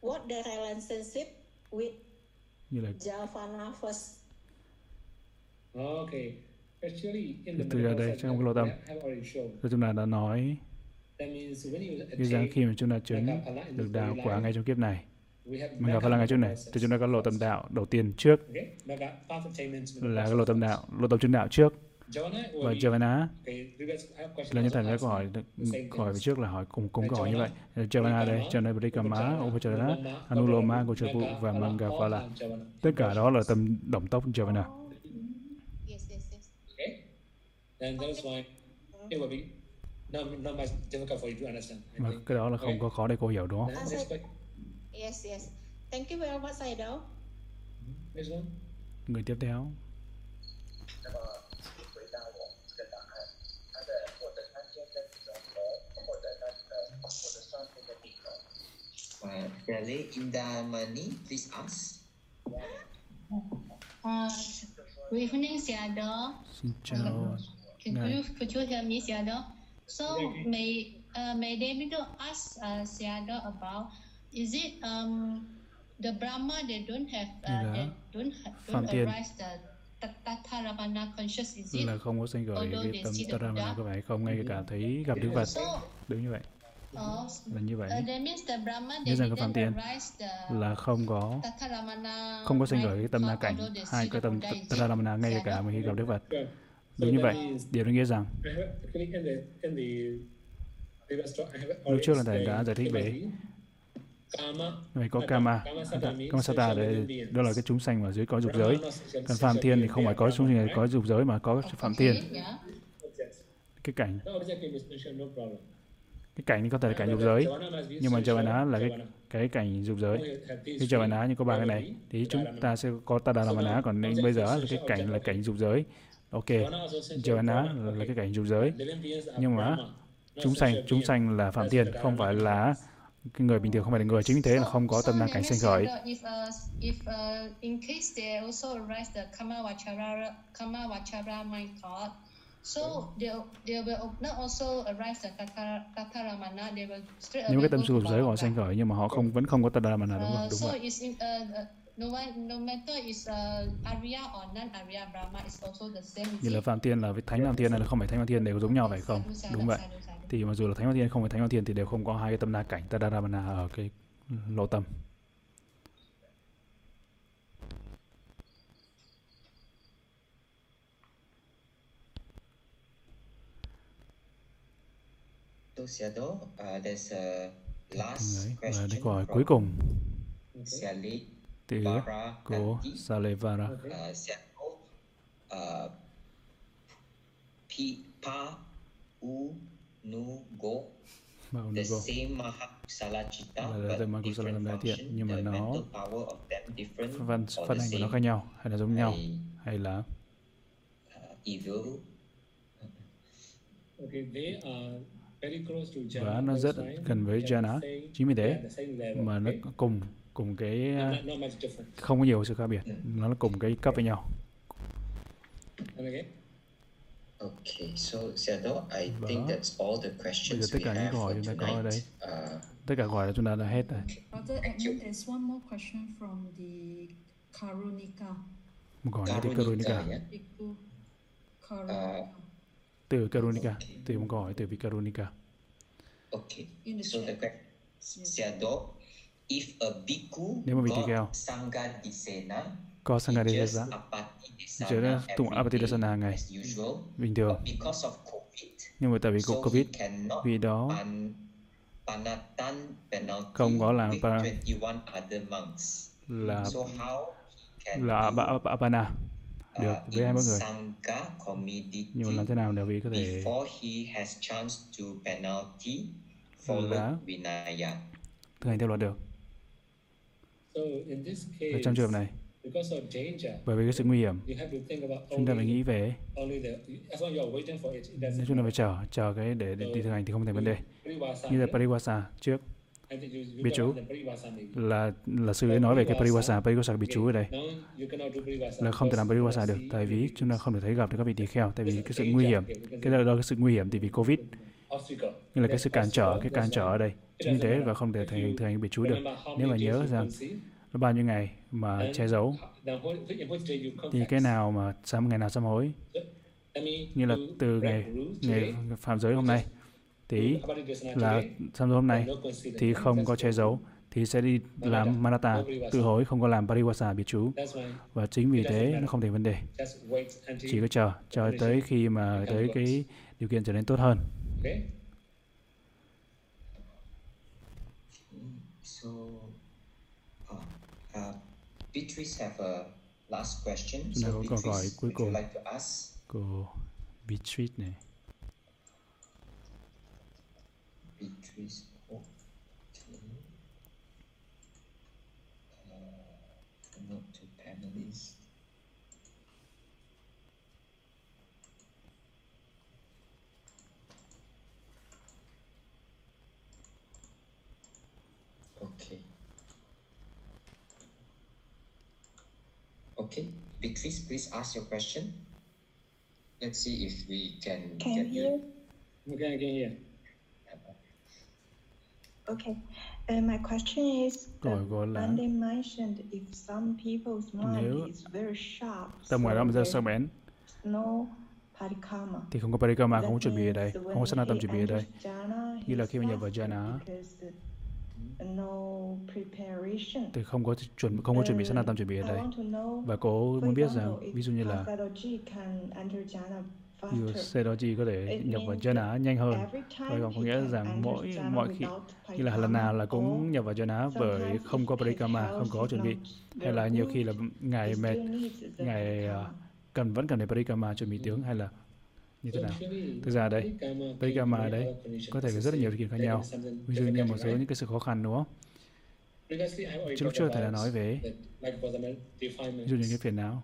what the relationship with Như là Javana first Okay. Actually, in the từ medical đây trong cái lộ tâm. I have already shown. Rồi chúng ta đã nói That means when you cái rằng khi mà chúng ta chứng được đạo quả ngay trong kiếp này we have Manga Phala ngay trước này. Thì chúng ta có lộ tâm đạo đầu tiên trước. Là cái lộ tâm đạo, lộ tâm chứng đạo trước. Javana và Javana Okay, you guys have question là như also thầy đã hỏi câu hỏi things. trước là hỏi cùng cùng câu hỏi như vậy. Javana, Javana đây nên Parikama, Upacharana, Anuloma, Gochapu, và Manga, Manga all Phala are Javana. tất cả đó là tâm động tốc Javana yes yes yes. Okay, then that's why it will be not, not much difficult for you to understand. I và think. cái đó là không có khó để cô hiểu đúng không? Yes, yes. Thank you very much, Saido. Yes, Người tiếp theo. Uh, Raleigh Indamani, please ask. Uh, good evening, Seattle. Xin chào. Can you, could you hear me, Seattle? So, may, uh, may they to ask uh, Seattle about is it um the Brahma they don't have uh, they don't don't arise the Tataravana conscious is it? là không có sinh khởi cái tâm Taravana có phải không ngay cả thấy gặp Đức Phật. Đúng như vậy. là như vậy. nhớ rằng cái phạm tiên là không có không có sinh khởi cái tâm na cảnh. Hai cái tâm Taravana ngay cả mà khi gặp Đức Phật. Đúng như vậy. điều đó nghĩa rằng lúc trước là thầy đã giải thích về phải có kama kama sata để đó là cái chúng sanh mà dưới có dục giới. còn phạm thiên thì không phải có chúng sanh có dục giới mà có phạm thiên. Cái cảnh cái cảnh thì có thể là cảnh dục giới nhưng mà javana là cái cái cảnh dục giới. Cái javana như có ba cái này. Thì chúng ta sẽ có tadaramana còn bây giờ là cái cảnh là cảnh dục giới. Ok. Javana là cái cảnh dục giới. Nhưng mà chúng sanh chúng sanh là phạm thiên không phải là cái người bình thường không phải là người chính vì thế là không có tâm năng cảnh sinh khởi nếu cái tâm sự giới họ sinh khởi nhưng mà họ không vẫn không có tadaramana đúng không? Đúng vậy. No, no matter is uh, Arya or non-Arya Brahma is also the same. Như là Phạm Thiên là với Thánh Phạm Thiên hay là không phải Thánh Phạm Thiên đều giống nhau phải không? Đúng vậy. Thì mặc dù là Thánh Phạm Thiên không phải Thánh Phạm Thiên thì đều không có hai cái tâm na cảnh Tadaramana ở cái lỗ tâm. Uh, there's a last Đấy, và câu hỏi cuối cùng. Siali từ của Salevara. Pa U Nu Go. The same Mahakusalachita là từ Mahakusala tâm đại thiện nhưng mà nó văn phát hành của nó khác nhau hay là giống nhau hay là evil. Và nó rất gần với Jana chính vì thế mà nó cùng cùng cái không có nhiều sự khác biệt. Nó là cùng cái cấp với nhau. Okay, so Seattle, I think that's all the questions Bây giờ tất cả những câu hỏi chúng ta có ở đây. Tất cả hỏi chúng ta đã hết rồi. There's one more question from the Karunika. Một câu hỏi từ Karunika. Từ Karunika. Từ một câu hỏi từ vị Karunika. Okay, so the question, Seattle, if a bhikkhu Nếu mà vị tỳ kheo có Sangadisena Giờ đó tụng Apatidasana hàng ngày. bình thường. Nhưng mà tại vì có Covid vì đó không có làm pa, là là Apana. được với hai mươi người nhưng làm thế nào để vị có thể là thực hành theo luật được ở trong trường hợp này bởi vì cái sự nguy hiểm chúng ta phải nghĩ về nếu chúng ta phải chờ chờ cái để, để đi thực hành thì không thành vấn đề. Như là pariwasa trước. Bị chú. là là sư ấy nói về cái pariwasa pariwasa. Bị chú ở đây. Là không thể làm pariwasa được tại vì chúng ta không thể thấy gặp được các vị tỳ kheo tại vì cái sự nguy hiểm. cái đó là cái sự nguy hiểm thì vì covid. như là cái sự cản trở cái cản trở ở đây chính thế và không thể thành thực hành bị chú được. Nếu mà nhớ rằng nó bao nhiêu ngày mà che giấu thì cái nào mà sám ngày nào sám hối. Như là từ ngày ngày phạm giới hôm nay thì là sám hối hôm nay thì không có che giấu thì sẽ đi làm manata tự hối không có làm pariwasa biệt chú và chính vì thế nó không thành vấn đề. Chỉ có chờ chờ tới khi mà tới cái điều kiện trở nên tốt hơn Uh, Beatrice have a last question. So hỏi Beatrice, cuối would you cùng like to ask? của Beatrice này. Beatrice, Okay, Beatrice, please ask your question. Let's see if we can, can get hear? you. Okay, I can hear. Okay. Uh, my question is, Andy mentioned if some people's mind nếu is very sharp, tâm ngoài đó mà sắc there's bén no parikama. thì không có parikama, không có chuẩn bị ở đây, không có sanatam chuẩn bị ở đây. Như là khi mà nhập vào jhana thì không có chuẩn không có chuẩn bị sanatam chuẩn bị ở đây. Và cô muốn biết rằng ví dụ như là ví dụ faster. Sedoji có thể nhập vào means jhana nhanh hơn. Và còn có nghĩa rằng mỗi mọi khi như là lần nào là cũng nhập vào jhana bởi sometimes không có parikama, không có chuẩn bị. Hay là nhiều khi là ngài he mệt, parikama. à, cần vẫn cần đến parikama chuẩn bị tướng hay là như thế nào? Thực ra đây, Parikama conditions. có thể có rất là nhiều điều kiện khác nhau. Ví dụ như một số những cái sự khó khăn đúng không? Chứ lúc trước thầy đã nói về ví dụ như cái phiền não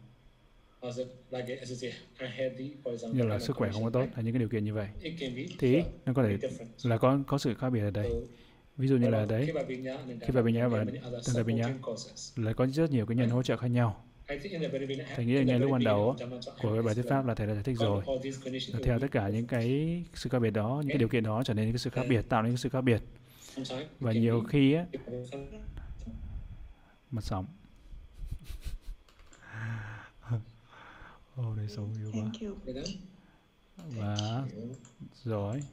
như là sức khỏe không có tốt hay những cái điều kiện như vậy thì nó có thể là có có sự khác biệt ở đây ví dụ như là đấy khi vào bình nhã và tại bình nhã là có rất nhiều cái nhân hỗ trợ khác nhau thầy nghĩ là ngay lúc ban đầu của cái bài thuyết pháp là thầy đã giải thích rồi. là theo tất cả những cái sự khác biệt đó những cái điều kiện đó trở nên những cái sự khác biệt tạo nên cái sự khác biệt. Và nhiều khi á mặt sóng <laughs> Ô, đây xấu yếu quá. Thank you.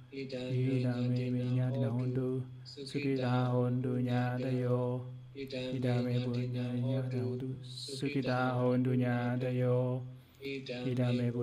idame minya dina hondo sukida dayo idame bunya nya hondo sukida dayo idame